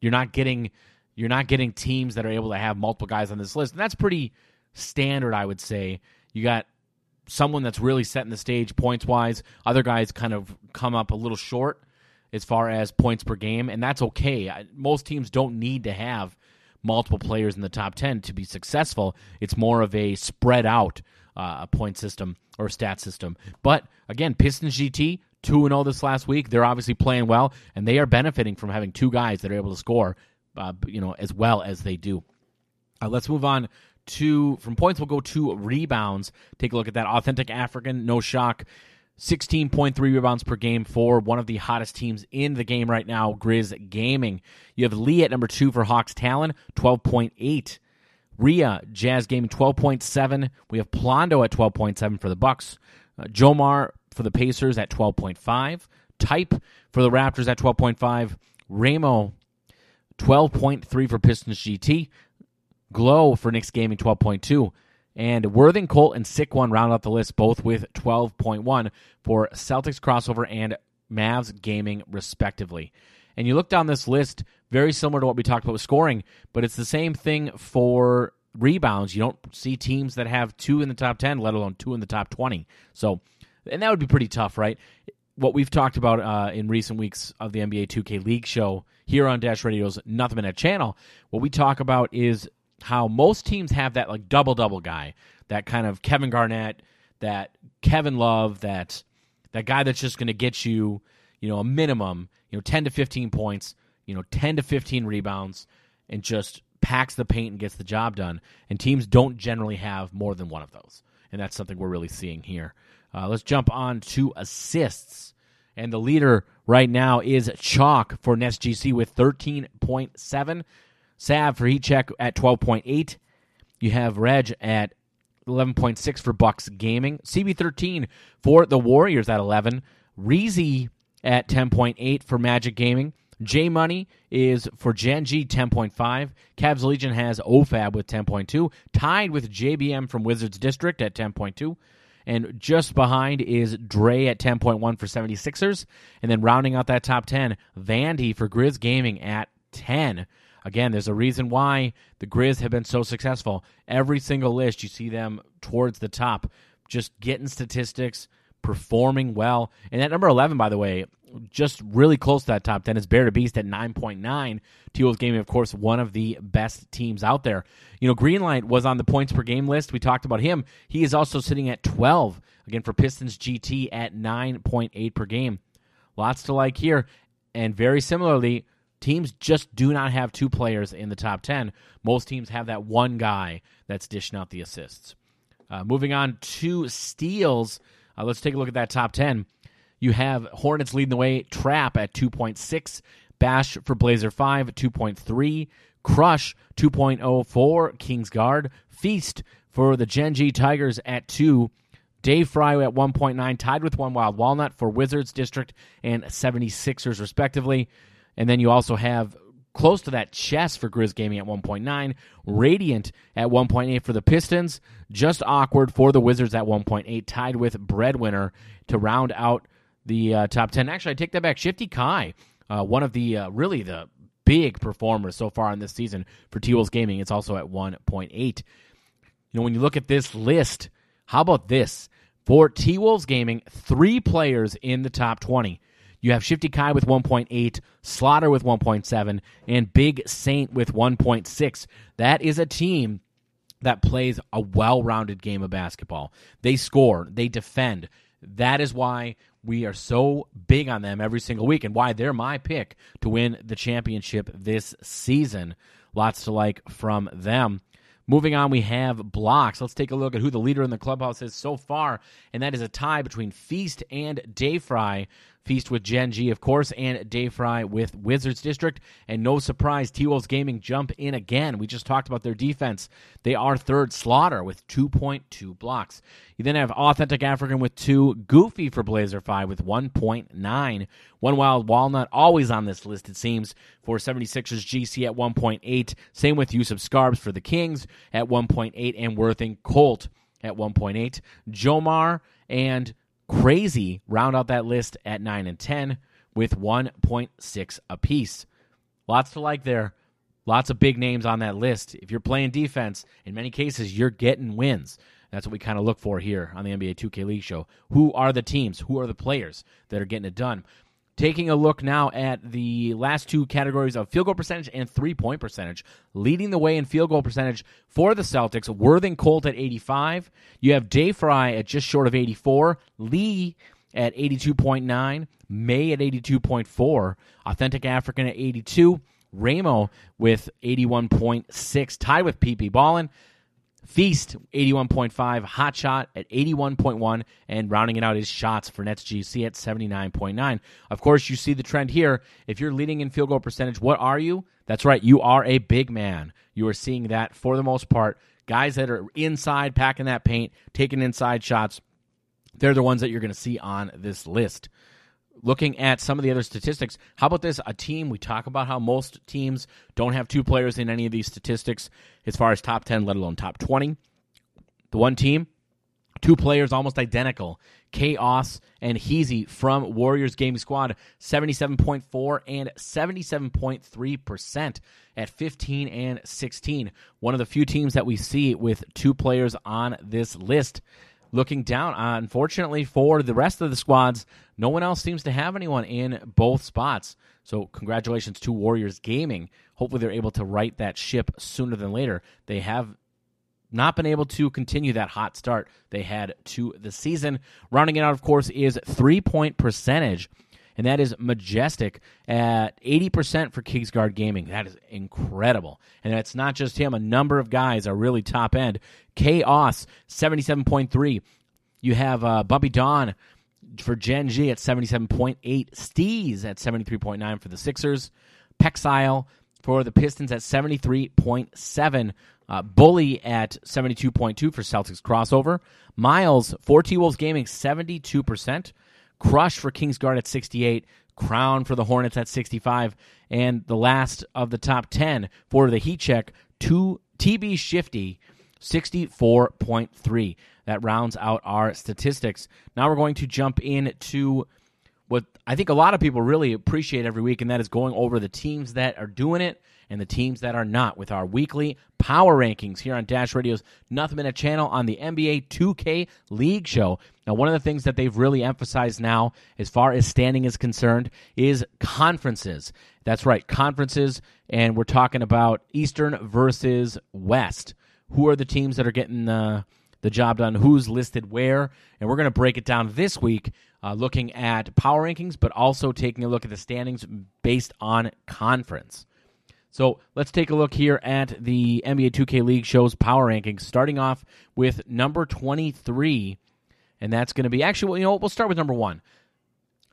you're not getting you're not getting teams that are able to have multiple guys on this list, and that's pretty standard, I would say. You got someone that's really setting the stage points wise. Other guys kind of come up a little short as far as points per game, and that's okay. Most teams don't need to have multiple players in the top 10 to be successful. It's more of a spread out uh, point system or stat system. But again, Pistons GT, 2 and 0 this last week. They're obviously playing well, and they are benefiting from having two guys that are able to score uh, you know, as well as they do. Uh, let's move on to from points. We'll go to rebounds. Take a look at that. Authentic African, no shock. 16.3 rebounds per game for one of the hottest teams in the game right now, Grizz Gaming. You have Lee at number two for Hawks Talon, 12.8. Ria, Jazz Gaming, 12.7. We have Plondo at 12.7 for the Bucks. Uh, Jomar for the Pacers at 12.5. Type for the Raptors at 12.5. Ramo 12.3 for Pistons GT. Glow for Knicks Gaming 12.2. And Worthing, Colt, and Sick One round out the list, both with 12.1 for Celtics crossover and Mavs gaming, respectively. And you look down this list, very similar to what we talked about with scoring, but it's the same thing for rebounds. You don't see teams that have two in the top 10, let alone two in the top 20. So, and that would be pretty tough, right? What we've talked about uh, in recent weeks of the NBA 2K League show here on Dash Radio's Nothing Net channel, what we talk about is how most teams have that like double double guy, that kind of Kevin Garnett, that Kevin Love, that that guy that's just going to get you, you know, a minimum, you know, 10 to 15 points, you know, 10 to 15 rebounds and just packs the paint and gets the job done. And teams don't generally have more than one of those. And that's something we're really seeing here. Uh, let's jump on to assists. And the leader right now is Chalk for Nets GC with 13.7. Sav for Heat Check at 12.8. You have Reg at 11.6 for Bucks Gaming. CB13 for the Warriors at 11. Reezy at 10.8 for Magic Gaming. J Money is for Gen G 10.5. Cavs Legion has OFAB with 10.2, tied with JBM from Wizards District at 10.2. And just behind is Dre at 10.1 for 76ers. And then rounding out that top 10, Vandy for Grizz Gaming at 10. Again, there's a reason why the Grizz have been so successful. Every single list, you see them towards the top, just getting statistics, performing well. And at number 11, by the way, just really close to that top 10 is Bear to Beast at 9.9. T-Wolves Gaming, of course, one of the best teams out there. You know, Greenlight was on the points per game list. We talked about him. He is also sitting at 12, again, for Pistons GT at 9.8 per game. Lots to like here. And very similarly, teams just do not have two players in the top 10. Most teams have that one guy that's dishing out the assists. Uh, moving on to steals, uh, let's take a look at that top 10. You have Hornets leading the way, Trap at 2.6, Bash for Blazer 5 2.3, Crush 2.04, Kings Guard, Feast for the Gen G Tigers at 2, Dave Fry at 1.9, tied with one Wild Walnut for Wizards District and 76ers, respectively. And then you also have close to that chess for Grizz Gaming at 1.9, Radiant at 1.8 for the Pistons, just awkward for the Wizards at 1.8, tied with Breadwinner to round out the uh, top 10. Actually, I take that back. Shifty Kai, uh, one of the uh, really the big performers so far in this season for T Wolves Gaming, it's also at 1.8. You know, when you look at this list, how about this? For T Wolves Gaming, three players in the top 20. You have Shifty Kai with 1.8, Slaughter with 1.7, and Big Saint with 1.6. That is a team that plays a well rounded game of basketball. They score, they defend. That is why we are so big on them every single week and why they're my pick to win the championship this season. Lots to like from them. Moving on, we have blocks. Let's take a look at who the leader in the clubhouse is so far, and that is a tie between Feast and Day Fry. Feast with Gen G, of course, and Day Fry with Wizards District. And no surprise, T Wolves Gaming jump in again. We just talked about their defense. They are third Slaughter with 2.2 blocks. You then have Authentic African with two, Goofy for Blazer 5 with 1.9. One Wild Walnut, always on this list, it seems, for 76ers GC at 1.8. Same with Yusuf Scarbs for the Kings at 1.8, and Worthing Colt at 1.8. Jomar and Crazy round out that list at 9 and 10 with 1.6 apiece. Lots to like there. Lots of big names on that list. If you're playing defense, in many cases, you're getting wins. That's what we kind of look for here on the NBA 2K League show. Who are the teams? Who are the players that are getting it done? Taking a look now at the last two categories of field goal percentage and three point percentage. Leading the way in field goal percentage for the Celtics, Worthing Colt at 85. You have Day Fry at just short of 84. Lee at 82.9. May at 82.4. Authentic African at 82. Ramo with 81.6, tied with PP Ballin. Feast 81.5, Hot Shot at 81.1, and rounding it out is shots for Nets GC at 79.9. Of course, you see the trend here. If you're leading in field goal percentage, what are you? That's right, you are a big man. You are seeing that for the most part. Guys that are inside, packing that paint, taking inside shots, they're the ones that you're going to see on this list looking at some of the other statistics, how about this? A team, we talk about how most teams don't have two players in any of these statistics as far as top 10, let alone top 20. The one team, two players almost identical. Chaos and Hezzy from Warriors Gaming Squad, 77.4 and 77.3% at 15 and 16. One of the few teams that we see with two players on this list. Looking down, unfortunately, for the rest of the squads, no one else seems to have anyone in both spots. So, congratulations to Warriors Gaming. Hopefully, they're able to right that ship sooner than later. They have not been able to continue that hot start they had to the season. Rounding it out, of course, is three point percentage, and that is majestic at 80% for Kingsguard Gaming. That is incredible. And that's not just him, a number of guys are really top end. Chaos, 77.3. You have uh, Bumpy Dawn for Gen G at 77.8. Steez at 73.9 for the Sixers. Pexile for the Pistons at 73.7. Uh, Bully at 72.2 for Celtics crossover. Miles for T Wolves Gaming 72%. Crush for Kingsguard at 68. Crown for the Hornets at 65. And the last of the top 10 for the Heat Check, two TB Shifty 64.3. That rounds out our statistics. Now we're going to jump into what I think a lot of people really appreciate every week, and that is going over the teams that are doing it and the teams that are not with our weekly power rankings here on Dash Radio's Nothing Net channel on the NBA 2K League Show. Now, one of the things that they've really emphasized now, as far as standing is concerned, is conferences. That's right, conferences, and we're talking about Eastern versus West. Who are the teams that are getting the the job done? Who's listed where? And we're going to break it down this week, uh, looking at power rankings, but also taking a look at the standings based on conference. So let's take a look here at the NBA 2K League shows power rankings, starting off with number 23, and that's going to be actually, you know, we'll start with number one.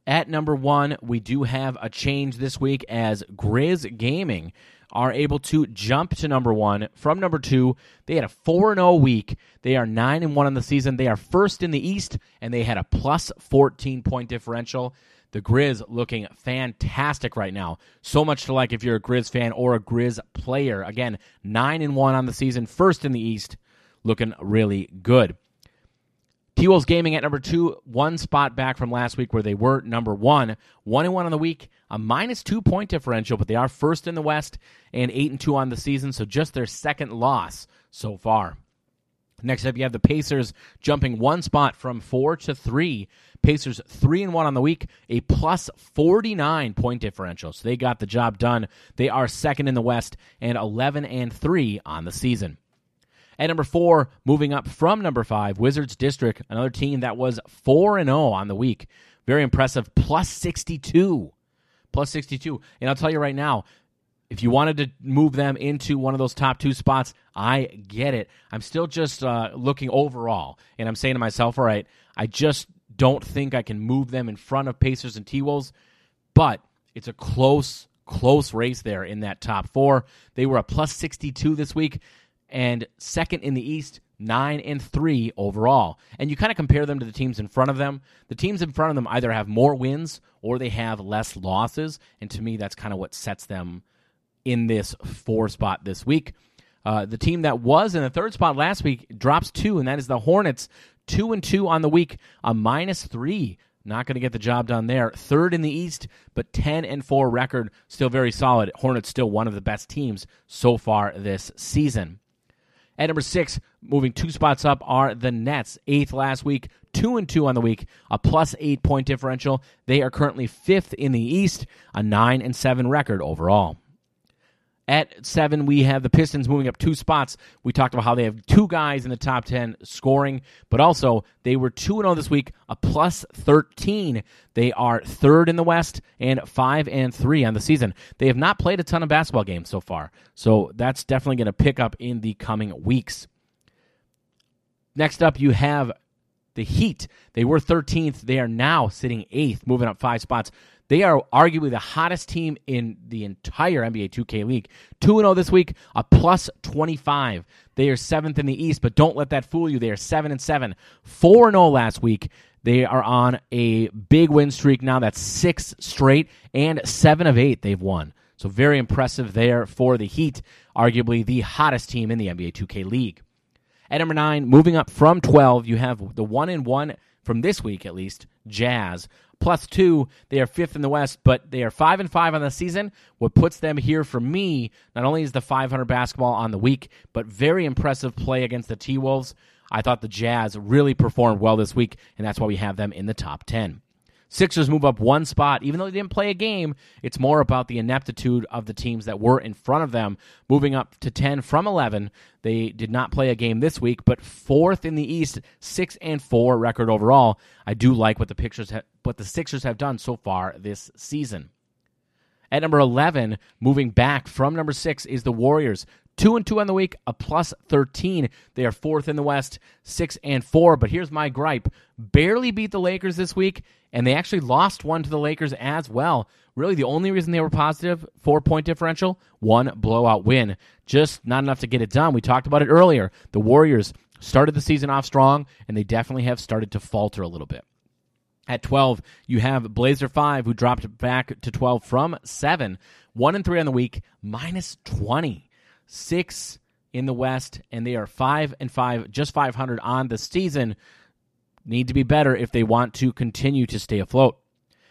At number one, we do have a change this week as Grizz Gaming are able to jump to number one from number two. They had a 4 0 week. They are 9 and 1 on the season. They are first in the East, and they had a plus 14 point differential. The Grizz looking fantastic right now. So much to like if you're a Grizz fan or a Grizz player. Again, 9 and 1 on the season, first in the East, looking really good. T Wolves Gaming at number two, one spot back from last week where they were number one. One and one on the week, a minus two point differential, but they are first in the West and eight and two on the season, so just their second loss so far. Next up, you have the Pacers jumping one spot from four to three. Pacers three and one on the week, a plus 49 point differential. So they got the job done. They are second in the West and 11 and three on the season. At number four, moving up from number five, Wizards District, another team that was 4 and 0 on the week. Very impressive, plus 62. Plus 62. And I'll tell you right now, if you wanted to move them into one of those top two spots, I get it. I'm still just uh, looking overall, and I'm saying to myself, all right, I just don't think I can move them in front of Pacers and T Wolves, but it's a close, close race there in that top four. They were a plus 62 this week and second in the East, nine and three overall. And you kind of compare them to the teams in front of them. The teams in front of them either have more wins or they have less losses. And to me, that's kind of what sets them in this four spot this week. Uh, the team that was in the third spot last week drops two, and that is the Hornets. Two and two on the week, a minus three. Not going to get the job done there. Third in the East, but 10 and 4 record, still very solid. Hornets still one of the best teams so far this season. At number six, moving two spots up, are the Nets. Eighth last week, two and two on the week, a plus eight point differential. They are currently fifth in the East, a nine and seven record overall. At seven, we have the Pistons moving up two spots. We talked about how they have two guys in the top 10 scoring, but also they were 2 0 this week, a plus 13. They are third in the West and 5 and 3 on the season. They have not played a ton of basketball games so far, so that's definitely going to pick up in the coming weeks. Next up, you have the Heat. They were 13th. They are now sitting eighth, moving up five spots. They are arguably the hottest team in the entire NBA 2K league. 2 0 this week, a plus 25. They are seventh in the East, but don't let that fool you. They are 7 and 7. 4 0 last week. They are on a big win streak now. That's six straight, and seven of eight they've won. So very impressive there for the Heat, arguably the hottest team in the NBA 2K league. At number nine, moving up from 12, you have the one and one from this week at least, Jazz. Plus two, they are fifth in the West, but they are five and five on the season. What puts them here for me, not only is the 500 basketball on the week, but very impressive play against the T Wolves. I thought the Jazz really performed well this week, and that's why we have them in the top 10. Sixers move up one spot. Even though they didn't play a game, it's more about the ineptitude of the teams that were in front of them, moving up to 10 from 11. They did not play a game this week, but fourth in the East, 6 and 4 record overall. I do like what the pictures ha- what the Sixers have done so far this season. At number 11, moving back from number 6 is the Warriors. 2 and 2 on the week, a plus 13. They are fourth in the West, 6 and 4, but here's my gripe. Barely beat the Lakers this week and they actually lost one to the Lakers as well. Really, the only reason they were positive, four point differential, one blowout win. Just not enough to get it done. We talked about it earlier. The Warriors started the season off strong, and they definitely have started to falter a little bit. At 12, you have Blazer 5, who dropped back to 12 from 7. 1 and 3 on the week, minus 20. 6 in the West, and they are 5 and 5, just 500 on the season need to be better if they want to continue to stay afloat.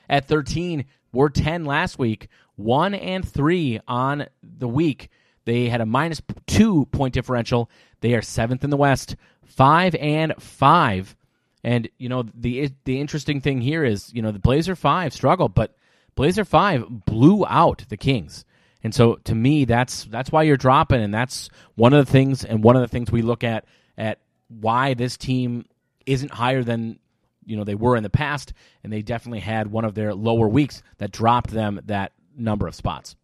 At 13, were 10 last week, 1 and 3 on the week. They had a minus 2 point differential. They are 7th in the West, 5 and 5. And you know, the the interesting thing here is, you know, the Blazer 5 struggled, but Blazer 5 blew out the Kings. And so to me that's that's why you're dropping and that's one of the things and one of the things we look at at why this team isn't higher than you know they were in the past, and they definitely had one of their lower weeks that dropped them that number of spots.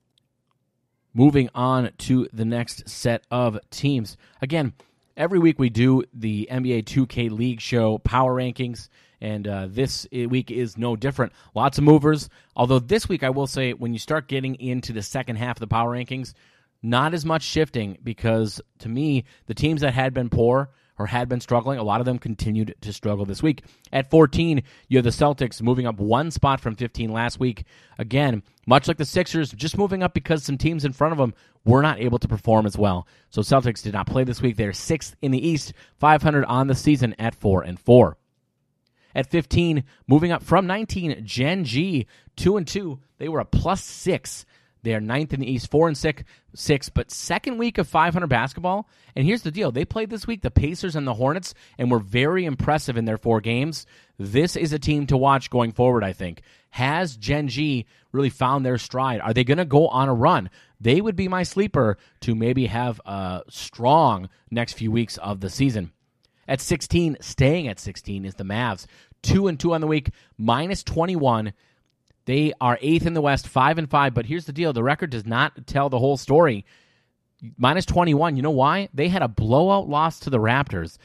Moving on to the next set of teams. Again, every week we do the NBA 2K League Show power rankings, and uh, this week is no different. Lots of movers. Although this week, I will say, when you start getting into the second half of the power rankings, not as much shifting because to me, the teams that had been poor or had been struggling. A lot of them continued to struggle this week. At 14, you have the Celtics moving up one spot from 15 last week. Again, much like the Sixers, just moving up because some teams in front of them were not able to perform as well. So Celtics did not play this week. They're sixth in the East, 500 on the season at 4 and 4. At 15, moving up from 19, Gen G, 2 and 2. They were a plus 6 they are ninth in the East, four and six, six, but second week of 500 basketball. And here's the deal: they played this week the Pacers and the Hornets, and were very impressive in their four games. This is a team to watch going forward. I think has Gen G really found their stride? Are they going to go on a run? They would be my sleeper to maybe have a strong next few weeks of the season. At 16, staying at 16 is the Mavs. Two and two on the week, minus 21 they are eighth in the West, five and five. But here's the deal: the record does not tell the whole story. Minus twenty one. You know why? They had a blowout loss to the Raptors.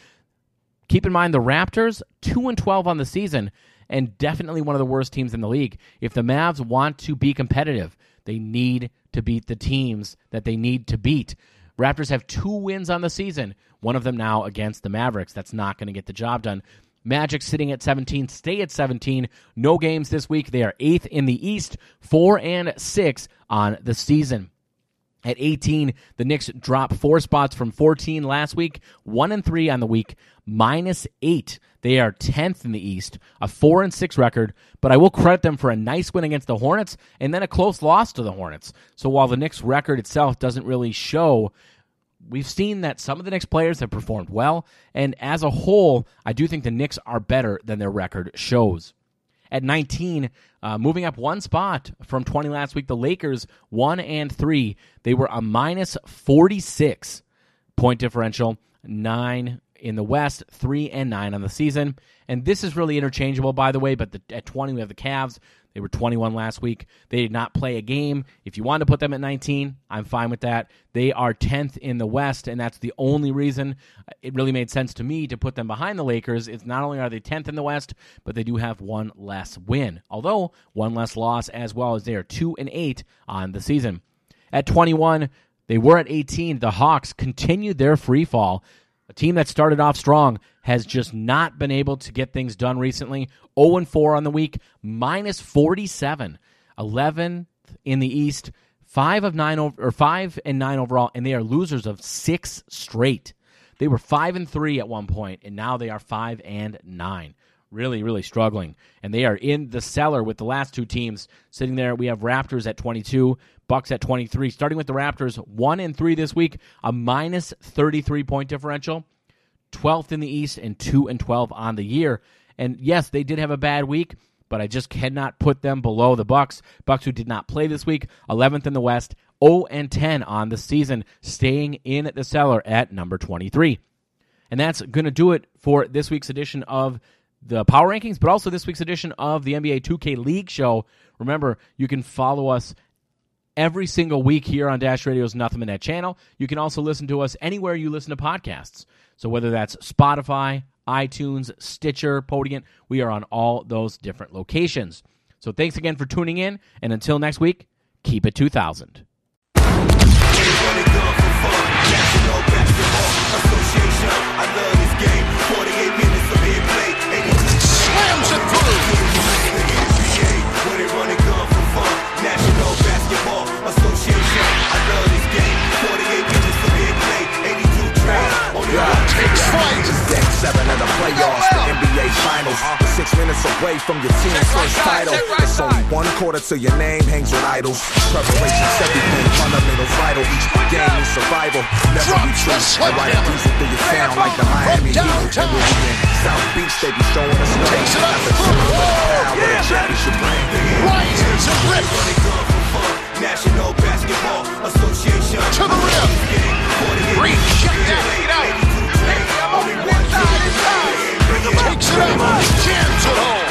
Keep in mind the Raptors two and twelve on the season, and definitely one of the worst teams in the league. If the Mavs want to be competitive, they need to beat the teams that they need to beat. Raptors have two wins on the season, one of them now against the Mavericks. That's not going to get the job done. Magic sitting at 17, stay at 17. No games this week. They are eighth in the East, four and six on the season. At 18, the Knicks drop four spots from 14 last week, one and three on the week, minus eight. They are 10th in the East, a four and six record, but I will credit them for a nice win against the Hornets and then a close loss to the Hornets. So while the Knicks record itself doesn't really show we've seen that some of the Knicks players have performed well, and as a whole, I do think the Knicks are better than their record shows. At 19, uh, moving up one spot from 20 last week, the Lakers, 1 and 3. They were a minus 46 point differential, 9 in the West, 3 and 9 on the season. And this is really interchangeable, by the way, but the, at 20, we have the Cavs. They were 21 last week. They did not play a game. If you want to put them at 19, I'm fine with that. They are 10th in the West, and that's the only reason it really made sense to me to put them behind the Lakers. It's not only are they 10th in the West, but they do have one less win. Although one less loss as well as they are 2 and 8 on the season. At 21, they were at 18. The Hawks continued their free fall. Team that started off strong has just not been able to get things done recently. 0 4 on the week, minus 47, 11th in the East, five of nine over, or five and nine overall, and they are losers of six straight. They were five and three at one point, and now they are five and nine. Really, really struggling, and they are in the cellar with the last two teams sitting there. We have Raptors at twenty-two, Bucks at twenty-three. Starting with the Raptors, one and three this week, a minus thirty-three point differential, twelfth in the East, and two and twelve on the year. And yes, they did have a bad week, but I just cannot put them below the Bucks. Bucks who did not play this week, 11th in the West, 0 and 10 on the season, staying in the cellar at number 23. And that's going to do it for this week's edition of the Power Rankings, but also this week's edition of the NBA 2K League show. Remember, you can follow us every single week here on Dash Radio's Nothing But Net channel. You can also listen to us anywhere you listen to podcasts. So whether that's Spotify, iTunes, Stitcher, Podium, we are on all those different locations. So thanks again for tuning in, and until next week, keep it 2000. fight. Deck seven of the playoffs, the NBA Finals. Uh-huh. You're six minutes away from your team's first title. It's only one quarter till your name hangs with idols. Preparation's everything, fundamentals vital. Each game is survival, never be true. I ride a diesel through your sound like the Miami Heat. And when we in South Beach, they be showing us no. Not it up, but the power of the championship brand. Right to rip. National Basketball Association. To the rim. Reach, check that out inside. Takes it up. Jams it home.